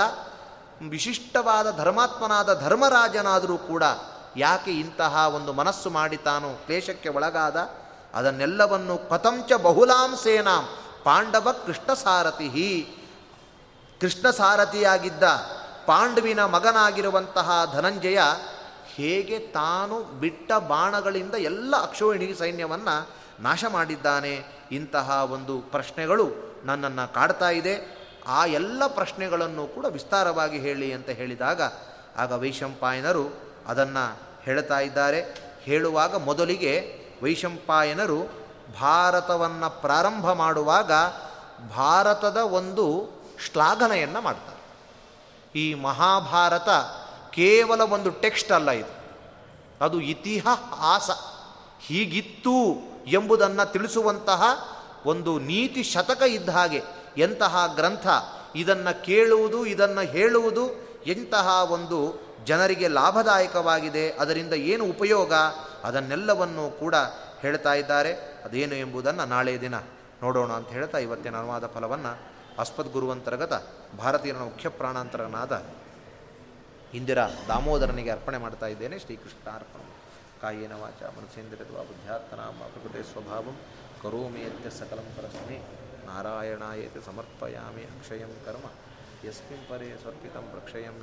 ವಿಶಿಷ್ಟವಾದ ಧರ್ಮಾತ್ಮನಾದ ಧರ್ಮರಾಜನಾದರೂ ಕೂಡ ಯಾಕೆ ಇಂತಹ ಒಂದು ಮನಸ್ಸು ಮಾಡಿ ತಾನು ಕ್ಲೇಶಕ್ಕೆ ಒಳಗಾದ? ಅದನ್ನೆಲ್ಲವನ್ನು ಕಥಂಚ ಬಹುಲಾಂ ಸೇನಾಂ ಪಾಂಡವ ಕೃಷ್ಣ ಸಾರಥಿ ಕೃಷ್ಣ ಸಾರಥಿಯಾಗಿದ್ದ ಪಾಂಡವಿನ ಮಗನಾಗಿರುವಂತಹ ಧನಂಜಯ ಹೇಗೆ ತಾನು ಬಿಟ್ಟ ಬಾಣಗಳಿಂದ ಎಲ್ಲ ಅಕ್ಷೋಹಿಣಿ ಸೈನ್ಯವನ್ನು ನಾಶ ಮಾಡಿದ್ದಾನೆ? ಇಂತಹ ಒಂದು ಪ್ರಶ್ನೆಗಳು ನನ್ನನ್ನು ಕಾಡ್ತಾ ಇದೆ. ಆ ಎಲ್ಲ ಪ್ರಶ್ನೆಗಳನ್ನು ಕೂಡ ವಿಸ್ತಾರವಾಗಿ ಹೇಳಿ ಅಂತ ಹೇಳಿದಾಗ ಆಗ ವೈಶಂಪಾಯನರು ಅದನ್ನು ಹೇಳ್ತಾ ಇದ್ದಾರೆ. ಹೇಳುವಾಗ ಮೊದಲಿಗೆ ವೈಶಂಪಾಯನರು ಭಾರತವನ್ನು ಪ್ರಾರಂಭ ಮಾಡುವಾಗ ಭಾರತದ ಒಂದು ಶ್ಲಾಘನೆಯನ್ನು ಮಾಡ್ತಾರೆ. ಈ ಮಹಾಭಾರತ ಕೇವಲ ಒಂದು ಟೆಕ್ಸ್ಟ್ ಅಲ್ಲ ಇದು. ಅದು ಇತಿಹಾಸ ಹೀಗಿತ್ತು ಎಂಬುದನ್ನು ತಿಳಿಸುವಂತಹ ಒಂದು ನೀತಿ ಶತಕ ಇದ್ದ ಹಾಗೆ ಎಂತಹ ಗ್ರಂಥ ಇದನ್ನು ಕೇಳುವುದು, ಇದನ್ನು ಹೇಳುವುದು ಎಂತಹ ಒಂದು ಜನರಿಗೆ ಲಾಭದಾಯಕವಾಗಿದೆ, ಅದರಿಂದ ಏನು ಉಪಯೋಗ ಅದನ್ನೆಲ್ಲವನ್ನು ಕೂಡ ಹೇಳ್ತಾ ಇದ್ದಾರೆ. ಅದೇನು ಎಂಬುದನ್ನು ನಾಳೆ ದಿನ ನೋಡೋಣ ಅಂತ ಹೇಳ್ತಾ ಇವತ್ತಿನ ಅನುವಾದ ಫಲವನ್ನು ಅಸ್ಪದ್ಗುರುವಂತರ್ಗತ ಭಾರತೀಯನ ಮುಖ್ಯ ಪ್ರಾಣಾಂತರನಾದ ಇಂದಿರಾ ದಾಮೋದರನಿಗೆ ಅರ್ಪಣೆ ಮಾಡ್ತಾ ಇದ್ದೇನೆ. ಶ್ರೀಕೃಷ್ಣ ಅರ್ಪಣ ಕಾಯೇನ ವಾಚ. ಮನಸೇಂದ್ರಿಯತ್ವ ಬುದ್ಧ್ಯಾತ್ಮನಾಮ ಪ್ರಕೃತಿ ಸ್ವಭಾವಂ ಕರೋಮೇತ್ಯ ಸಕಲಂ ಪರಸ್ಮಿ, ನಾರಾಯಣಾಯೇತಿ ಸಮರ್ಪಯಾಮಿ, ಅಕ್ಷಯಂ ಕರ್ಮ, ಯಸ್ಮಿನ್ ಪರೇ ಸ್ವರ್ಪಿತಂ ಪ್ರಕ್ಷಯಂ